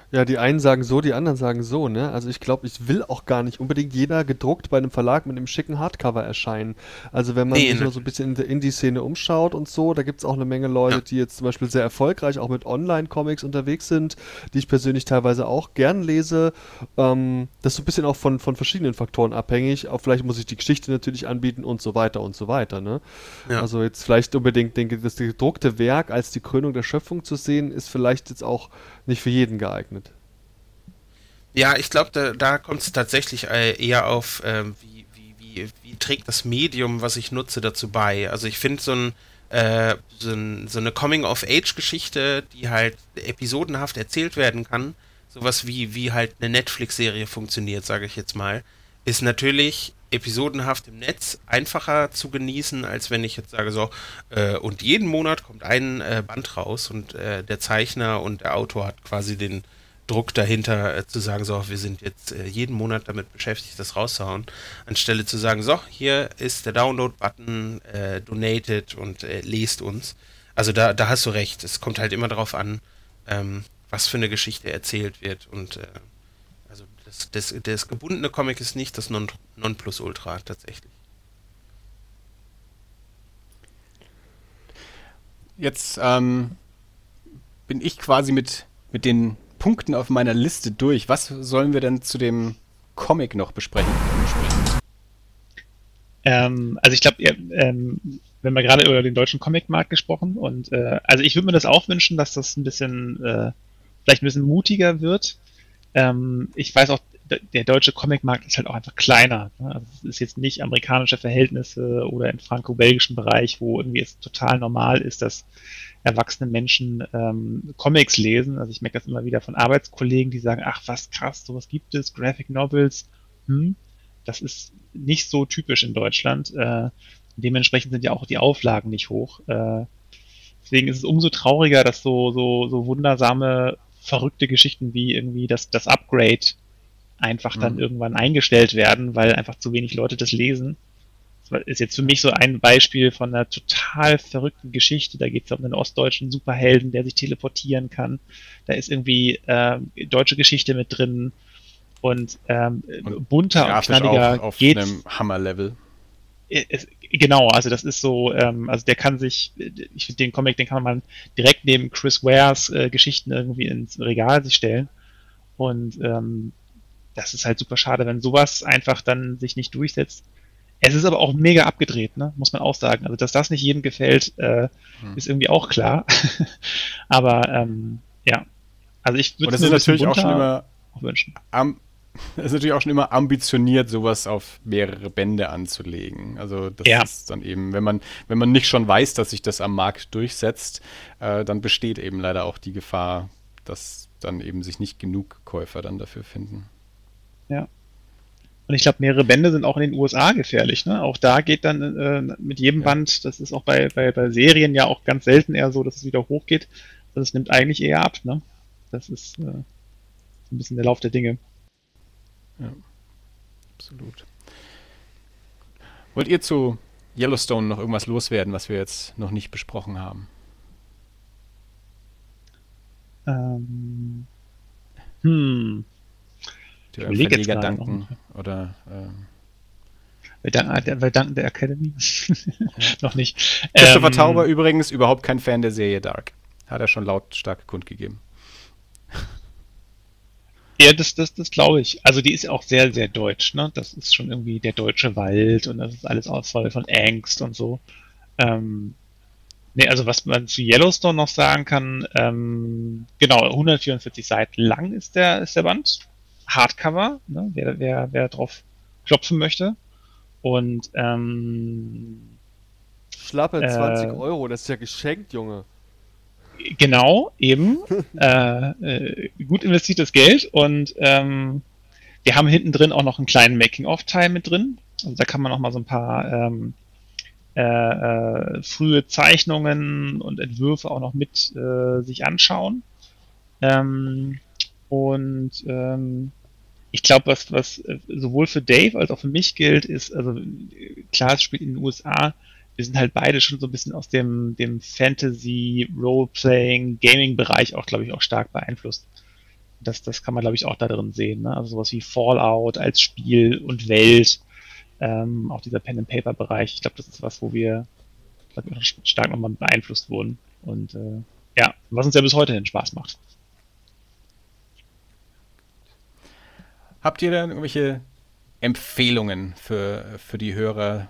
Ja, die einen sagen so, die anderen sagen so, ne? Also ich glaube, ich will auch gar nicht unbedingt jeder gedruckt bei einem Verlag mit einem schicken Hardcover erscheinen. Also wenn man nee, sich ne. mal so ein bisschen in der Indie-Szene umschaut und so, da gibt es auch eine Menge Leute, ja. die jetzt zum Beispiel sehr erfolgreich auch mit Online-Comics unterwegs sind, die ich persönlich teilweise auch gern lese. Ähm, das ist so ein bisschen auch von, von verschiedenen Faktoren abhängig. Auch vielleicht muss ich die Geschichte natürlich anbieten und so weiter und so weiter, ne? Ja. Also jetzt vielleicht unbedingt denke, das gedruckte Werk als die Krönung der Schöpfung zu sehen, ist vielleicht jetzt auch nicht für jeden geeignet. Ja, ich glaube, da, da kommt es tatsächlich äh, eher auf, äh, wie, wie, wie, wie, trägt das Medium, was ich nutze, dazu bei. Also ich finde so, ein, äh, so, ein, so eine Coming-of-Age-Geschichte, die halt episodenhaft erzählt werden kann, sowas wie, wie halt eine Netflix-Serie funktioniert, sage ich jetzt mal, ist natürlich episodenhaft im Netz einfacher zu genießen, als wenn ich jetzt sage so, äh, und jeden Monat kommt ein äh, Band raus und äh, der Zeichner und der Autor hat quasi den Druck dahinter, äh, zu sagen, so, wir sind jetzt äh, jeden Monat damit beschäftigt, das rauszuhauen, anstelle zu sagen, so, hier ist der Download-Button, äh, donated und lest uns. Also da, da hast du recht, es kommt halt immer darauf an, ähm, was für eine Geschichte erzählt wird und das, das, das gebundene Comic ist nicht das non, Nonplusultra tatsächlich. Jetzt ähm, bin ich quasi mit, mit den Punkten auf meiner Liste durch. Was sollen wir denn zu dem Comic noch besprechen? Ähm, also ich glaube, ähm, wenn wir gerade über den deutschen Comicmarkt gesprochen und äh, also ich würde mir das auch wünschen, dass das ein bisschen äh, vielleicht ein bisschen mutiger wird. Ähm, ich weiß auch, der deutsche Comicmarkt ist halt auch einfach kleiner. Ne? Also es ist jetzt nicht amerikanische Verhältnisse oder im franco-belgischen Bereich, wo irgendwie es total normal ist, dass erwachsene Menschen ähm, Comics lesen. Also ich merke das immer wieder von Arbeitskollegen, die sagen, ach was krass, sowas gibt es, Graphic Novels. Hm, das ist nicht so typisch in Deutschland. Äh, dementsprechend sind ja auch die Auflagen nicht hoch. Äh, deswegen ist es umso trauriger, dass so, so, so wundersame, verrückte Geschichten wie irgendwie das, das Upgrade einfach dann mhm. irgendwann eingestellt werden, weil einfach zu wenig Leute das lesen. Das ist jetzt für mich so ein Beispiel von einer total verrückten Geschichte. Da geht es um einen ostdeutschen Superhelden, der sich teleportieren kann. Da ist irgendwie äh, deutsche Geschichte mit drin und, ähm, und bunter und knalliger auf geht. einem Hammer-Level. Genau, also das ist so, ähm, also der kann sich, ich finde den Comic, den kann man direkt neben Chris Wares äh, Geschichten irgendwie ins Regal sich stellen. Und ähm, das ist halt super schade, wenn sowas einfach dann sich nicht durchsetzt. Es ist aber auch mega abgedreht, ne? muss man auch sagen. Also, dass das nicht jedem gefällt, äh, hm. ist irgendwie auch klar. aber ähm, ja, also ich würde mir natürlich auch schon immer wünschen. Am, es ist natürlich auch schon immer ambitioniert, sowas auf mehrere Bände anzulegen. Also das ja. ist dann eben, wenn man, wenn man nicht schon weiß, dass sich das am Markt durchsetzt, äh, dann besteht eben leider auch die Gefahr, dass dann eben sich nicht genug Käufer dann dafür finden. Ja. Und ich glaube, mehrere Bände sind auch in den USA gefährlich. Ne? Auch da geht dann äh, mit jedem ja. Band, das ist auch bei, bei, bei Serien ja auch ganz selten eher so, dass es wieder hochgeht. Das nimmt eigentlich eher ab. Ne? Das ist äh, ein bisschen der Lauf der Dinge. Ja, absolut. Wollt ihr zu Yellowstone noch irgendwas loswerden, was wir jetzt noch nicht besprochen haben? Ähm, hm. Die Verleger danken oder ähm, wir danken, wir danken der Academy. noch nicht. Christopher ähm, Tauber übrigens überhaupt kein Fan der Serie Dark. Hat er schon lautstark kundgegeben. Ja, das, das, das glaube ich. Also die ist auch sehr, sehr deutsch, ne? Das ist schon irgendwie der deutsche Wald und das ist alles Auswahl von Angst und so. Ähm, nee, also was man zu Yellowstone noch sagen kann, ähm, genau, 144 Seiten lang ist der, ist der Band. Hardcover, ne? wer, wer, wer drauf klopfen möchte. Und ähm, Schlappe 20 äh, Euro, das ist ja geschenkt, Junge. Genau, eben. äh, äh, gut investiertes Geld und ähm, wir haben hinten drin auch noch einen kleinen Making-of-Teil mit drin. Also da kann man noch mal so ein paar ähm, äh, äh, frühe Zeichnungen und Entwürfe auch noch mit äh, sich anschauen. Ähm, und ähm, ich glaube, was, was sowohl für Dave als auch für mich gilt, ist, also klar, es spielt in den USA, wir sind halt beide schon so ein bisschen aus dem, dem Fantasy, Roleplaying, Gaming-Bereich auch, glaube ich, auch stark beeinflusst. Das, das kann man, glaube ich, auch da drin sehen. Ne? Also sowas wie Fallout als Spiel und Welt, ähm, auch dieser Pen-and-Paper-Bereich. Ich glaube, das ist was, wo wir glaub stark nochmal beeinflusst wurden. Und äh, ja, was uns ja bis heute den Spaß macht. Habt ihr denn irgendwelche Empfehlungen für, für die Hörer,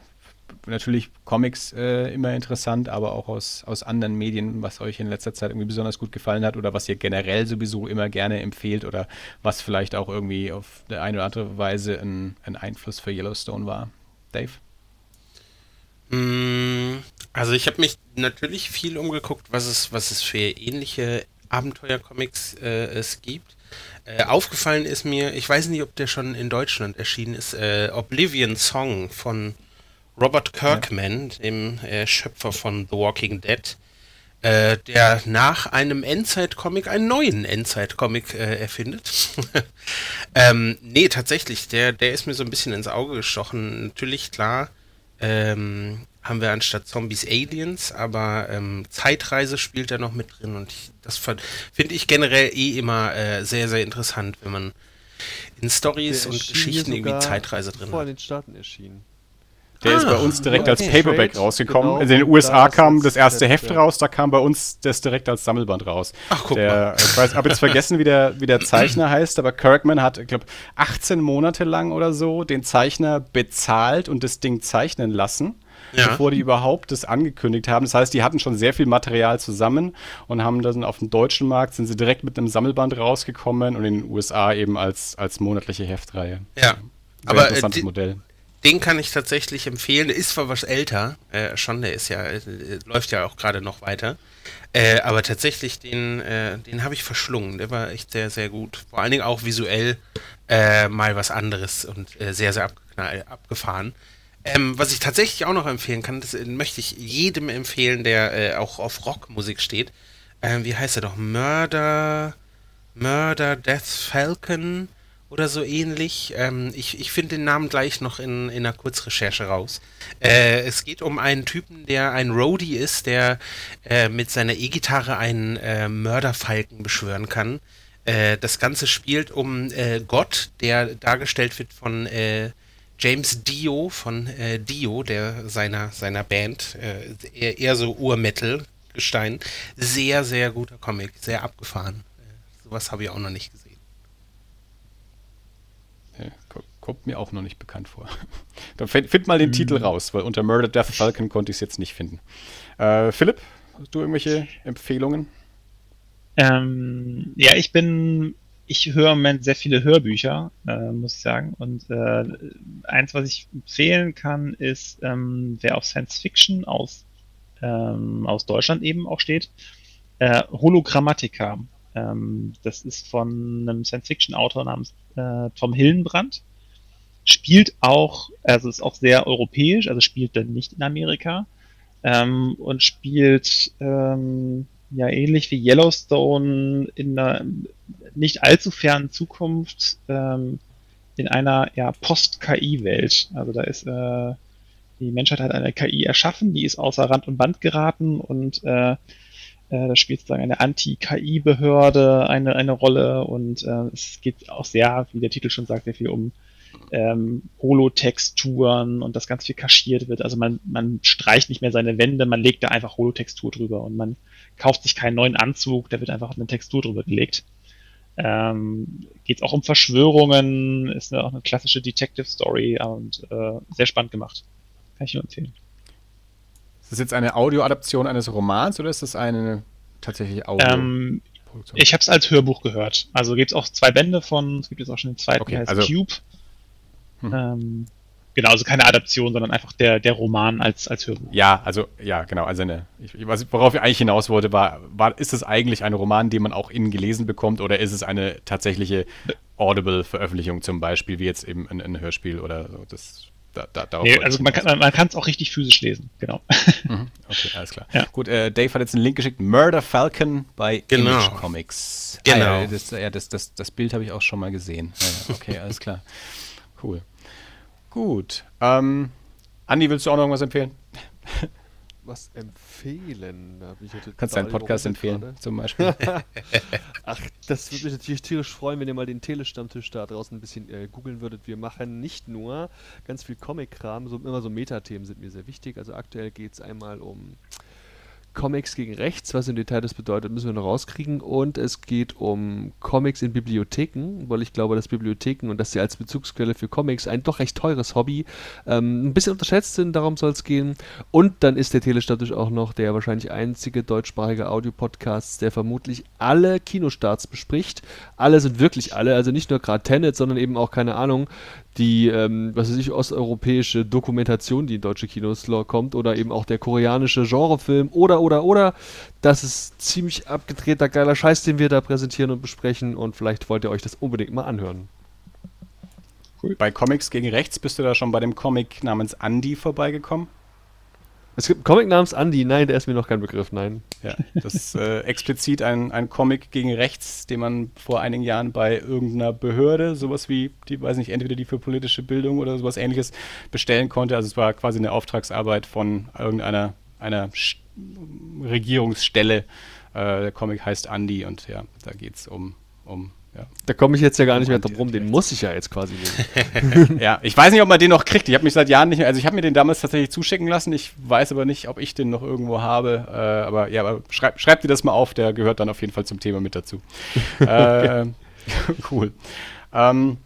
natürlich Comics äh, immer interessant, aber auch aus, aus anderen Medien, was euch in letzter Zeit irgendwie besonders gut gefallen hat oder was ihr generell sowieso immer gerne empfehlt oder was vielleicht auch irgendwie auf der eine oder andere Weise ein, ein Einfluss für Yellowstone war. Dave? Mm, also ich habe mich natürlich viel umgeguckt, was es, was es für ähnliche Abenteuercomics äh, es gibt. Äh, aufgefallen ist mir, ich weiß nicht, ob der schon in Deutschland erschienen ist, äh, Oblivion Song von Robert Kirkman, ja. dem äh, Schöpfer von The Walking Dead, äh, der nach einem Endzeit-Comic einen neuen Endzeit-Comic äh, erfindet. ähm, nee, tatsächlich, der, der ist mir so ein bisschen ins Auge gestochen. Natürlich, klar, ähm, haben wir anstatt Zombies Aliens, aber ähm, Zeitreise spielt da noch mit drin und ich, das finde ich generell eh immer äh, sehr, sehr interessant, wenn man in Stories und Geschichten irgendwie Zeitreise drin vor hat. den Staaten erschienen. Der ah, ist bei uns direkt okay. als Paperback Trade, rausgekommen. Genau, in den USA kam das erste Heft ja. raus, da kam bei uns das direkt als Sammelband raus. Ach, guck der, mal. Ich weiß, habe jetzt vergessen, wie der, wie der Zeichner heißt, aber Kirkman hat, ich glaube, 18 Monate lang oder so den Zeichner bezahlt und das Ding zeichnen lassen. Ja. bevor die überhaupt das angekündigt haben. Das heißt, die hatten schon sehr viel Material zusammen und haben dann auf dem deutschen Markt sind sie direkt mit einem Sammelband rausgekommen und in den USA eben als, als monatliche Heftreihe. Ja. Sehr aber äh, interessantes äh, Modell. Den kann ich tatsächlich empfehlen. Ist zwar was älter, äh, schon, der ist ja, äh, läuft ja auch gerade noch weiter. Äh, aber tatsächlich, den, äh, den habe ich verschlungen. Der war echt sehr, sehr gut. Vor allen Dingen auch visuell äh, mal was anderes und äh, sehr, sehr abgefahren. Ähm, was ich tatsächlich auch noch empfehlen kann, das möchte ich jedem empfehlen, der auch auf Rockmusik steht. Ähm, wie heißt er doch? Murder, Murder Death Falcon oder so ähnlich. Ähm, ich ich finde den Namen gleich noch in, in einer Kurzrecherche raus. Äh, es geht um einen Typen, der ein Roadie ist, der äh, mit seiner E-Gitarre einen äh, Mörderfalken beschwören kann. Äh, das Ganze spielt um äh, Gott, der dargestellt wird von äh, James Dio von Dio, der seiner, seiner Band, eher, eher so Urmetal-Gestein. Sehr, sehr guter Comic, sehr abgefahren. sowas habe ich auch noch nicht gesehen. Kommt mir auch noch nicht bekannt vor. Dann find, find mal den mhm. Titel raus, weil unter Murder Death Falcon konnte ich es jetzt nicht finden. Äh, Philipp, hast du irgendwelche Empfehlungen? Ähm, ja, ich bin, ich höre im Moment sehr viele Hörbücher, äh, muss ich sagen. Und äh, eins, was ich empfehlen kann, ist, ähm, wer auf Science Fiction aus, ähm, aus Deutschland eben auch steht, äh, Hologrammatica. Ähm, das ist von einem Science-Fiction-Autor namens äh, Tom Hillenbrand. Spielt auch, also ist auch sehr europäisch, also spielt dann nicht in Amerika ähm, und spielt ähm, ja ähnlich wie Yellowstone in einer nicht allzu fernen Zukunft ähm, in einer ja, Post-KI-Welt. Also da ist äh, die Menschheit hat eine KI erschaffen, die ist außer Rand und Band geraten und äh, äh, da spielt sozusagen eine Anti-KI-Behörde eine, eine Rolle und äh, es geht auch sehr, wie der Titel schon sagt, sehr viel um ähm, Holotexturen und das ganz viel kaschiert wird. Also man, man streicht nicht mehr seine Wände, man legt da einfach Holotextur drüber und man kauft sich keinen neuen Anzug, da wird einfach eine Textur drüber gelegt. Ähm, geht auch um Verschwörungen, ist eine, auch eine klassische Detective Story und äh, sehr spannend gemacht. Kann ich nur empfehlen. Ist das jetzt eine Audioadaption eines Romans oder ist das eine tatsächliche Audio? Ähm, ich habe es als Hörbuch gehört. Also gibt es auch zwei Bände von, es gibt jetzt auch schon den zweiten, okay, der heißt also, Cube. Hm. Ähm, genau, also keine Adaption, sondern einfach der, der Roman als, als Hörbuch. Ja, also, ja, genau. Also eine, ich, worauf ich eigentlich hinaus wollte, war, war, ist es eigentlich ein Roman, den man auch innen gelesen bekommt oder ist es eine tatsächliche Audible-Veröffentlichung zum Beispiel, wie jetzt eben ein, ein Hörspiel oder so? Das da, da, nee, also man kann es auch richtig physisch lesen, genau. Mhm, okay, alles klar. Ja. Gut, äh, Dave hat jetzt einen Link geschickt. Murder Falcon bei genau. Image Comics. Genau. Ah, ja, das, ja, das, das, das Bild habe ich auch schon mal gesehen. Ja, okay, alles klar. Cool. Gut. Ähm, Andi, willst du auch noch irgendwas empfehlen? was empfehlen? Kannst du einen Podcast empfehlen, gerade. zum Beispiel? Ach, das würde mich natürlich tierisch freuen, wenn ihr mal den Telestammtisch da draußen ein bisschen äh, googeln würdet. Wir machen nicht nur ganz viel Comic-Kram, so, immer so Metathemen sind mir sehr wichtig. Also aktuell geht es einmal um Comics gegen Rechts. Was im Detail das bedeutet, müssen wir noch rauskriegen. Und es geht um Comics in Bibliotheken, weil ich glaube, dass Bibliotheken und dass sie als Bezugsquelle für Comics ein doch recht teures Hobby ähm, ein bisschen unterschätzt sind. Darum soll es gehen. Und dann ist der Telestatus auch noch der wahrscheinlich einzige deutschsprachige Audiopodcast, der vermutlich alle Kinostarts bespricht. Alle sind wirklich alle, also nicht nur gerade Tenet, sondern eben auch, keine Ahnung, die, ähm, was weiß ich, osteuropäische Dokumentation, die in deutsche Kinos kommt, oder eben auch der koreanische Genrefilm, oder, oder, oder. Das ist ziemlich abgedrehter, geiler Scheiß, den wir da präsentieren und besprechen, und vielleicht wollt ihr euch das unbedingt mal anhören. Cool. Bei Comics gegen Rechts bist du da schon bei dem Comic namens Andy vorbeigekommen? Es gibt einen Comic namens Andy, nein, der ist mir noch kein Begriff, nein. Ja, das ist äh, explizit ein, ein Comic gegen rechts, den man vor einigen Jahren bei irgendeiner Behörde, sowas wie, die weiß nicht, entweder die für politische Bildung oder sowas ähnliches bestellen konnte. Also es war quasi eine Auftragsarbeit von irgendeiner einer Regierungsstelle. Äh, der Comic heißt Andy und ja, da geht es um, um Ja. Da komme ich jetzt ja gar nicht mehr drum rum, den muss ich ja jetzt quasi lesen. ja, ich weiß nicht, ob man den noch kriegt. Ich habe mich seit Jahren nicht mehr, also ich habe mir den damals tatsächlich zuschicken lassen. Ich weiß aber nicht, ob ich den noch irgendwo habe. Äh, aber ja, aber schreib, schreibt dir das mal auf, der gehört dann auf jeden Fall zum Thema mit dazu. äh, cool. Ähm,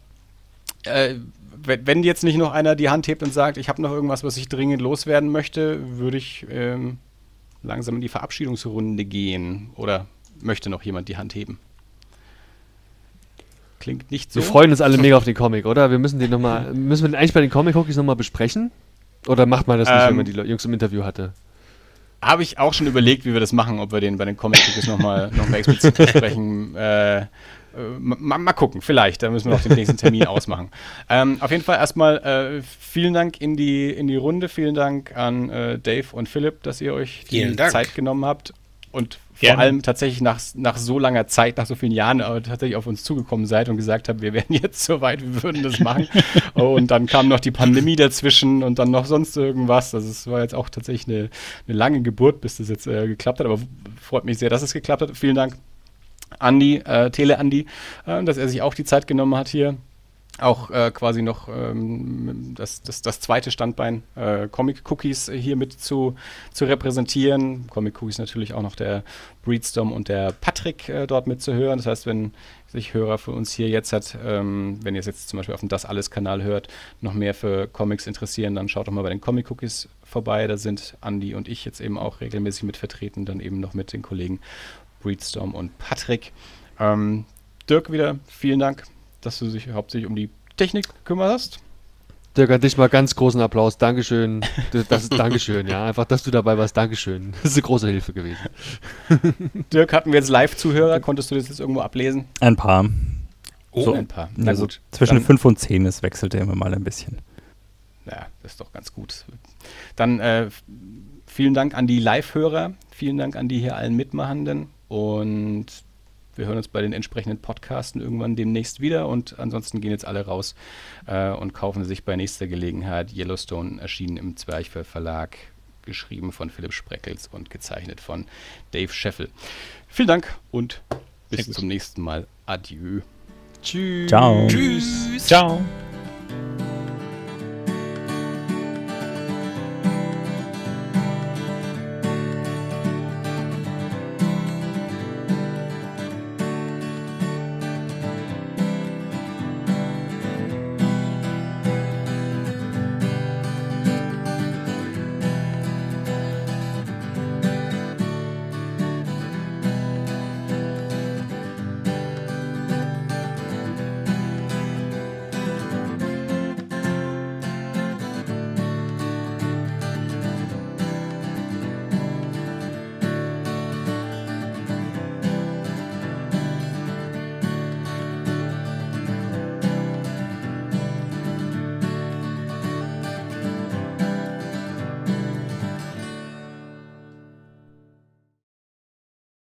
äh, wenn jetzt nicht noch einer die Hand hebt und sagt, ich habe noch irgendwas, was ich dringend loswerden möchte, würde ich ähm, langsam in die Verabschiedungsrunde gehen. Oder möchte noch jemand die Hand heben? Klingt nicht so. Wir freuen uns alle mega auf den Comic, oder? Wir müssen den noch mal, müssen wir den eigentlich bei den Comic-Cookies nochmal besprechen? Oder macht man das nicht, ähm, wenn man die Jungs im Interview hatte? Habe ich auch schon überlegt, wie wir das machen, ob wir den bei den Comic-Cookies nochmal noch mal explizit besprechen. Äh, äh, mal, mal, gucken, vielleicht. Da müssen wir noch den nächsten Termin ausmachen. Ähm, auf jeden Fall erstmal äh, vielen Dank in die, in die Runde. Vielen Dank an äh, Dave und Philipp, dass ihr euch die Zeit genommen habt. Und vor allem tatsächlich nach, nach so langer Zeit, nach so vielen Jahren, äh, tatsächlich auf uns zugekommen seid und gesagt habt, wir wären jetzt so weit, wir würden das machen. und dann kam noch die Pandemie dazwischen und dann noch sonst irgendwas. Also es war jetzt auch tatsächlich eine, eine lange Geburt, bis das jetzt äh, geklappt hat. Aber freut mich sehr, dass es geklappt hat. Vielen Dank Andi, äh, Tele Andi, äh, dass er sich auch die Zeit genommen hat hier. Auch äh, quasi noch ähm, das, das, das zweite Standbein äh, Comic Cookies hier mit zu, zu repräsentieren. Comic Cookies natürlich auch noch der Breedstorm und der Patrick äh, dort mitzuhören. Das heißt, wenn sich Hörer für uns hier jetzt hat, ähm, wenn ihr es jetzt zum Beispiel auf dem Das Alles Kanal hört, noch mehr für Comics interessieren, dann schaut doch mal bei den Comic Cookies vorbei. Da sind Andi und ich jetzt eben auch regelmäßig mit vertreten, dann eben noch mit den Kollegen Breedstorm und Patrick. Ähm, Dirk, wieder vielen Dank, dass du dich hauptsächlich um die Technik kümmerst. Dirk, an dich mal ganz großen Applaus. Dankeschön. Das ist Dankeschön, ja. Einfach, dass du dabei warst. Dankeschön. Das ist eine große Hilfe gewesen. Dirk, hatten wir jetzt Live-Zuhörer? Konntest du das jetzt irgendwo ablesen? Ein paar. Oh, so, ein paar. Na also gut. Zwischen dann, 5 und 10, das wechselte immer mal ein bisschen. Ja, das ist doch ganz gut. Dann äh, vielen Dank an die Live-Hörer. Vielen Dank an die hier allen Mitmachenden. Und wir hören uns bei den entsprechenden Podcasten irgendwann demnächst wieder. Und ansonsten gehen jetzt alle raus äh, und kaufen sich bei nächster Gelegenheit Yellowstone, erschienen im Zwerchfell Verlag, geschrieben von Philipp Spreckels und gezeichnet von Dave Scheffel. Vielen Dank und bis zum nächsten Mal. Adieu. Tschüss. Ciao. Tschüss. Ciao.